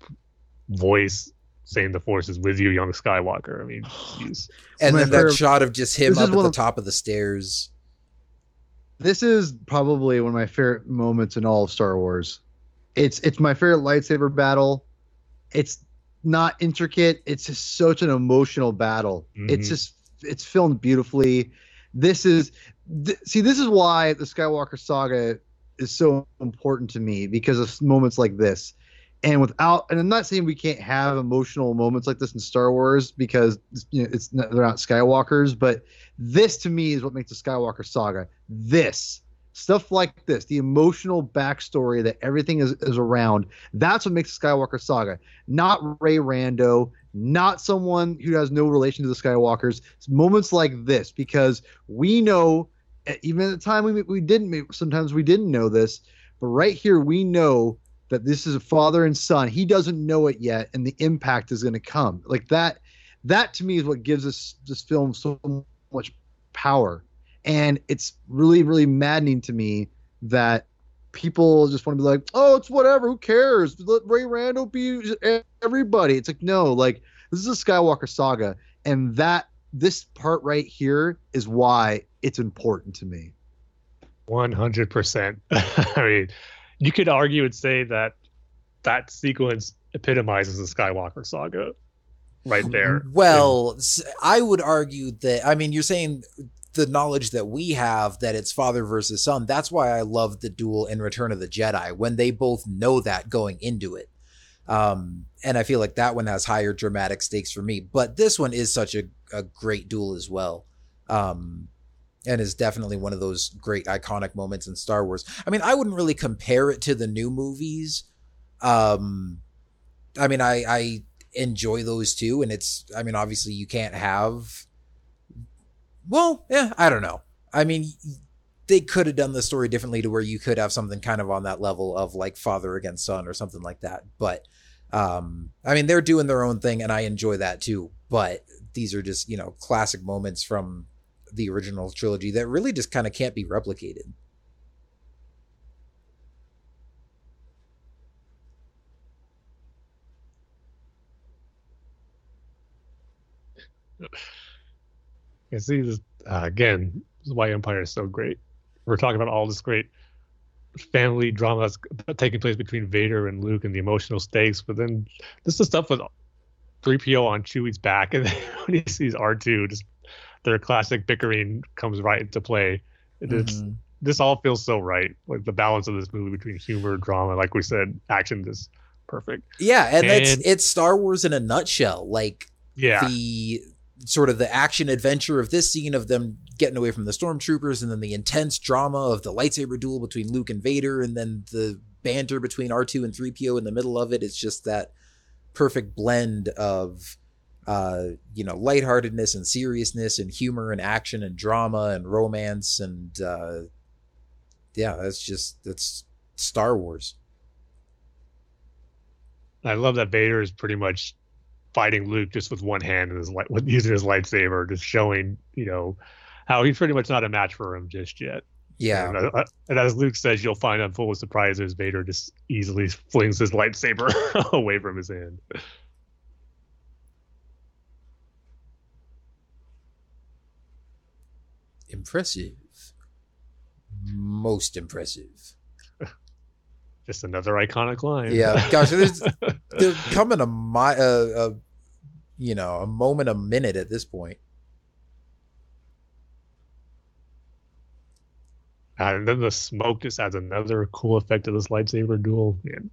voice saying, "The Force is with you, young Skywalker." I mean, jeez. And My then that shot of just him This up at the of- top of the stairs. This is probably one of my favorite moments in all of Star Wars. It's it's my favorite lightsaber battle. It's not intricate. It's just such an emotional battle. It's Mhm. just it's filmed beautifully. This is th- see this is why the Skywalker saga is so important to me because of moments like this. And without and I'm not saying we can't have emotional moments like this in Star Wars because you know it's not, they're not Skywalkers, but this to me is what makes the Skywalker saga. This stuff like this, the emotional backstory that everything is, is around, that's what makes the Skywalker saga. Not Rey Rando, not someone who has no relation to the Skywalkers. It's moments like this because we know, even at the time we we didn't, sometimes we didn't know this, but right here we know that this is a father and son. He doesn't know it yet, and the impact is going to come. Like that. That to me is what gives this this film so much power and it's really really maddening to me that people just want to be like oh it's whatever who cares let rey rando be everybody it's like no like this is a skywalker saga and that this part right here is why it's important to me One hundred percent. [LAUGHS] I mean, you could argue and say that that sequence epitomizes the Skywalker saga, right there. Well, I would argue that, I mean, you're saying the knowledge that we have that it's father versus son. That's why I love the duel in Return of the Jedi when they both know that going into it. Um, and I feel like that one has higher dramatic stakes for me, but this one is such a, a great duel as well. Um, and is definitely one of those great iconic moments in Star Wars. I mean, I wouldn't really compare it to the new movies. Um, I mean, I, I enjoy those too. And it's, I mean, obviously you can't have, well, yeah, I don't know. I mean, they could have done the story differently to where you could have something kind of on that level of like father against son or something like that. But, um, I mean, they're doing their own thing and I enjoy that too. But these are just, you know, classic moments from the original trilogy that really just kind of can't be replicated. You see this uh, again. This is why Empire is so great. We're talking about all this great family drama that's taking place between Vader and Luke and the emotional stakes, but then this is stuff with 3PO on Chewie's back, and [LAUGHS] then when he sees R2, just their classic bickering comes right into play. Mhm. this all feels so right. Like the balance of this movie between humor, drama, like we said, action is perfect. Yeah, and, it's And- it's Star Wars in a nutshell. Like Yeah, the sort of the action adventure of this scene of them getting away from the stormtroopers and then the intense drama of the lightsaber duel between Luke and Vader and then the banter between R2 and 3PO in the middle of it it's just that perfect blend of uh you know lightheartedness and seriousness and humor and action and drama and romance and uh yeah that's just that's Star Wars I love that Vader is pretty much fighting Luke just with one hand and his light with using his lightsaber, just showing you know how he's pretty much not a match for him just yet. yeah And, uh, and as Luke says, you'll find I'm full of surprises. Vader just easily flings his lightsaber [LAUGHS] away from his hand. Impressive most impressive [LAUGHS] Just another iconic line. Yeah, gosh, there's [LAUGHS] they're coming a, mi- a, a you know, a moment a minute at this point. And then the smoke just adds another cool effect to this lightsaber duel. Man.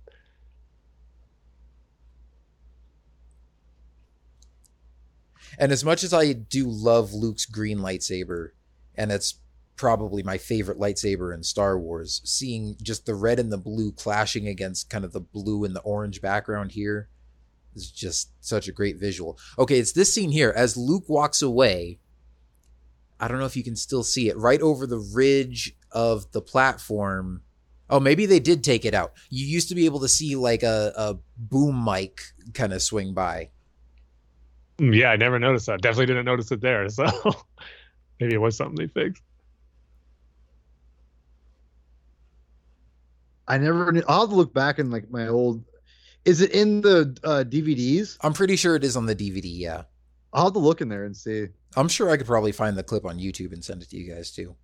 And as much as I do love Luke's green lightsaber, and it's probably my favorite lightsaber in Star Wars, seeing just the red and the blue clashing against kind of the blue and the orange background here is just such a great visual. Okay, it's this scene here as Luke walks away. I don't know if you can still see it right over the ridge of the platform. Oh, maybe they did take it out. You used to be able to see like a, a boom mic kind of swing by. Mm, Yeah, I never noticed that. Definitely didn't notice it there. [LAUGHS] So maybe it was something they fixed. I never. knew- I'll have to look back in like my old. Is it in the uh, DVDs? I'm pretty sure it is on the DVD, yeah. I'll have to look in there and see. I'm sure I could probably find the clip on YouTube and send it to you guys too.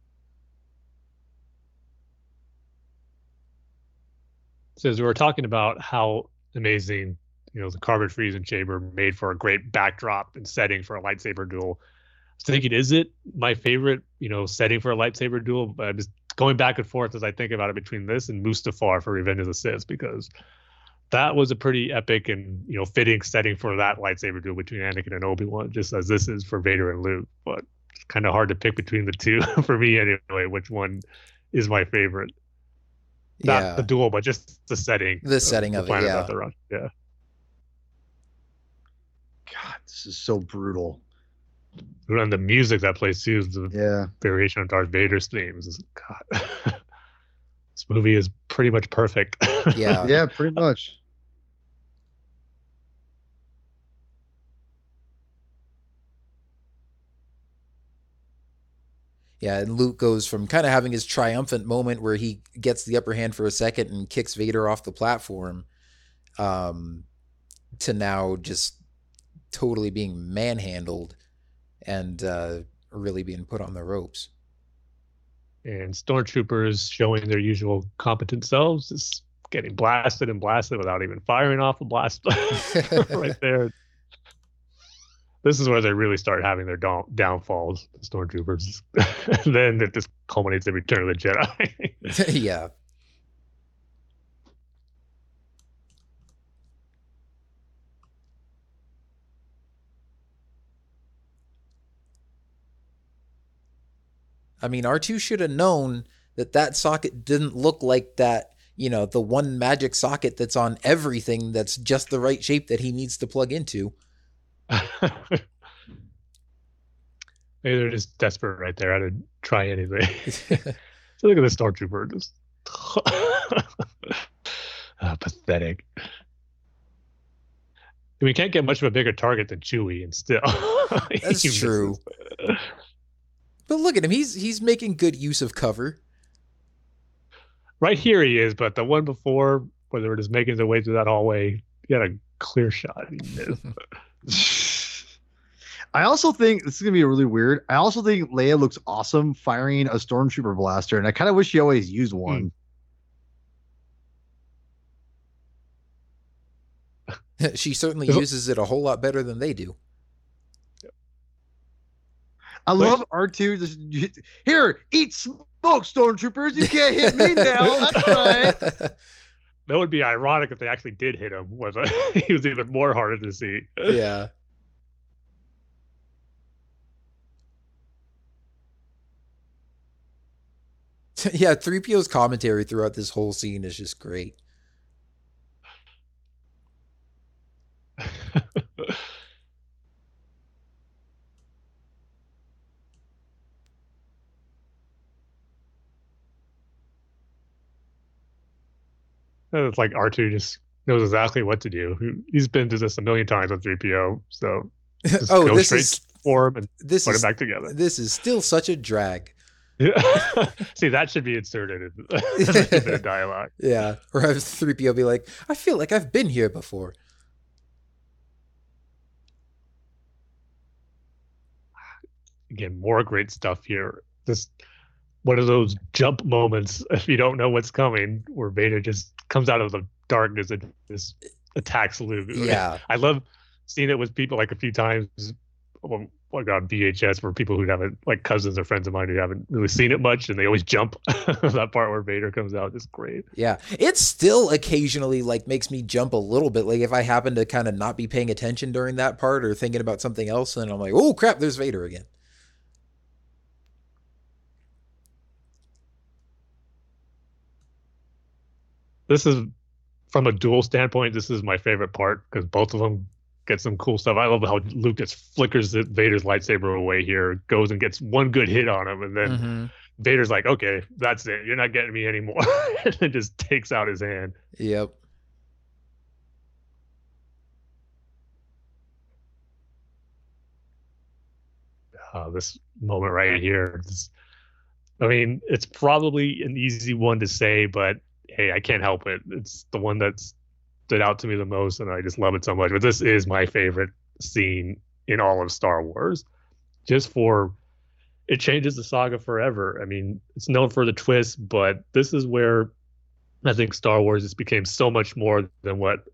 So as we were talking about how amazing, you know, the carbon freezing chamber made for a great backdrop and setting for a lightsaber duel. I was thinking, is it my favorite, you know, setting for a lightsaber duel? But I'm just going back and forth as I think about it between this and Mustafar for Revenge of the Sith because that was a pretty epic and you know fitting setting for that lightsaber duel between Anakin and Obi Wan, just as this is for Vader and Luke. But it's kind of hard to pick between the two [LAUGHS] for me anyway. Which one is my favorite? Not yeah. the duel, but just the setting. The setting of it, planet yeah. that they're. Yeah. God, this is so brutal. And the music that plays too is the Yeah. variation of Darth Vader's themes. Is- God, [LAUGHS] this movie is pretty much perfect. [LAUGHS] yeah. Yeah, pretty much. Yeah, and Luke goes from kind of having his triumphant moment where he gets the upper hand for a second and kicks Vader off the platform, um, to now just totally being manhandled and uh, really being put on the ropes. and stormtroopers showing their usual competent selves, just getting blasted and blasted without even firing off a blast [LAUGHS] right [LAUGHS] there. This is where they really start having their down- downfalls, the stormtroopers. [LAUGHS] then it just culminates in Return of the Jedi. yeah. I mean, R2 should have known that that socket didn't look like that, you know, the one magic socket that's on everything that's just the right shape that he needs to plug into. [LAUGHS] Maybe they're just desperate right there. I didn't try anything. [LAUGHS] so look at the stormtrooper. Just [LAUGHS] Ah, pathetic. We can't get much of a bigger target than Chewie, and still. That's true. But look at him. He's he's making good use of cover. Right here he is, but the one before, where they were just making their way through that hallway, he had a clear shot. [LAUGHS] I also think this is gonna be really weird. I also think Leia looks awesome firing a stormtrooper blaster, and I kind of wish she always used hmm. one. [LAUGHS] she certainly uses it a whole lot better than they do. I Wait. love R two. Just here, eat smoke, stormtroopers. You can't hit me now. [LAUGHS] That's right. [LAUGHS] that would be ironic if they actually did hit him. Was [LAUGHS] he was even more harder to see. yeah. yeah, 3PO's commentary throughout this whole scene is just great. It's like R2 just knows exactly what to do. He- He's been through this a million times with 3PO, so [LAUGHS] just oh, go this straight is for him and this put is him back together. this is still such a drag. [LAUGHS] See, that should be inserted in, [LAUGHS] in their dialogue. Yeah, or have 3PO be like, "I feel like I've been here before." Again, more great stuff here. Just one of those jump moments if you don't know what's coming, where Vader just comes out of the darkness and just attacks Luke. [LAUGHS] Yeah. I love seeing it with people like a few times. Well, like on VHS for people who haven't like cousins or friends of mine who haven't really seen it much, and they always jump [LAUGHS] that part where Vader comes out is great. Yeah, it still occasionally like makes me jump a little bit. Like if I happen to kind of not be paying attention during that part or thinking about something else, and I'm like, oh crap, there's Vader again. This is from a duel standpoint. This is my favorite part because both of them get some cool stuff. I love how Luke just flickers Vader's lightsaber away here, goes and gets one good hit on him, and then mm-hmm. Vader's like, "Okay, that's it. You're not getting me anymore," [LAUGHS] and just takes out his hand. Yep. Uh, this moment right here. This, I mean, it's probably an easy one to say, but hey, I can't help it. It's the one that's stood out to me the most, and I just love it so much. But this is my favorite scene in all of Star Wars, just for it changes the saga forever. I mean, it's known for the twist, but this is where I think Star Wars just became so much more than what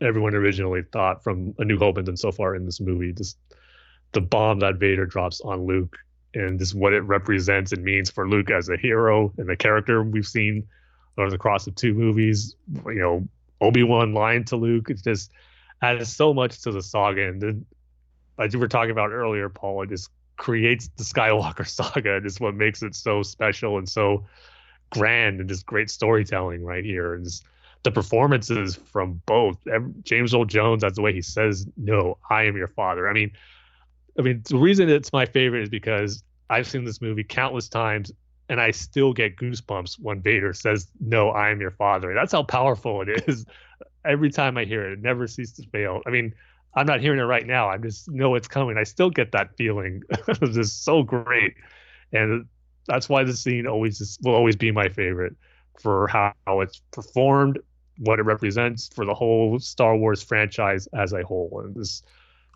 everyone originally thought from A New Hope and then so far in this movie. Just the bomb that Vader drops on Luke and just what it represents and means for Luke as a hero and the character we've seen over the course of two movies. You know, Obi Wan lying to Luke. It just adds so much to the saga, and then, as you were talking about earlier, Paul, it just creates the Skywalker [LAUGHS] saga. It is what makes it so special and so grand, and just great storytelling right here. And just the performances from both James Earl Jones, that's the way he says, "No, I am your father." I mean, I mean, the reason it's my favorite is because I've seen this movie countless times and I still get goosebumps when Vader says, "No, I am your father." That's how powerful it [LAUGHS] is. Every time I hear it, it never ceases to fail. I mean, I'm not hearing it right now. I just know it's coming. I still get that feeling. [LAUGHS] it's just so great, and that's why the scene always is, will always be my favorite for how, it's performed, what it represents for the whole Star Wars franchise as a whole, and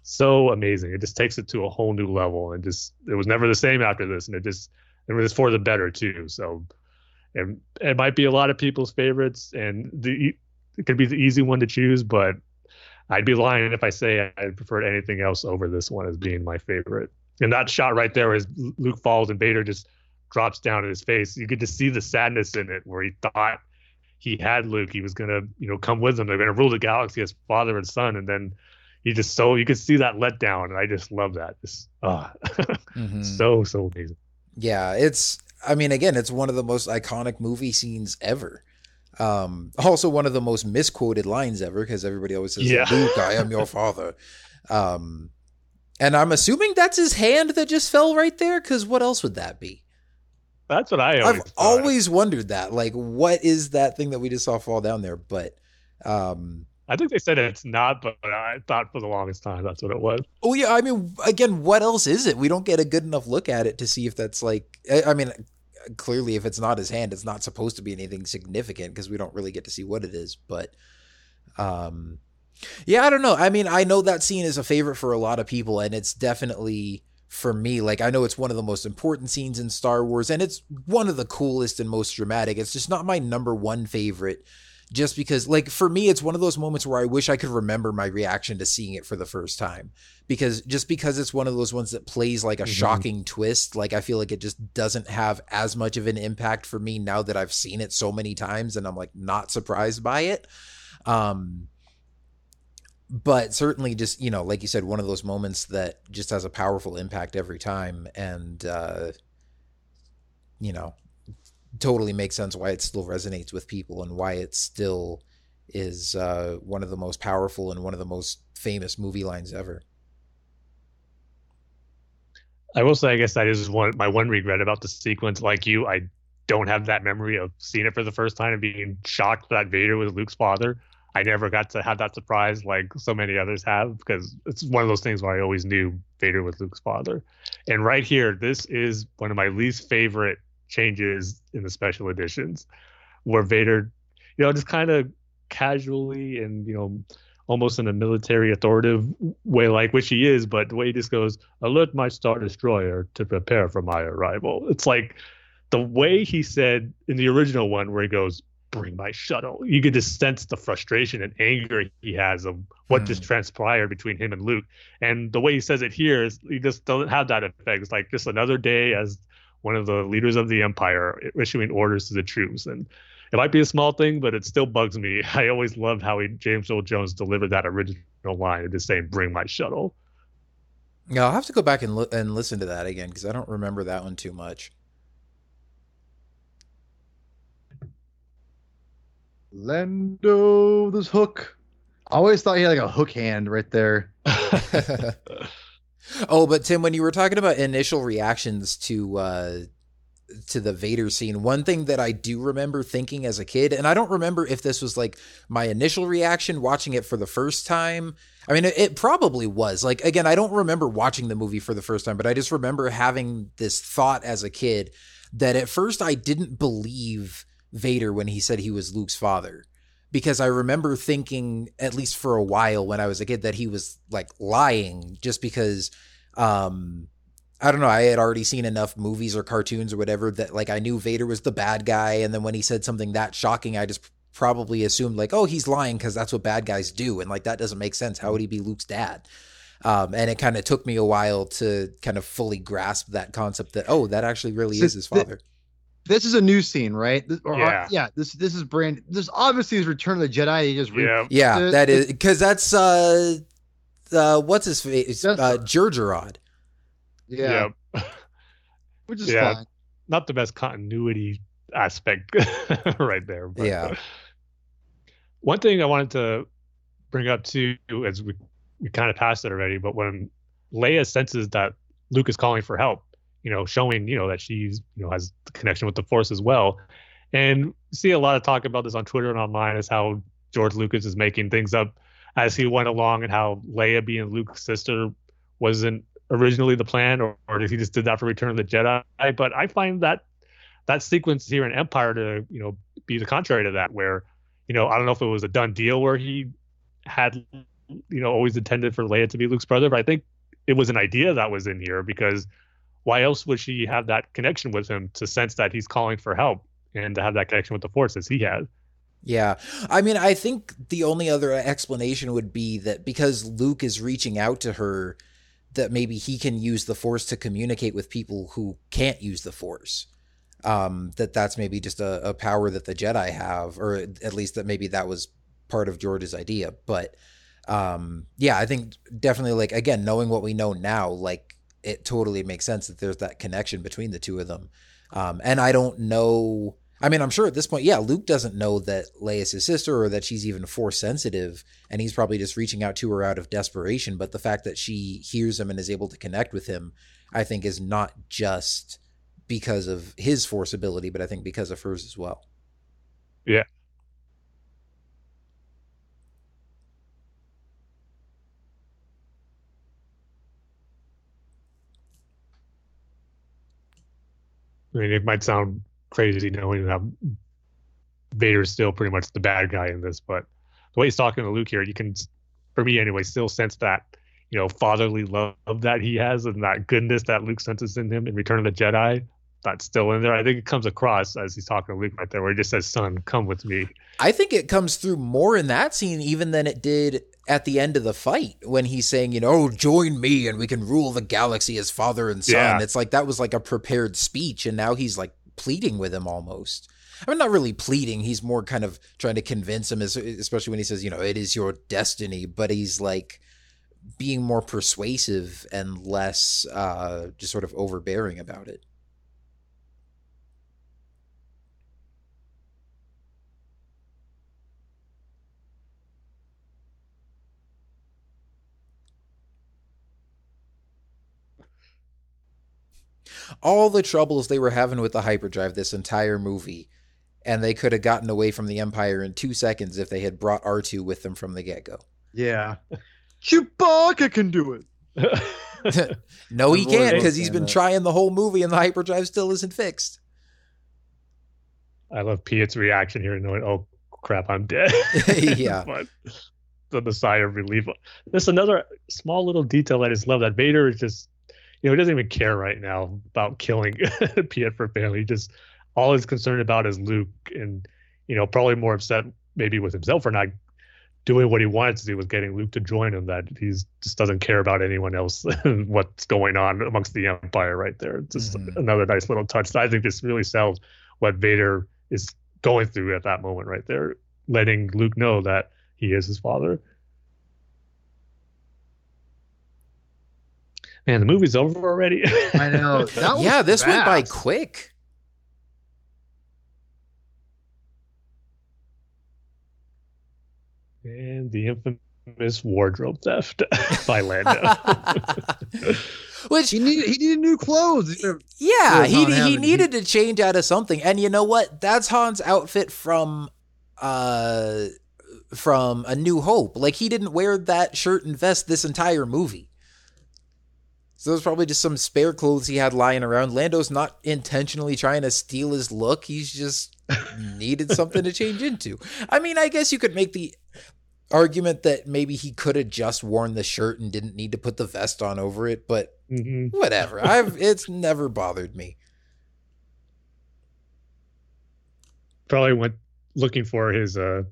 so amazing. It just takes it to a whole new level, and just it was never the same after this, and it just it was for the better too. So it, it might be a lot of people's favorites, and the it could be the easy one to choose, but I'd be lying if I say I preferred anything else over this one as being my favorite. And that shot right there is Luke falls and Vader just drops down in his face. You get to see the sadness in it where he thought he had Luke, he was gonna, you know, come with him. They're gonna rule the galaxy as father and son, and then he just so you could see that letdown, and I just love that. Just ah, [LAUGHS] mm-hmm. so so amazing. Yeah, it's I mean again, it's one of the most iconic movie scenes ever. Um also one of the most misquoted lines ever because everybody always says yeah. Luke, I am your father. Um and I'm assuming that's his hand that just fell right there cuz what else would that be? That's what I always I've thought. always wondered that. Like what is that thing that we just saw fall down there? But um I think they said it's not, but I thought for the longest time that's what it was. Oh yeah, I mean, again, what else is it? We don't get a good enough look at it to see if that's like. I mean, clearly, if it's not his hand, it's not supposed to be anything significant because we don't really get to see what it is. But, um, yeah, I don't know. I mean, I know that scene is a favorite for a lot of people, and it's definitely for me. Like, I know it's one of the most important scenes in Star Wars, and it's one of the coolest and most dramatic. It's just not my number one favorite just because like for me it's one of those moments where I wish I could remember my reaction to seeing it for the first time because just because it's one of those ones that plays like a mm-hmm. shocking twist like I feel like it just doesn't have as much of an impact for me now that I've seen it so many times and I'm like not surprised by it um but certainly just you know like you said one of those moments that just has a powerful impact every time and uh you know totally makes sense why it still resonates with people and why it still is uh, one of the most powerful and one of the most famous movie lines ever. I will say, I guess that is one my one regret about the sequence. Like you, I don't have that memory of seeing it for the first time and being shocked that Vader was Luke's father. I never got to have that surprise like so many others have because it's one of those things where I always knew Vader was Luke's father. And right here, this is one of my least favorite changes in the special editions where Vader, you know, just kind of casually and, you know, almost in a military authoritative way, like which he is, but the way he just goes, alert my Star Destroyer to prepare for my arrival. It's like the way he said in the original one where he goes, bring my shuttle. You could just sense the frustration and anger he has of what just Hmm. transpired between him and Luke. And the way he says it here is he just doesn't have that effect. It's like just another day as one of the leaders of the Empire issuing orders to the troops. And it might be a small thing, but it still bugs me. [LAUGHS] I always loved how he, James Earl Jones delivered that original line of just saying, bring my shuttle. Yeah, I'll have to go back and, li- and listen to that again because I don't remember that one too much. Lando, this hook. I always thought he had like a hook hand right there. [LAUGHS] [LAUGHS] oh, but Tim, when you were talking about initial reactions to uh to the Vader scene, one thing that I do remember thinking as a kid, and I don't remember if this was like my initial reaction watching it for the first time. I mean, it, it probably was. Like again, I don't remember watching the movie for the first time, but I just remember having this thought as a kid that at first I didn't believe Vader when he said he was Luke's father because I remember thinking, at least for a while when I was a kid, that he was like lying just because, um, I don't know, I had already seen enough movies or cartoons or whatever that like I knew Vader was the bad guy. And then when he said something that shocking, I just probably assumed like, oh, he's lying because that's what bad guys do. And like that doesn't make sense. How would he be Luke's dad? Um, and it kind of took me a while to kind of fully grasp that concept that, oh, that actually really So is his the- father. This is a new scene, right? This, or, Yeah. yeah. This this is brand. This obviously is Return of the Jedi. They just re- yeah. Yeah, The- that is because that's uh, uh, what's his face? Uh, That's- Jerjerrod. yeah, yeah. [LAUGHS] which is Yeah. fine. not the best continuity aspect [LAUGHS] right there. But Yeah. One thing I wanted to bring up too, as we we kind of passed it already, but when Leia senses that Luke is calling for help, you know, showing you know that she's you know has connection with the Force as well, and see a lot of talk about this on Twitter and online is how George Lucas is making things up as he went along, and how Leia being Luke's sister wasn't originally the plan, or, or he just did that for Return of the Jedi. But I find that that sequence here in Empire to you know be the contrary to that, where you know I don't know if it was a done deal where he had you know always intended for Leia to be Luke's brother, but I think it was an idea that was in here because why else would she have that connection with him to sense that he's calling for help and to have that connection with the Force as he had? Yeah. I mean, I think the only other explanation would be that because Luke is reaching out to her, that maybe he can use the Force to communicate with people who can't use the Force. Um, that that's maybe just a, a power that the Jedi have, or at least that maybe that was part of George's idea. But um, yeah, I think definitely like again, knowing what we know now, like it totally makes sense that there's that connection between the two of them. Um, and I don't know. I mean, I'm sure at this point, yeah, Luke doesn't know that Leia's his sister or that she's even force sensitive, and he's probably just reaching out to her out of desperation. But the fact that she hears him and is able to connect with him, I think, is not just because of his force ability, but I think because of hers as well. I mean, it might sound crazy knowing that Vader's still pretty much the bad guy in this, but the way he's talking to Luke here, you can, for me anyway, still sense that, you know, fatherly love that he has and that goodness that Luke senses in him in Return of the Jedi. That's still in there. I think it comes across as he's talking to Luke right there, where he just says, "Son, come with me." I think it comes through more in that scene even than it did at the end of the fight when he's saying, you know, "Oh, join me and we can rule the galaxy as father and son. Yeah. It's like that was like a prepared speech, and now he's like pleading with him almost. I mean, not really pleading. He's more kind of trying to convince him, es- especially when he says, you know, it is your destiny. But he's like being more persuasive and less uh, just sort of overbearing about it. All the troubles they were having with the hyperdrive this entire movie and they could have gotten away from the empire in two seconds if they had brought r2 with them from the get-go Yeah. [LAUGHS] Chewbacca can do it. [LAUGHS] no he can't because he's been trying the whole movie and the hyperdrive still isn't fixed I love Piett's reaction here, knowing, "Oh crap, I'm dead." [LAUGHS] Yeah. but the, the sigh of relief. There's another small little detail I just love that Vader is just, you know, he doesn't even care right now about killing [LAUGHS] Piett for family. He just all he's concerned about is Luke, and you know, probably more upset maybe with himself for not doing what he wanted to do with getting Luke to join him. That he's just doesn't care about anyone else, [LAUGHS] what's going on amongst the Empire right there. Just mm-hmm. another nice little touch. I think this really sells what Vader is going through at that moment right there, letting Luke know that he is his father. Man, the movie's over already. [LAUGHS] I know. [LAUGHS] yeah, this fast. went by quick. And the infamous wardrobe theft [LAUGHS] by Lando. Which he needed, he needed new clothes. Yeah, he he needed to change out of something. And you know what? That's Han's outfit from uh from A New Hope. Like he didn't wear that shirt and vest this entire movie. So there's probably just some spare clothes he had lying around. Lando's not intentionally trying to steal his look. He's just [LAUGHS] needed something to change into. I mean, I guess you could make the argument that maybe he could have just worn the shirt and didn't need to put the vest on over it, but mm-hmm. whatever. [LAUGHS] I've it's never bothered me. Probably went looking for his uh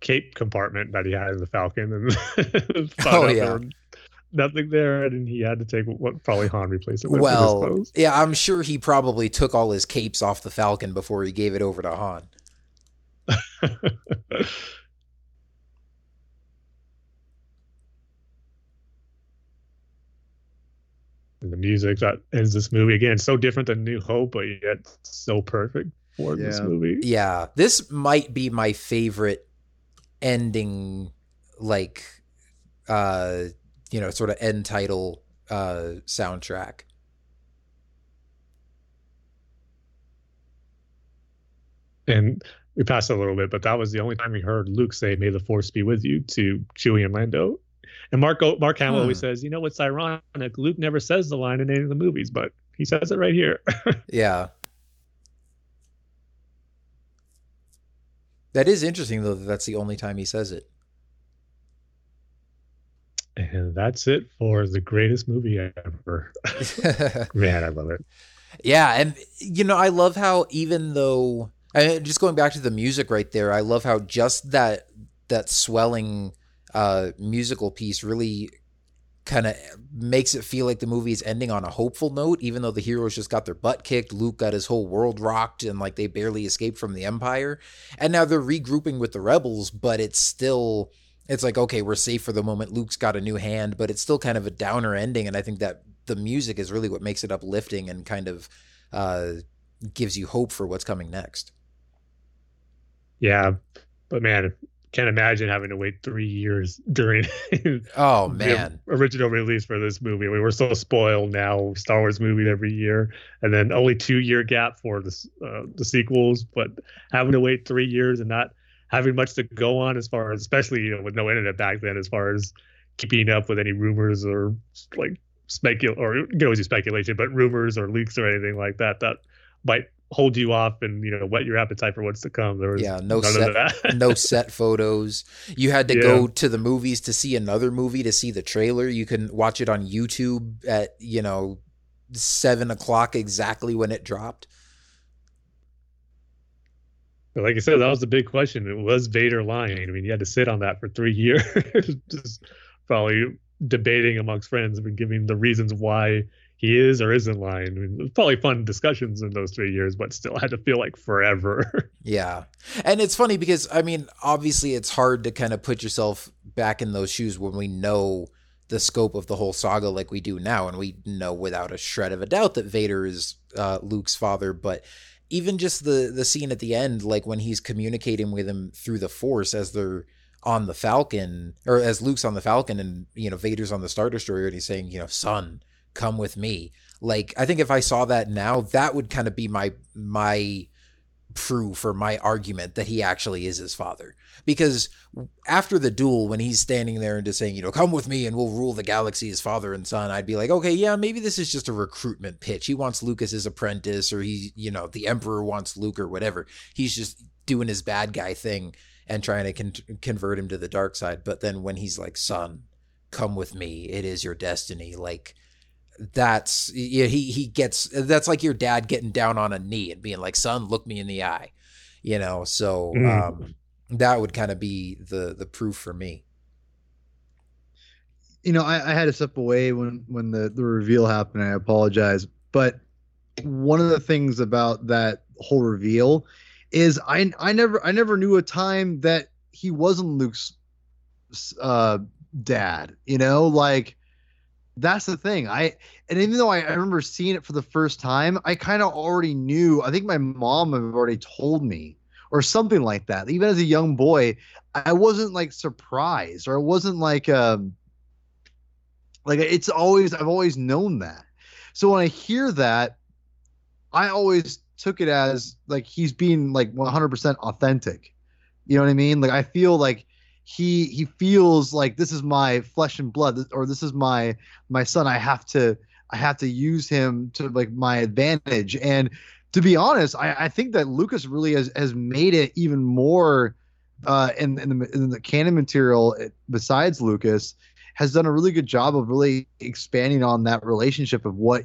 cape compartment that he had in the Falcon and [LAUGHS] oh yeah nothing there, and he had to take what probably Han replaced it with. Well, yeah, I'm sure he probably took all his capes off the Falcon before he gave it over to Han. [LAUGHS] and the music that ends this movie again so different than New Hope, but yet so perfect for yeah. this movie. Yeah, this might be my favorite ending, like uh you know, sort of end title uh, soundtrack. And we passed a little bit, but that was the only time we heard Luke say, "May the Force be with you" to Chewie and Lando. And Mark Mark Hamill always hmm. says, "You know what's ironic? Luke never says the line in any of the movies, but he says it right here." [LAUGHS] yeah. That is interesting, though. That that's the only time he says it. And that's it for the greatest movie ever. [LAUGHS] Man, I love it. Yeah, and you know, I love how even though I just going back to the music right there, I love how just that that swelling uh musical piece really kind of makes it feel like the movie is ending on a hopeful note, even though the heroes just got their butt kicked. Luke got his whole world rocked and like they barely escaped from the Empire. And now they're regrouping with the rebels, but it's still it's like okay we're safe for the moment. Luke's got a new hand but it's still kind of a downer ending. And i think that the music is really what makes it uplifting and kind of uh, gives you hope for what's coming next. Yeah but man can't imagine having to wait three years during [LAUGHS] oh man. original release for this movie. We were so spoiled now star wars movie every year and then only two year gap for the, uh, the sequels but having to wait three years and not having much to go on as far as, especially you know, with no internet back then, as far as keeping up with any rumors or like specul or you can always do speculation, but rumors or leaks or anything like that that might hold you off and you know whet your appetite for what's to come. There was yeah, no set, [LAUGHS] no set photos. You had to yeah. go to the movies to see another movie to see the trailer. You can watch it on YouTube at you know seven o'clock exactly when it dropped. Like I said, that was the big question. It was Vader lying. I mean, you had to sit on that for three [LAUGHS] years, just probably debating amongst friends and giving the reasons why he is or isn't lying. I mean, it was probably fun discussions in those three years, but still had to feel like forever. [LAUGHS] yeah. And it's funny because, I mean, obviously it's hard to kind of put yourself back in those shoes when we know the scope of the whole saga like we do now. And we know without a shred of a doubt that Vader is uh, Luke's father. But even just the the scene at the end, like when he's communicating with him through the Force as they're on the Falcon, or as Luke's on the Falcon, and you know Vader's on the Star Destroyer, and he's saying, you know, son, come with me. Like I think if I saw that now, that would kind of be my my proof or my argument that he actually is his father. Because after the duel, when he's standing there and just saying, you know, come with me and we'll rule the galaxy as father and son, I'd be like, okay, yeah, maybe this is just a recruitment pitch. He wants Lucas as apprentice, or he, you know, the Emperor wants Luke or whatever. He's just doing his bad guy thing and trying to con- convert him to the dark side. But then when he's like, son, come with me, it is your destiny. Like, that's yeah, he he gets that's like your dad getting down on a knee and being like son look me in the eye you know. So Mm. um, that would kind of be the the proof for me. you know, I, I had to step away when when the the reveal happened. I apologize, but one of the things about that whole reveal is I I never I never knew a time that he wasn't Luke's uh, dad. You know, like that's the thing. I and even though I, I remember seeing it for the first time, I kind of already knew. I think my mom had already told me or something like that. Even as a young boy, I wasn't like surprised or I wasn't like um like it's always I've always known that. So when I hear that, I always took it as like he's being like 100% authentic. You know what I mean? Like I feel like he he feels like this is my flesh and blood or this is my my son. I have to I have to use him to like my advantage. And to be honest, I, I think that Lucas really has, has made it even more uh, in, in, the, in the canon material eh, besides Lucas has done a really good job of really expanding on that relationship of what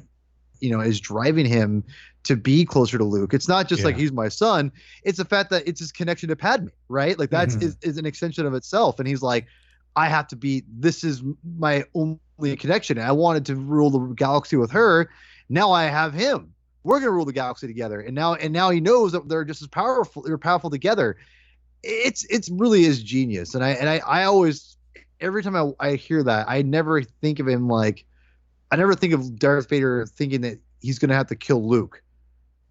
you know is driving him to be closer to Luke. It's not just like he's my son; it's the fact that it's his connection to Padme, right? Like that's Mhm. is, is an extension of itself, and he's like, I have to be. This is my only connection. I wanted to rule the galaxy with her. Now I have him. We're gonna rule the galaxy together, and now and now he knows that they're just as powerful. They're powerful together. It's it's really is genius, and I and I I always every time I, I hear that, I never think of him like, I never think of Darth Vader thinking that he's going to have to kill Luke.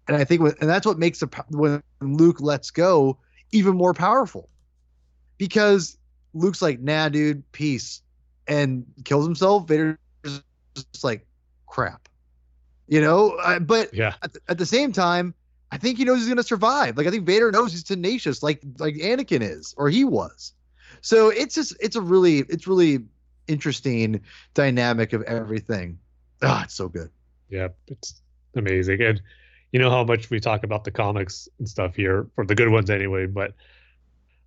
And I think, and that's what makes the, when Luke lets go even more powerful because Luke's like, nah, dude, peace, and kills himself. Vader's just like, crap, you know? I, but Yeah. at the, at the same time, I think he knows he's going to survive. Like I think Vader knows he's tenacious, like like Anakin is, or he was. So it's just it's a really it's really interesting dynamic of everything. Ah, it's so good. Yeah, it's amazing. And you know how much we talk about the comics and stuff here, for the good ones anyway, but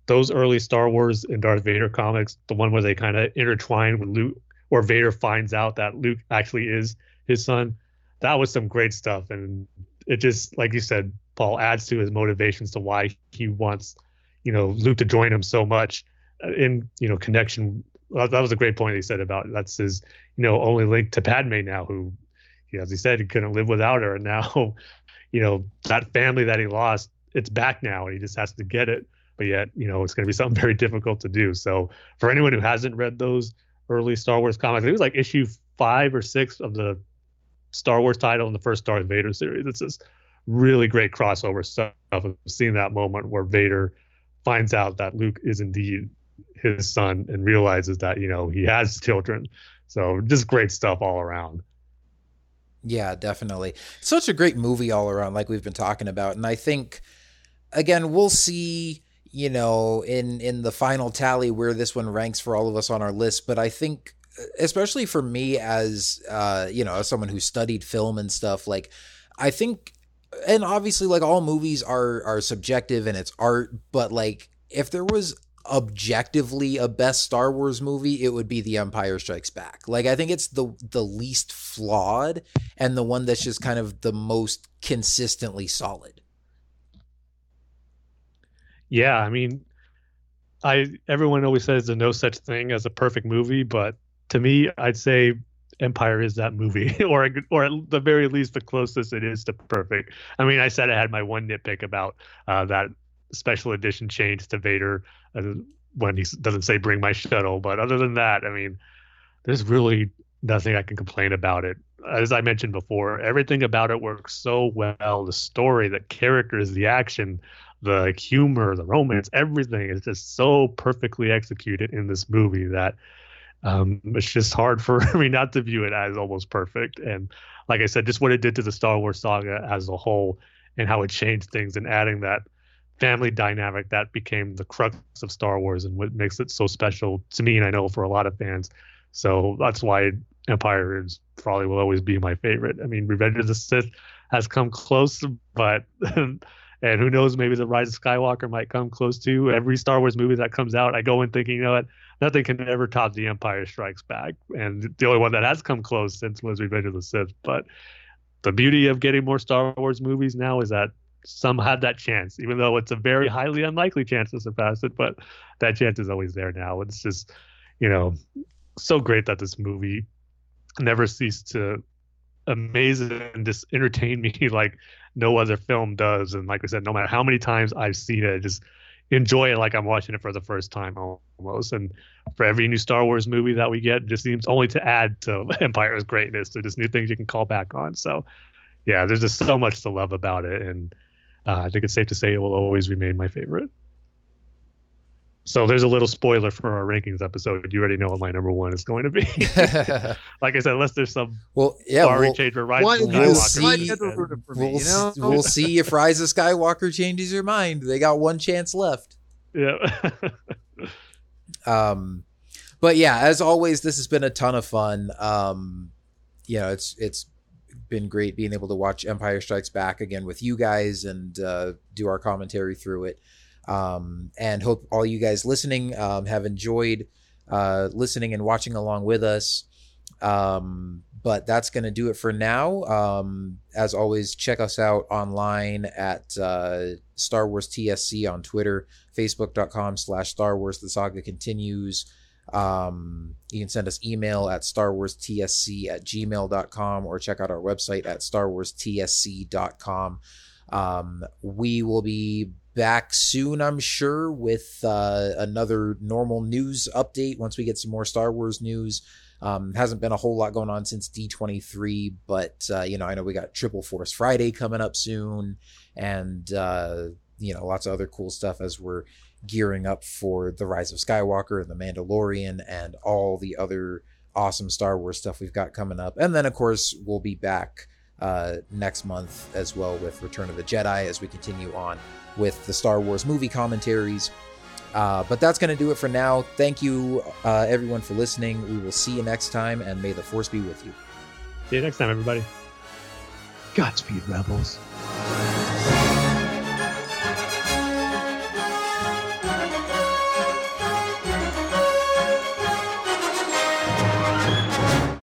those early Star Wars and Darth Vader comics, the one where they kind of intertwine with Luke, or Vader finds out that Luke actually is his son, that was some great stuff. And it just, like you said, Paul adds to his motivations to why he wants, you know, Luke to join him so much uh, in, you know, connection. That was a great point he said about that's his, you know, only link to Padme now, who you know, as he said, he couldn't live without her. And now, [LAUGHS] you know, that family that he lost, it's back now, and he just has to get it. But yet, you know, it's going to be [LAUGHS] something very difficult to do. So, for anyone who hasn't read those early Star Wars comics, it was like issue five or six of the Star Wars title in the first Darth Vader series. It's just really great crossover stuff. Of seeing that moment where Vader finds out that Luke is indeed his son and realizes that you know he has children. So, just great stuff all around. Yeah, definitely. Such a great movie all around, like we've been talking about. And I think, again, we'll see, you know, in in the final tally where this one ranks for all of us on our list. But I think, especially for me as, uh, you know, as someone who studied film and stuff, like, I think, and obviously, like all movies are are subjective and it's art, but like, if there was objectively a best Star Wars movie, it would be The Empire Strikes Back. Like I think it's the the least flawed and the one that's just kind of the most consistently solid. Yeah, I mean, I everyone always says there's no such thing as a perfect movie, but to me, I'd say Empire is that movie, [LAUGHS] or or at the very least the closest it is to perfect. I mean, I said I had my one nitpick about uh, that special edition change to Vader uh, when he doesn't say "Bring my shuttle," but other than that, I mean, there's really nothing I can complain about it. As I mentioned before, everything about it works so well. The story, the characters, the action, the humor, the romance, everything is just so perfectly executed in this movie that um, it's just hard for [LAUGHS] me not to view it as almost perfect. And like I said, just what it did to the Star Wars saga as a whole and how it changed things and adding that family dynamic that became the crux of Star Wars and what makes it so special to me and I know for a lot of fans. So that's why Empire is probably will always be my favorite. I mean, Revenge of the Sith has come close, but [LAUGHS] and who knows, maybe the Rise of Skywalker might come close to Every Star Wars movie that comes out, I go in thinking, you know what, nothing can ever top The Empire Strikes Back, and the only one that has come close since was Revenge of the Sith. But the beauty of getting more Star Wars movies now is that some have that chance, even though it's a very highly unlikely chance to surpass it. But that chance is always there now. It's just, you know, so great that this movie never ceased to amaze and just entertain [LAUGHS] me like no other film does. And like I said, no matter how many times I've seen it, just enjoy it like I'm watching it for the first time almost. And for every new Star Wars movie that we get, just seems only to add to [LAUGHS] Empire's greatness. To just new things you can call back on. So, yeah, there's just so much to love about it, and uh, I think it's safe to say it will always remain my favorite. So there's a little spoiler for our rankings episode. You already know what my number one is going to be. [LAUGHS] [LAUGHS] like I said, unless there's some well, yeah, we'll, change or Rise we'll, we'll see. We'll, you know? we'll see if Rise of Skywalker changes your mind. They got one chance left. Yeah. [LAUGHS] um, but yeah, as always, this has been a ton of fun. Um, you know, it's it's been great being able to watch Empire Strikes Back again with you guys and uh, do our commentary through it. Um, and hope all you guys listening um, have enjoyed uh, listening and watching along with us. Um, but that's going to do it for now. Um, as always, check us out online at uh, Star Wars TSC on Twitter, facebook.com slash Star Wars The Saga Continues. Um, you can send us email at starwarstsc at gmail.com or check out our website at starwarstsc.com. Um, we will be back soon, I'm sure, with uh, another normal news update once we get some more Star Wars news. Um, hasn't been a whole lot going on since D23, but uh, you know, I know we got Triple Force Friday coming up soon, and uh, you know, lots of other cool stuff as we're gearing up for the Rise of Skywalker and the Mandalorian and all the other awesome Star Wars stuff we've got coming up. And then, of course, we'll be back uh, next month as well with Return of the Jedi as we continue on with the Star Wars movie commentaries. Uh, but that's going to do it for now. Thank you, uh, everyone, for listening. We will see you next time, and may the Force be with you. See you next time, everybody. Godspeed, Rebels.